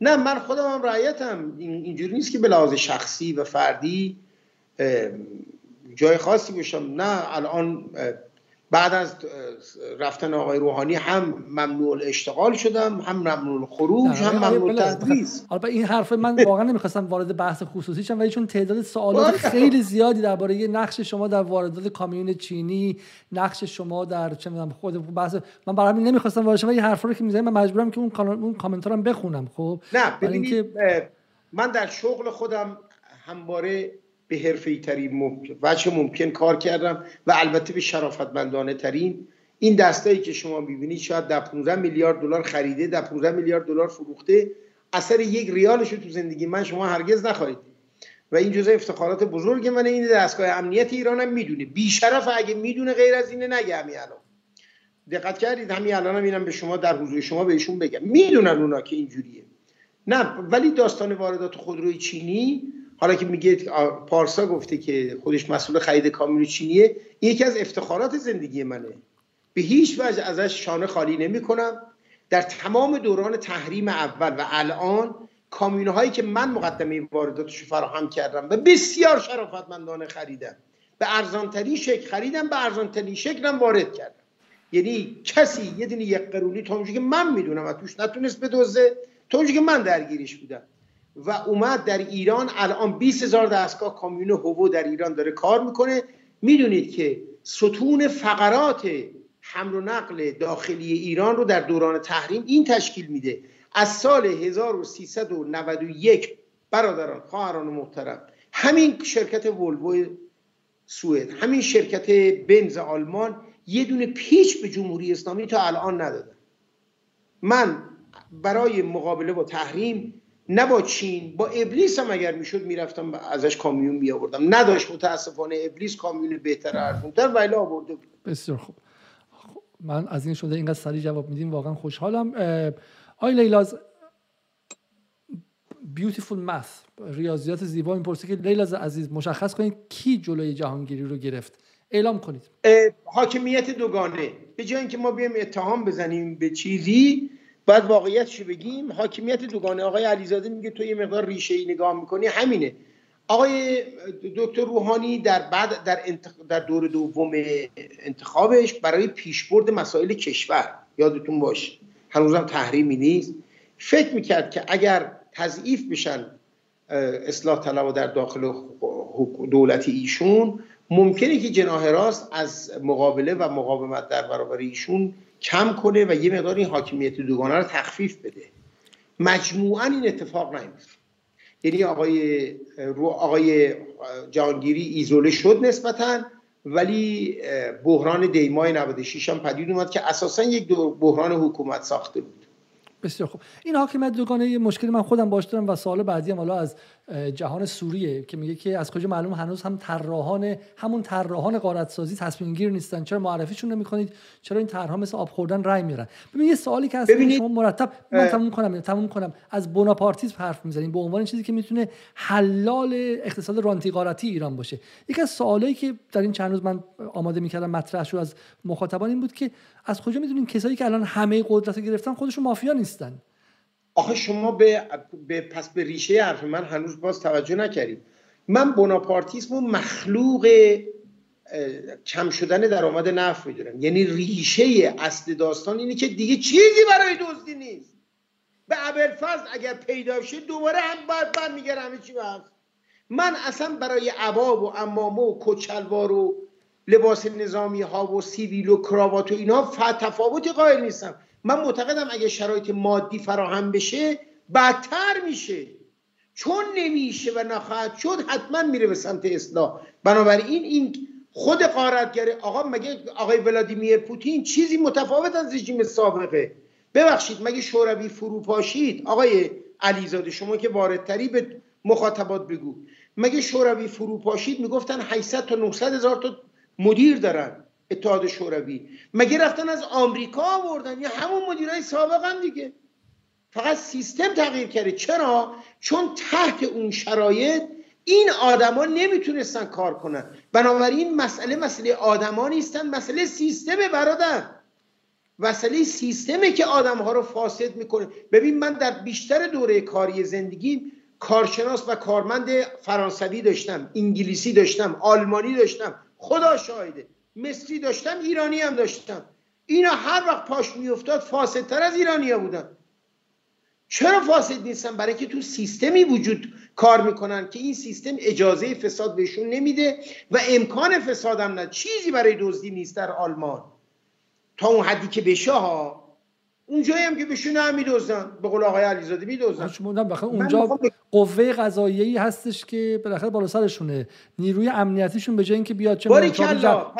نه من خودم هم رعیتم اینجوری نیست که به لحاظ شخصی و فردی جای خاصی باشم. نه الان بعد از رفتن آقای روحانی هم ممنوع اشتغال شدم هم ممنوع خروج هم ممنوع تدریس. حالا این حرف من واقعا نمی‌خواستم وارد بحث خصوصی شم ولی چون تعداد سوالات خیلی زیادی درباره نقش شما در واردات کامیون چینی نقش شما در چه می‌دونم خود بحث من برای همین نمی‌خواستم وارد شم این حرفا رو که می‌زنم من مجبورم که اون اون کامنت هم بخونم خب؟ نه ببینید من در شغل خودم همواره به حرفه ترین ممکن وجه ممکن کار کردم و البته به شرافتمندانه ترین. این دستایی که شما می‌بینید شاید در 15 میلیارد دلار خریده در 15 میلیارد دلار فروخته. اثر یک ریالش تو زندگی من شما هرگز نخواهید و این جزء افتخارات بزرگ من. این دستگاه امنیت ایران هم می‌دونه. بیشرف اگه می‌دونه غیر از اینه نگه الان. دقت کردید؟ همین الان هم اینم به شما در حضور شما بهشون بگم. می‌دونن اونا که اینجوریه. نه ولی داستان واردات خودروی چینی حالا که میگه پارسا گفته که خودش مسئول خرید کامیون چینیه یکی از افتخارات زندگی منه. به هیچ وجه ازش شانه خالی نمی کنم در تمام دوران تحریم اول و الان کامیون هایی که من مقدمه وارداتش فراهم کردم و بسیار شرافتمندانه خریدم. به ارزانترین شکل خریدم به ارزانترین شکلم وارد کردم. یعنی کسی یه دینی یک قرونی تا که من می‌دونم و توش نتونست بدوزه تا که من درگیرش بودم. و اومد در ایران الان 20 هزار دستگاه کامیون هوو در ایران داره کار می‌کنه. می‌دونید که ستون فقرات حمل و نقل داخلی ایران رو در دوران تحریم این تشکیل میده. از سال 1391 برادران خواهران محترم همین شرکت ولوو سوئد همین شرکت بنز آلمان یه دونه پیچ به جمهوری اسلامی تا الان ندادن. من برای مقابله با تحریم نه با چین با ابلیس هم اگر می‌شد می‌رفتم ازش کامیون می آوردم نداشت متاسفانه ابلیس کامیون بهتر ارزونتر ولی آورده بسیار خوب. من از این شده اینقدر سریع جواب میدیم واقعا خوشحالم. آی لیلاز بیوتیفول ماث ریاضیات زیبا این پرسه که لیلاز عزیز مشخص کنید کی جلوی جهانگیری رو گرفت؟ اعلام کنید. حاکمیت دوگانه. به جای اینکه ما بیایم اتهام بزنیم به چیزی باید واقعیتشو بگیم حاکمیت دوگانه. آقای علیزاده میگه تو یه مقدار ریشه ای نگاه می‌کنی. همینه. آقای دکتر روحانی در بعد در, در دور دوم انتخابش برای پیشبرد مسائل کشور. یادتون باشه هنوزم تحریمی نیست. فکر می‌کرد که اگر تضعیف بشن اصلاح طلب در داخل دولت ایشون ممکنه که جناه راست از مقابله و مقاومت در برابر ایشون کم کنه و یه مقدار این حاکمیت دوگانه رو تخفیف بده. مجموعا این اتفاق نیفت یعنی آقای رو آقای جهانگیری ایزوله شد نسبتا ولی بحران دیمای 96 هم پدید اومد که اساسا یک بحران حکومت ساخته بود. بسیار خوب. این حاکمیت دوگانه یه مشکلی من خودم باش و سال بعدی هم حالا از جهان سوریه که میگه که از کجا معلوم هنوز هم طراحان همون طراحان قارت سازی تصمیم گیر نیستن. چرا معرفیشون نمی‌کنید؟ چرا این طرحها مثل آب خوردن رای میرن؟ ببین یه سوالی که هست شما مرتب من تموم کنم تموم کنم. از بوناپارتیسم حرف می‌زنیم. به عنوان چیزی که می‌تونه حلال اقتصاد رانتی قارتی ایران باشه. یکی از سوالایی که در این چند روز من آماده می‌کردم مطرح شد از مخاطبان این بود که از کجا می‌دونیم کسایی که الان همه قدرت گرفتن خودشون مافیا نیستن؟ آخه شما به, به پس به ریشه حرف من هنوز باز توجه نکردید. من بوناپارتیسم و مخلوق کم شدن درآمد نفت می‌دونم. یعنی ریشه اصل داستان اینه که دیگه چیزی برای دزدی نیست. به ابرفضل اگر پیدا شه دوباره هم باید بعد میگه همه چی من اصلا برای عباب و امامه و کچلوار و لباس نظامی ها و سیویل و کراوات و اینا تفاوتی قائل نیستم. من معتقدم اگه شرایط مادی فراهم بشه بدتر میشه. چون نمیشه و نخواهد شد حتما میره به سمت اصلاح. بنابراین این خود قارتگره آقا مگه آقای ولادیمیر پوتین چیزی متفاوت از رژیم سابقه؟ ببخشید مگه شوروی فروپاشید؟ آقای علیزاده شما که واردتری به مخاطبات بگو. مگه شوروی فروپاشید؟ می‌گفتن 800 تا 900 هزار تا مدیر دارن. اتحاد شوروی. مگه رفتن از آمریکا آوردن؟ یا همون مدیرای سابق هم دیگه. فقط سیستم تغییر کرده. چرا؟ چون تحت اون شرایط این آدما نمی‌تونستن کار کنن. بنابراین مسئله مسئله آدما نیستن مسئله سیستم برادر. مسئله سیستمه که آدم ها رو فاسد می‌کنه. ببین من در بیشتر دوره کاری زندگی کارشناس و کارمند فرانسوی داشتم انگلیسی داشتم آلمانی داشتم. خدا شاهده. مصری داشتم ایرانی هم داشتم. اینا هر وقت پاش میافتاد فاسدتر از ایرانیا بودن. چرا فاسد نیستن؟ برای که تو سیستمی وجود کار می‌کنن که این سیستم اجازه فساد بهشون نمیده و امکان فساد هم نه. چیزی برای دزدی نیست در آلمان. تا اون حدی که بشه ها اونجایی هم که بهشون هم میدوزن به قول آقای علیزاده میدوزن. اونجا قوه قضاییه‌ای هستش که بالاخره بالا سرشونه. نیروی امنیتیشون به جای اینکه بیاد چه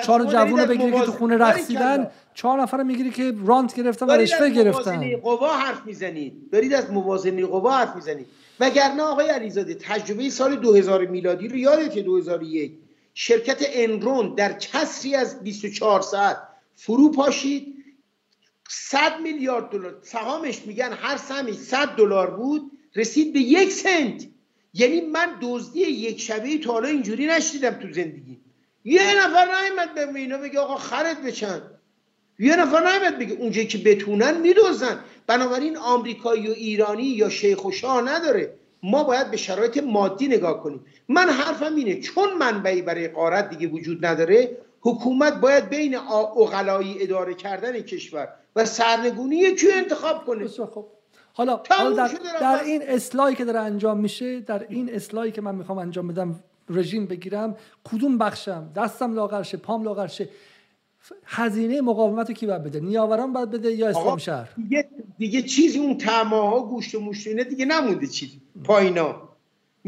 چهار جوون بگیری که تو خونه رقصیدن چهار نفر می‌گیری که رانت گرفتن و رشوه گرفتن. قوا حرف می‌زنید. دارید از موازنه قوا حرف می‌زنید. وگرنه آقای علیزاده تجربه سال 2000 میلادی رو یادته 2001 شرکت انرون در کسری از 24 ساعت فرو پاشید. 100 میلیارد دلار. سهامش میگن هر سهمی 100 دلار بود رسید به یک سنت. یعنی من دزدی یک شبه تا حالا اینجوری نشدیدم تو زندگی. یه نفر نیامد به اینا بگه آقا خرد بچن یه نفر نیامد بگه اونجایی که بتونن میدوزن. بنابراین آمریکایی و ایرانی یا شیخ و شاه نداره. ما باید به شرایط مادی نگاه کنیم. من حرفم اینه چون منبعی برای قارت دیگه وجود نداره حکومت باید بین اقلایی اداره کردن کشور و سرنگونی یکی انتخاب کنه. خب حالا, حالا در, در این اصلاحی که داره انجام میشه در این اصلاحی که من می‌خوام انجام بدم رژیم بگیرم کدوم بخشم؟ دستم لاغرشه پام لاغرشه. هزینه مقاومت کی باید بده؟ نیاوران باید بده یا اسلام شهر؟ دیگه, دیگه چیزی اون ها گوشت و مشت دیگه نمونده چیزی. پایینا.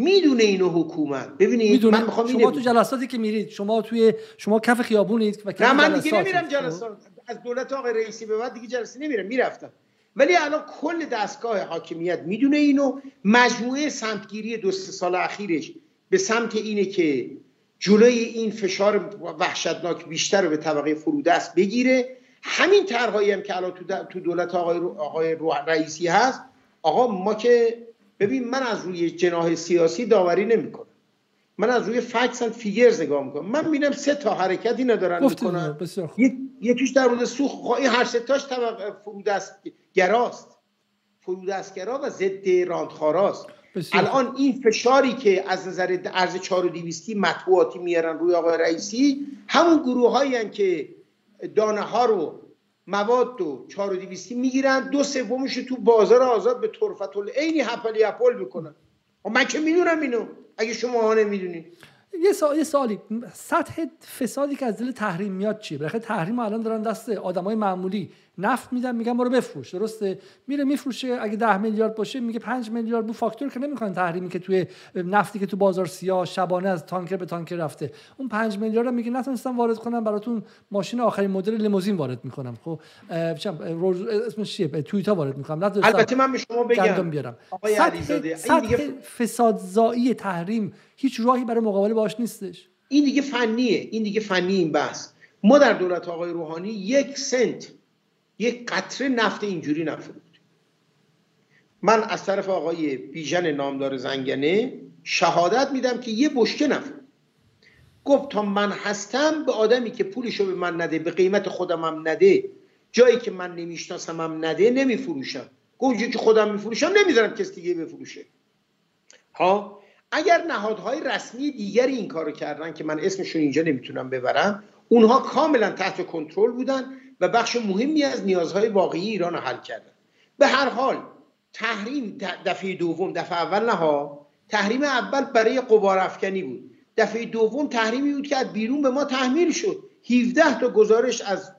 می‌دونه اینو حکومت. ببینید من می‌خوام شما تو جلساتی که میرید شما توی شما کف خیابونید و نه من دیگه نمیرم جلسات. از دولت آقای رئیسی به بعد دیگه جلسه نمیرم می‌رفتم. ولی الان کل دستگاه حاکمیت می‌دونه اینو. مجموعه سمتگیری دو سه سال اخیرش به سمت اینه که جلوی این فشار وحشتناک بیشتر رو به طبقه فرودست بگیره. همین طرحهایی هم که الان تو دولت آقای, آقای رئیسی هست. آقا ما که ببین من از روی جناح سیاسی داوری نمی‌کنم. من از روی فکس اند فیگرز نگاه می‌کنم. من می‌بینم سه تا حرکتی ندارن می‌کنن. یکیش در مورد سوخت. خب این هر سه تاش فرودست گراست فرودستگرا و ضد راندخاراست الان این فشاری که از نظر ارز 4200 مطبوعاتی میارن روی آقای رئیسی همون گروه هایی که دانه ها رو مواد و 4200 می‌گیرن. دو سومش تو بازار آزاد به طرفت العینی هپلی اپل می‌کنن. خب من که می‌دونم اینو. اگه شما ها نمی‌دونید. یه سوالی یه سوالی. سطح فسادی که از دل تحریم میاد چیه؟ بالاخره تحریم الان دارن دست آدمای معمولی نفت میدم میگم برو بفروش. درسته؟ میره میفروشه. اگه ده میلیارد باشه میگه 5 میلیارد. بو فاکتور که نمی‌کنن تحریمی که توی نفتی که تو بازار سیاه شبانه از تانکر به تانکر رفته. اون 5 میلیارد میگه نتونستم وارد کنم براتون ماشین آخرین مدل لیموزین وارد می‌کنم. خب اسمش چیه؟ توییتا وارد می‌کنم. البته من به شما بگم. بیارم. آقای علیزاده فسادزایی تحریم هیچ راهی برای مقابله باش نیستش. این دیگه فنیه. این دیگه فنی این بحث. ما در دولت آقای روحانی یک سنت یک قطره نفت اینجوری نفروختیم من از طرف آقای بیژن نامدار زنگنه شهادت میدم که یه بشکه نفروخت گفت تا من هستم به آدمی که پولشو به من نده به قیمت خودم هم نده جایی که من نمی‌شناسم هم نده نمیفروشم. گفت که خودم میفروشم نمی‌ذارم کسی دیگه بفروشه. ها؟ اگر نهادهای رسمی دیگری این کارو کردن که من اسمشون اینجا نمی‌تونم ببرم اونها کاملا تحت کنترل بودن و بخش مهمی از نیازهای واقعی ایران رو حل کردن. به هر حال تحریم دفعه دوم دفعه اول نه تحریم اول برای قبار افکنی بود. دفعه دوم تحریمی بود که از بیرون به ما تحمیل شد. 17 تا گزارش از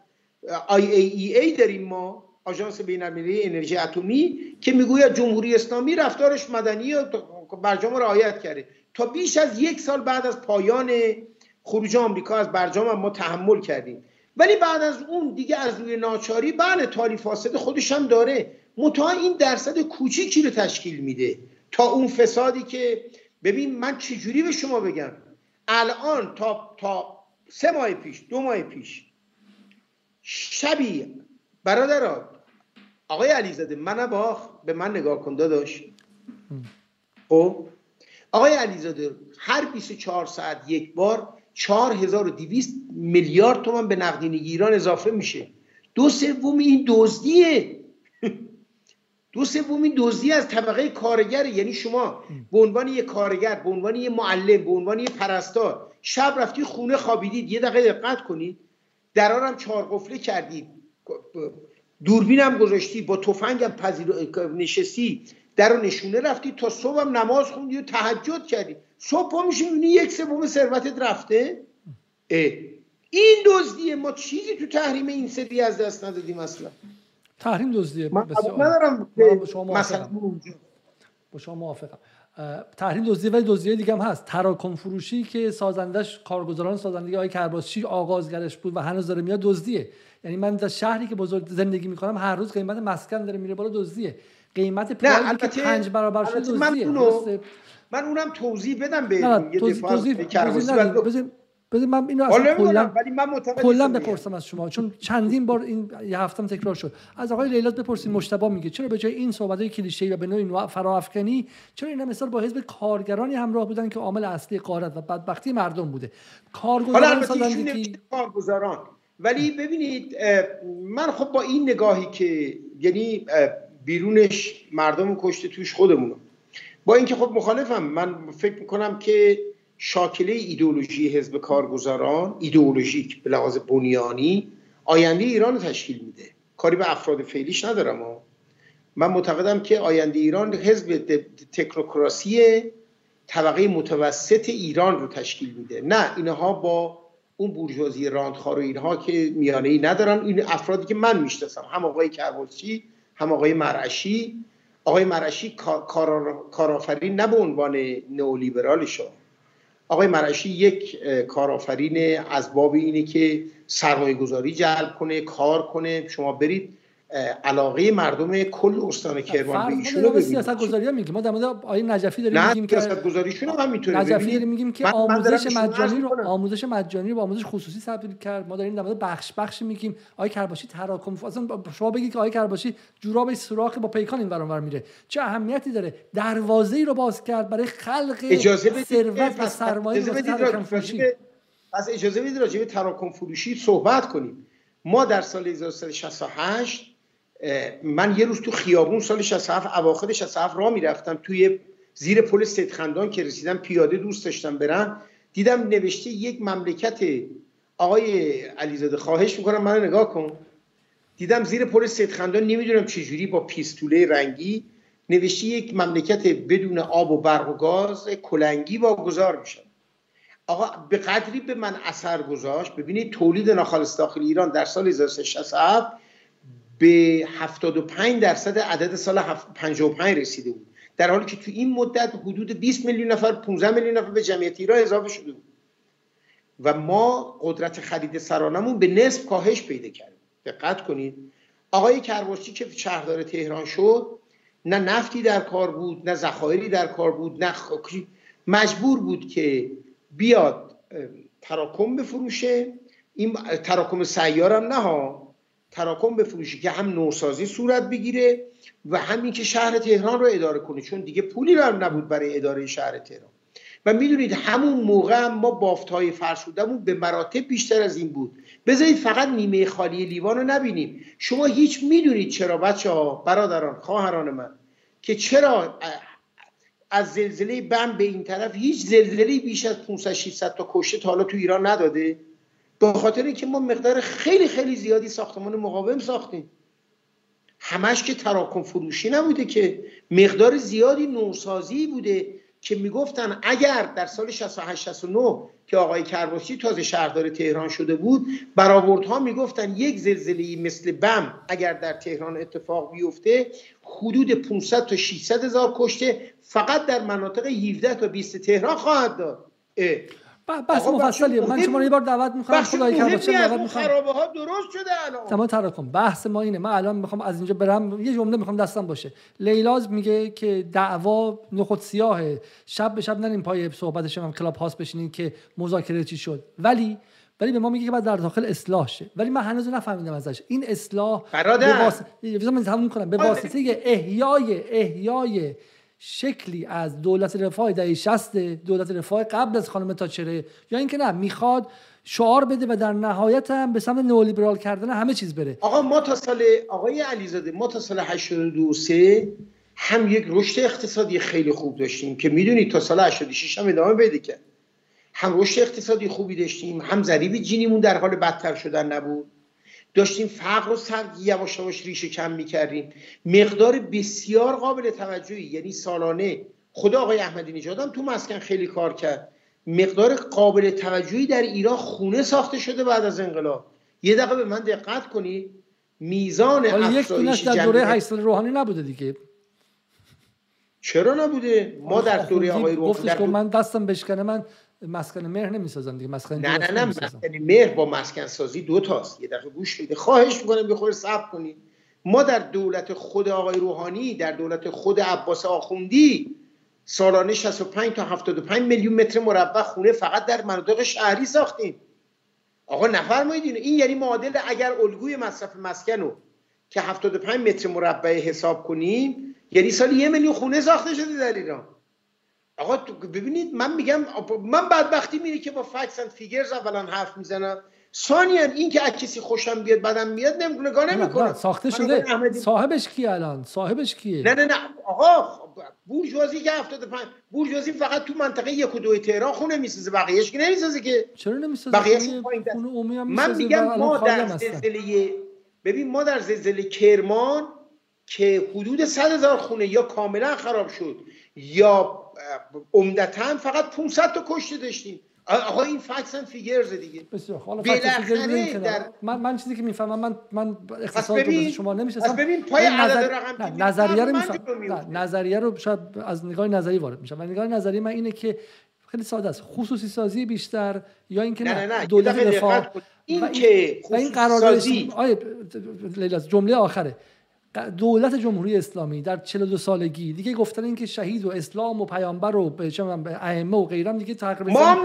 IAEA داریم ما آژانس بین‌المللی انرژی اتمی که می‌گوید جمهوری اسلامی رفتارش مدنی و برجام رعایت کرده تا بیش از یک سال بعد از پایان خروج آمریکا از برجام ما تحمل کردیم. ولی بعد از اون دیگه از روی ناچاری بله تالی فاسد خودش هم داره. متا این درصد کوچیکی رو تشکیل میده. تا اون فسادی که ببین من چجوری به شما بگم؟ الان تا تا سه ماه پیش دو ماه پیش شبی برادرات آقای علیزاده من باخ به من نگاه کن داداش. خب آقای علیزاده هر 24 ساعت یک بار 4200 میلیارد تومان به نقدینگی ایران اضافه میشه. دو سوم این دزدیه. دو سوم این دزدی از طبقه کارگر یعنی شما به عنوان یه کارگر به عنوان یه معلم به عنوان یه پرستار شب رفتی خونه خوابیدید. یه دقیقه دقت کنید. درارم چهار قفله کردید. دوربینم گذاشتی. با تفنگم پذیر نشستی. در رو نشونه رفتی تا صبحم نماز خوندی و تهجد کردی. صبح پا میشی می‌بینی یک سوم ثروتت رفته. این دزدیه. ما چیزی تو تحریم این سری از دست ندادیم اصلا. تحریم دزدیه. من ندارم با شما با شما موافقم. تحریم دزدی ولی دزدی دیگه هم هست. تراکم فروشی که سازندش کارگزاران سازندگی های کرباسچی آغازگرش بود و هنوز داره میاد دزدیه. یعنی من در شهری که بزرگ زندگی می‌کنم هر روز قیمت مسکن داره میره بالا دزدیه. قیمت پراید که پنج برابر شده دزدیه من اونم توضیح بدم به یه توضیح توضیح, توضیح بذار من اینو اصلا کلا کلا بپرسم از شما چون چندین بار این یه هفتم تکرار شد. از آقای لیلات بپرسیم مشتبه میگه چرا به جای این صحبت های کلیشه‌ای و به نوعی فراافکنی چرا اینا مثال با حزب کارگرانی همراه بودن که عامل اصلی قارت و بدبختی مردم بوده؟ کارگزاران سازندگی کارگزاران. ولی ببینید من خب با این نگاهی که یعنی بیرونش مردم کشته توش خودمونو. با اینکه خب مخالفم من فکر می‌کنم که شاکله ایدئولوژی حزب کارگزاران ایدئولوژیک به لحاظ بنیانی آینده ایران تشکیل میده. کاری به افراد فعلیش ندارم ها. من معتقدم که آینده ایران حزب تکنوکراسی طبقه متوسط ایران رو تشکیل میده. نه اینها با اون بورژوازی راندخار و اینها که میانه ای ندارن این افرادی که من می‌شناسم هم آقای کربوسی هم آقای مرعشی. آقای مرعشی کارآفرین نه به عنوان نئولیبرال شما آقای مرعشی یک کارآفرین از باب اینه که سرمایه گذاری جلب کنه کار کنه. شما برید علاقه مردم کل استان کرمان به ایشون رو سیاست گذاری میگیم. ما در مورد آقای نجفی داریم میگیم که سیاست گذاریشون هم می‌تونه نجفی داریم میگیم که آموزش مجانی رو آموزش مجانی رو با آموزش خصوصی تبدیل کرد. ما داریم در مورد بخش بخش میگیم. آقای کرباشی تراکم اصلا شما بگید که آقای کرباشی جوراب سوراخ با پیکان این ور میره. چه اهمیتی داره؟ دروازه ای رو باز کرد برای خلق اجازه ثروت و سرمایه پس اجازه بدید راجع به تراکم فروشی صحبت کنیم. ما در سال 1368 من یه روز تو خیابون سال 67 اواخر 67 راه می‌رفتم توی زیر پل خندان که رسیدم پیاده دوست داشتم برم دیدم نوشته یک مملکت آقای علیزاده خواهش می‌کنم منو نگاه کن. دیدم زیر پل خندان نمی‌دونم چجوری با پیستوله رنگی نوشته یک مملکت بدون آب و برق و گاز کلنگی واگذار میشن آقا به قدری به من اثر گذاشت. ببینید تولید ناخالص داخل ایران در سال 1367 به 75 درصد عدد سال 55 رسیده بود. در حالی که تو این مدت حدود 20 میلیون نفر 15 میلیون نفر به جمعیت ایران اضافه شده بود. و ما قدرت خرید سرانمون به نصف کاهش پیدا کردیم دقت کنید. آقای کرباشی که شهردار تهران شد نه نفتی در کار بود نه ذخایری در کار بود نه خاکی مجبور بود که بیاد تراکم بفروشه. این تراکم سیارم نه ها. تراکم بفروشه که هم نوسازی صورت بگیره و همین که شهر تهران رو اداره کنه چون دیگه پولی هم نبود برای اداره شهر تهران. و می‌دونید همون موقع هم ما بافت های فرسودمون به مراتب بیشتر از این بود. بذارید فقط نیمه خالی لیوان رو نبینیم. شما هیچ می‌دونید چرا بچه ها برادران خواهران من که چرا از زلزله بم به این طرف هیچ زلزله بیش از 500 600 تا کشته تا حالا تو ایران نداده؟ به خاطر اینکه ما مقدار خیلی خیلی زیادی ساختمان مقاوم ساختیم. همش که تراکم فروشی نبوده که مقدار زیادی نوسازی بوده که می‌گفتن اگر در سال 68 69 که آقای کرباسی تازه شهردار تهران شده بود برآوردها می‌گفتن یک زلزله مثل بم اگر در تهران اتفاق بیفته حدود 500 تا 600 هزار کشته فقط در مناطق 17 تا 20 تهران خواهد داد. بحث مفصلیه من شما رو یه بار دعوت می‌کنم خدای کرباسی دعوت می‌کنم خرابه ها درست شده الان تمام تراکم بحث ما اینه من الان می‌خوام از اینجا برم یه جمله می‌خوام دستم باشه لیلاز میگه که دعوا نخود سیاهه شب به شب نریم پای صحبتش هم کلاب هاست بشینین که مذاکره چی شد ولی ولی به ما میگه که بعد در داخل اصلاح شه ولی من هنوز نفهمیدم ازش این اصلاح برادر به واسطه کنم به واسطه احیای احیای شکلی از دولت رفاه دهه 60 دولت رفاه قبل از خانم تاچره یا اینکه نه می‌خواد شعار بده و در نهایت هم به سمت نئولیبرال کردن همه چیز بره. آقا ما تا سال آقای علیزاده ما تا سال 82 هم یک رشد اقتصادی خیلی خوب داشتیم که می‌دونید تا سال 86 هم ادامه پیدا کرد. هم رشد اقتصادی خوبی داشتیم هم ضریب جینیمون در حال بدتر شدن نبود. داشتیم فقر و سر یواش یواش ریشه کم می‌کردیم. مقدار بسیار قابل توجهی یعنی سالانه. خدا آقای احمدی نژاد تو مسکن خیلی کار کرد. مقدار قابل توجهی در ایران خونه ساخته شده بعد از انقلاب. یه دقیقه به من دقت کنید میزان افزایش در دوره 8 سال روحانی نبوده دیگه. چرا نبوده؟ ما در دوره آقای روحانی من دستم بشکنه من مسکن مهر نمی‌سازن دیگه مسکن نه نه نه مسکن مهر با مسکن سازی دو تاست. یه دفعه گوش بده خواهش می‌کنم یه خورده صبر کنید. ما در دولت خود آقای روحانی در دولت خود عباس آخوندی سالانه 65 تا 75 میلیون متر مربع خونه فقط در مناطق شهری ساختیم. آقا نفرمایید این یعنی معادل اگر الگوی مصرف مسکن رو که 75 متر مربع حساب کنیم یعنی سال یه میلیون خونه ساخته شده در ایران. آقا ببینید من میگم من بدبختی میره که با فکس اند فیگرز اولا حرف می‌زنم. ثانیا این که از کسی خوشم بیاد بدم میاد نگاه نمی‌کنم ساخته شده. صاحبش کی الان؟ صاحبش کیه؟ نه نه نه. آقا بورژوازی که 75 بورژوازی فقط تو منطقه یک و دو تهران خونه می‌سازه بقیه‌اش که نمی‌سازه که. چرا نمی‌سازه؟ بقیه‌اش من میگم ما در زلزله ببین ما در زلزله کرمان که حدود 100 هزار خونه یا کاملا خراب شد یا عمدتا فقط 500 تا کشته داشتیم. آقا این فکس هم فیگرز دیگه. بسیار حالا فکس در... من من چیزی که می‌فهمم من من اقتصاد رو شما نمی‌شناسم ببین پای عدد رقم نظریه رو میفهم. نظریه رو شاید از نگاه نظری وارد میشم. و نگاه نظری من اینه که خیلی ساده است. خصوصی سازی بیشتر یا اینکه نه, نه, نه. دولت دفاع این که و این قراردادی آیه لیلا جمله آخره. دولت جمهوری اسلامی در 42 سالگی دیگه گفتن اینکه شهید و اسلام و پیامبر و ائمه و غیرم دیگه تقریبا ما هم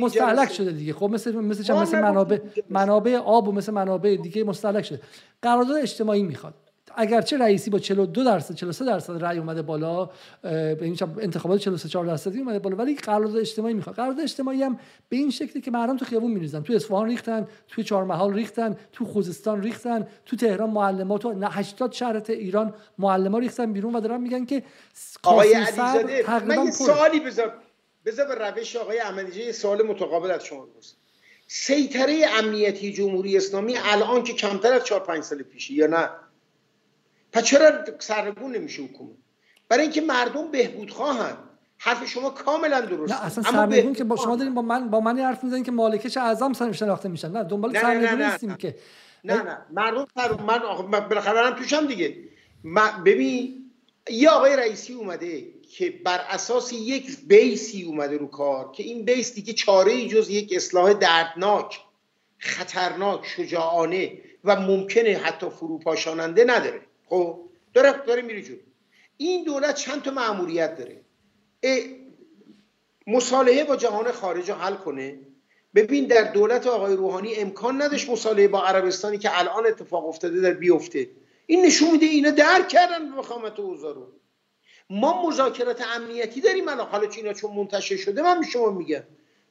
مستهلک شده دیگه. خب مثل مثل مثل منابع منابع آب و مثل منابع دیگه مستهلک شده. قرارداد اجتماعی می‌خواد. اگرچه رئیسی با 42 درصد 43 درصد رأی اومده بالا به این انتخابات 43 4 درصدی اومده بالا ولی قرارداد اجتماعی می‌خواد. قرارداد اجتماعی هم به این شکلی که مردم تو خیابون میریزن تو اصفهان ریختن تو چهارمحال ریختن تو خوزستان ریختن تو تهران معلمات و 80 شهر ایران معلما ریختن بیرون و دارن میگن که آقای علیزاده من یه سوالی بذار بذار به روش آقای احمدی یه سوال متقابل از شما بپرسم. سیطره امنیتی جمهوری اسلامی الان که کمتر از 4 5 سال پیشه یا نه؟ پس چرا سرگون نمیشه حکومت؟ برای اینکه مردم بهبود خواهند. حرف شما کاملا درست. نه اصلا سرنگون که با شما داریم با من با من حرف می‌زنین که مالکش اعظم شناخته میشن. نه دنبال سرنگون نیستیم که. نه نه. مردم من بالاخره توشم دیگه. ببین یه آقای رئیسی اومده که بر اساس یک بیسی اومده رو کار که این بیس دیگه چاره ای جز یک اصلاح دردناک خطرناک شجاعانه و ممکنه حتی فروپاشاننده نداره. خب داره داره میره جلو. این دولت چند تا معمولیت داره. مصالحه با جهان خارج رو حل کنه. ببین در دولت آقای روحانی امکان نداشت مصالحه با عربستانی که الان اتفاق افتاده در بیفته. این نشون میده اینا درک کردن وخامت اوضاع رو. ما مذاکرات امنیتی داریم الان. حالا اینا چون منتشر شده من به شما میگم.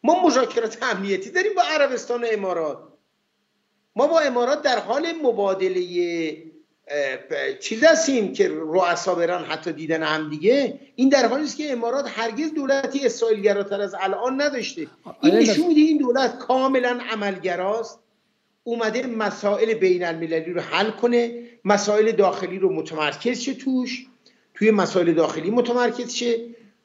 ما مذاکرات امنیتی داریم با عربستان و امارات. ما با امارات در حال مبادله چیز هستیم که رؤسا برن حتی دیدن هم دیگه. این در حالی است که امارات هرگز دولتی اسرائیلگراتر از الان نداشته. این نشون میده این دولت کاملا عملگراست. اومده مسائل بین المللی رو حل کنه. مسائل داخلی رو متمرکز شه توش. توی مسائل داخلی متمرکز شه.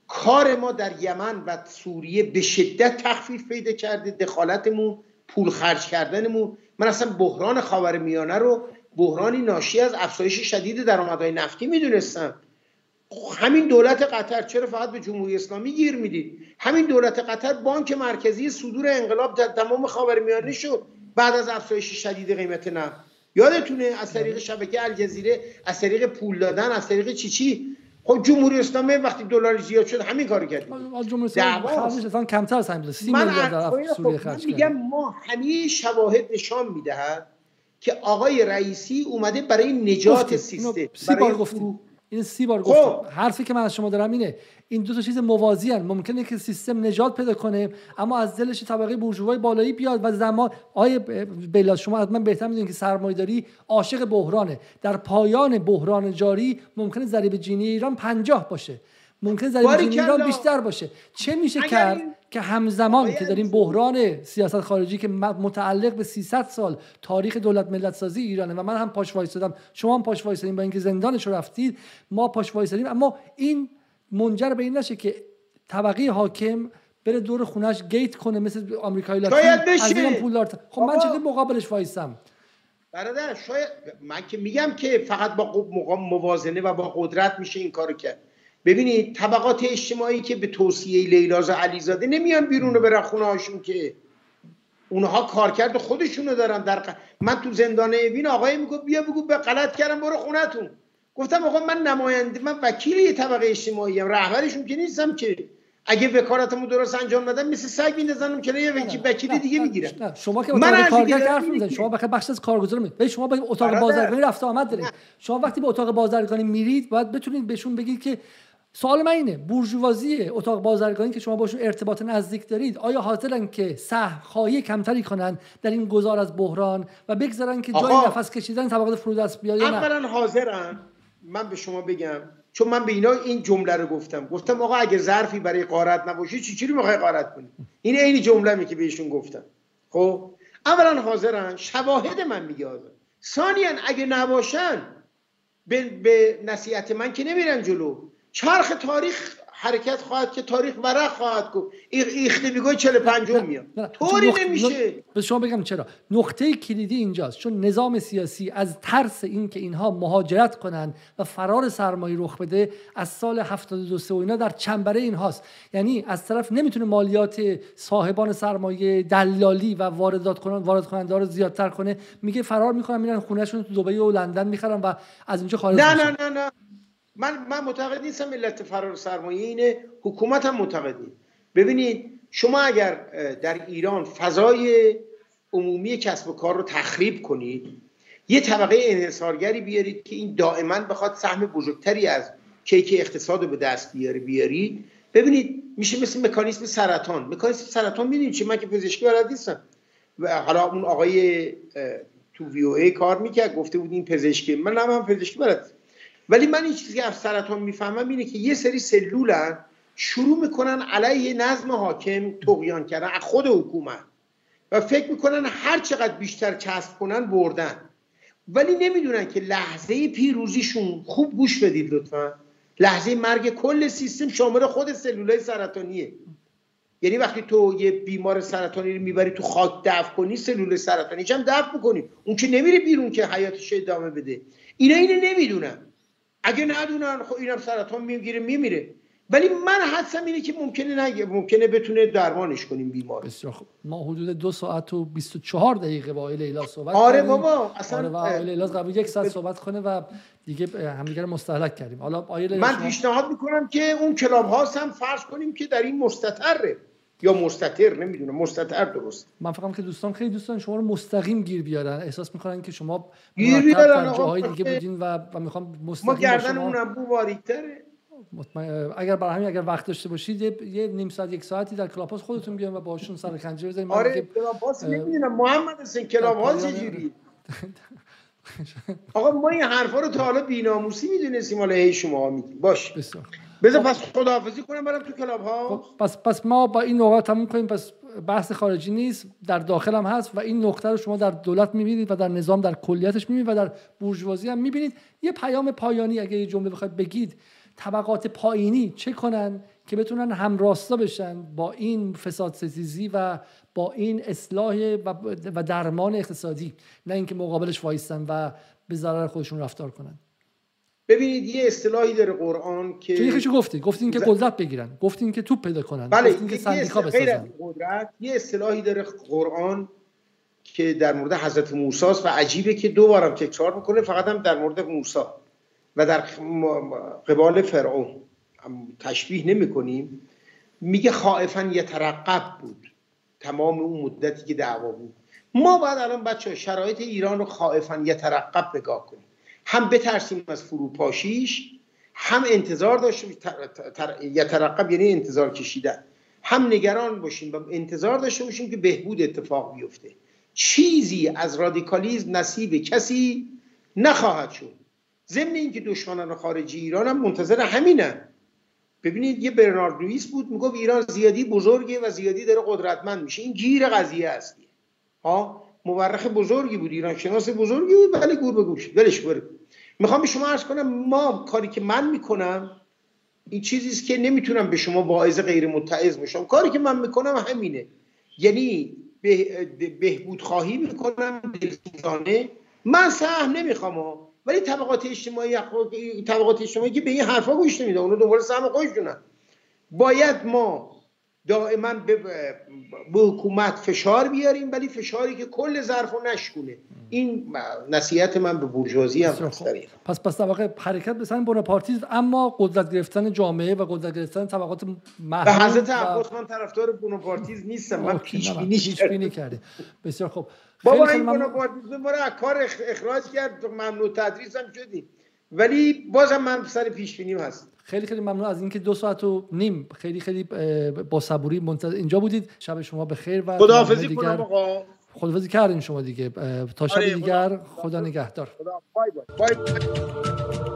کار ما در یمن و سوریه به شدت تخفیف پیدا کرده. دخالتمون پول خرج کردنمون. من اصلا بحران خاور میانه رو بحرانی ناشی از افزایش شدید درآمدهای نفتی می‌دونستم همین دولت قطر چرا فقط به جمهوری اسلامی گیر می‌دید؟ همین دولت قطر بانک مرکزی صدور انقلاب در تمام خاورمیانه شد. بعد از افزایش شدید قیمت نفت. یادتونه؟ از طریق شبکه الجزیره از طریق پول دادن از طریق چی چی؟ خب جمهوری اسلامی وقتی دلار زیاد شد همین کارو کرد. جمهوری اسلامی کمتر از همین 30 میلیارد در سوریه خرج میگم ما همه شواهد نشان می‌دهد که آقای رئیسی اومده برای نجات سیستم برای این سی بار گفتم خب. حرفی که من از شما دارم اینه این دو تا چیز موازی هن. ممکنه که سیستم نجات پیدا کنه اما از دلش طبقه بورژوای بالایی بیاد و زمان آیه بلا شما از من بهتر می‌دونید که سرمایه‌داری عاشق بحرانه. در پایان بحران جاری ممکنه ضریب جینی ایران پنجاه باشه. ممکن ضریب جینی ایران بیشتر باشه. چه میشه کرد؟ که همزمان که داریم بحران سیاست خارجی که متعلق به 300 سال تاریخ دولت ملت سازی ایرانه و من هم پاش وایسادم شما هم پاش وایسادیم با اینکه زندانش رفتید ما پاش وایسادیم اما این منجر به این نشه که طبقه حاکم بره دور خونش گیت کنه مثل آمریکایی لاتین. از این پول خب من چه مقابلش وایسم برادر شاید من که میگم که فقط با موازنه و با قدرت میشه این کارو کرد. ببینید طبقات اجتماعی که به توصیه لیلاز علیزاده نمیان بیرون رو برن خونه هاشون که اونها کارکرد خودشونو دارن در من تو زندان اوین آقای میگو بیا بگو به غلط کردم برو خونتون. گفتم آقا من نماینده من وکیل یه طبقه اجتماعی ام رهبرشون که نیستم که. اگه وکالتمو درست انجام ندم مثل سگ میندازنم که یه وکیل دیگه می‌گیرم شما که اتاق کارگر حرف می‌زنید شما بخیر بخش از کارگزار میید شما به اتاق بازرگانی رفت آمد دارید شما وقتی به اتاق بازرگانی میرید باید بتونید بهشون بگید که سوال من اینه بورژوازی اتاق بازرگانی که شما باشون ارتباط نزدیک دارید آیا حاضرن که خواهی کمتری کنن در این گذار از بحران و بگذارن که جای نفس کشیدن طبقات فرود است بیاد اولا حاضرن. من به شما بگم چون من به اینا این جمله رو گفتم. گفتم آقا اگه ظرفی برای قارت نباشه چی چی رو می‌خوای قارت کنی؟ این عین جمله می که بهشون گفتم. خب؟ اولا حاضرن. شواهد من میگه حاضر ثانیا اگه نباشن به, به نصیحت من که نمیرن جلو. چرخ تاریخ حرکت خواهد که تاریخ ورق خواهد گفت. ایخته میگوی 45 میاد. طوری نمیشه. به شما بگم چرا. نقطه کلیدی اینجاست. چون نظام سیاسی از ترس اینکه اینها مهاجرت کنند و فرار سرمایه رخ بده از سال 72 و اینا در چنبره اینهاست. یعنی از طرف نمی‌تونه مالیات صاحبان سرمایه دلالی و واردات کنن وارد کننده رو زیادتر کنه. میگه فرار می‌کنن میرن خونهشون تو دبی و لندن می‌خرن و از اینجا خارج نه نه نه نه. من من معتقد نیستم ملت فرار سرمایه اینه. حکومت هم معتقد ببینید شما اگر در ایران فضای عمومی کسب و کار رو تخریب کنید یه طبقه انحصارگری بیارید که این دائما بخواد سهم بزرگتری از کیک اقتصاد رو به دست بیاره بیاری ببینید میشه مثل مکانیسم سرطان. مکانیسم سرطان می‌دونید چی؟ من که پزشکی بلد نیستم. و حالا اون آقای تو وی ای کار می‌کرد گفته بود این پزشکی. من نه من پزشکی بلد. ولی من این چیزی از سرطان می‌فهمم اینه که یه سری سلولن شروع می‌کنن علیه نظم حاکم تقیان کردن از خود حکومت. و فکر می‌کنن هر چقدر بیشتر کسب کنن بردن. ولی نمی‌دونن که لحظه پیروزیشون خوب گوش بدید لطفا. لحظه مرگ کل سیستم شامل خود سلولای سرطانیه. یعنی وقتی تو یه بیمار سرطانی رو می‌بری تو خاک دفع کنی سلول سرطانی هم دفع می‌کنی. اون که نمیره بیرون که حیاتش ادامه بده. اینا اینو نمی‌دونن. اگه ندونن خب اینم سرطان می‌گیره میمیره. ولی من حدسم اینه که ممکنه نگه ممکنه بتونه درمانش کنیم بیمار. بسیار خوب. ما حدود دو ساعت و 24 دقیقه با لیلا صحبت آره بابا اصلا آره و لیلا قبل یک ساعت صحبت کنه و دیگه همدیگه مستهلک کردیم. حالا من پیشنهاد می‌کنم که اون کلاب هاست هم فرض کنیم که در این مستطره. یا مستتر نمی‌دونم مستتر درست. من فکرم که دوستان خیلی دوستان شما رو مستقیم گیر بیارن. احساس می‌کنن که شما گیر بیارن جاهای دیگه بودین و, و می‌خوام مستقیم ما گردن اونم بو باریکتره اگر برای همین اگر وقت داشته باشید یه, یه نیم ساعت یک ساعتی در کلاپاس خودتون بیان و باشون سر خنجر بزنید آره کلاپاس نمی‌دونم. محمد حسین کلاپاس چجوری آقا ما این حرفا رو تا حالا بیناموسی می‌دونستیم. حالا هی شما میگید باش. بسیار بذار پس خداحافظی کنم برم تو کلاب ها خب، پس پس ما با این نوبت تموم کنیم پس بحث خارجی نیست در داخل هم هست و این نقطه رو شما در دولت می‌بینید و در نظام در کلیتش می‌بینید و در بورژوازی هم می‌بینید. یه پیام پایانی اگه یه جمله بخواید بگید. طبقات پایینی چه کنن که بتونن همراستا بشن با این فساد ستیزی و با این اصلاح و درمان اقتصادی؟ نه اینکه مقابلش وایستن و به ضرر خودشون رفتار کنن. ببینید یه اصطلاحی داره قرآن که چه گفتی گفتین. که قدرت بگیرن. گفتین که توپ پیدا کنن. بله گفتین که سندیکا بسازن. قدرت یه اصطلاحی داره قرآن که در مورد حضرت موسی و عجیبه که دو بارم تکرار می‌کنه فقط هم در مورد موسی و در قبال فرعون. تشبیه نمی کنیم میگه خائفا یترقب بود. تمام اون مدتی که دعوا بود. ما باید الان بچه شرایط ایران رو خائفا یترقب نگاه کنیم. هم بترسیم از فروپاشیش هم انتظار داشته یترقب یعنی انتظار کشیدن. هم نگران باشیم و انتظار داشته باشیم که بهبود اتفاق بیفته. چیزی از رادیکالیزم نصیب کسی نخواهد شد. ضمن اینکه دشمنان خارجی ایران هم منتظر همینن. ببینید یه برنارد لوئیس بود می‌گفت ایران زیادی بزرگه و زیادی داره قدرتمند میشه. این گیر قضیه است. ها؟ مورخ بزرگی بود ایران شناس بزرگی بود ولی گور به گوش ولش بره می‌خوام به شما عرض کنم ما کاری که من می‌کنم این چیزی است که نمی‌تونم به شما واعظ غیر متعظ باشم. کاری که من می‌کنم همینه. یعنی به بهبود خواهی می‌کنم دلسوزانه. من سهم نمی‌خوام ولی طبقات اجتماعی طبقات اجتماعی که به این حرفا گوش نمیده اونو دنبال سهم خودشونن. باید ما دائما به, به حکومت فشار بیاریم ولی فشاری که کل ظرف رو نشکونه. این نصیحت من به بورژوازی هم هست پس پس طبقه حرکت به سمت بوناپارتیسم اما قدرت گرفتن جامعه و قدرت گرفتن طبقات محروم به حضرت عباس من طرفدار بوناپارتیز نیستم. من پیش بینی کرده بسیار خوب. بابا این بوناپارتیزم ما از کار اخراج کرد. ممنوع تدریس هم شدیم. ولی بازم من سر پیش بینیم هست خیلی خیلی ممنون از اینکه دو ساعت و نیم خیلی خیلی با صبوری منتظر اینجا بودید. شب شما به خیر و خداحافظی کنم آقا. خداحافظی کردین شما دیگه. تا شب آره، دیگر. خدا, خدا نگهدار. خدا بای بای. بای, بای.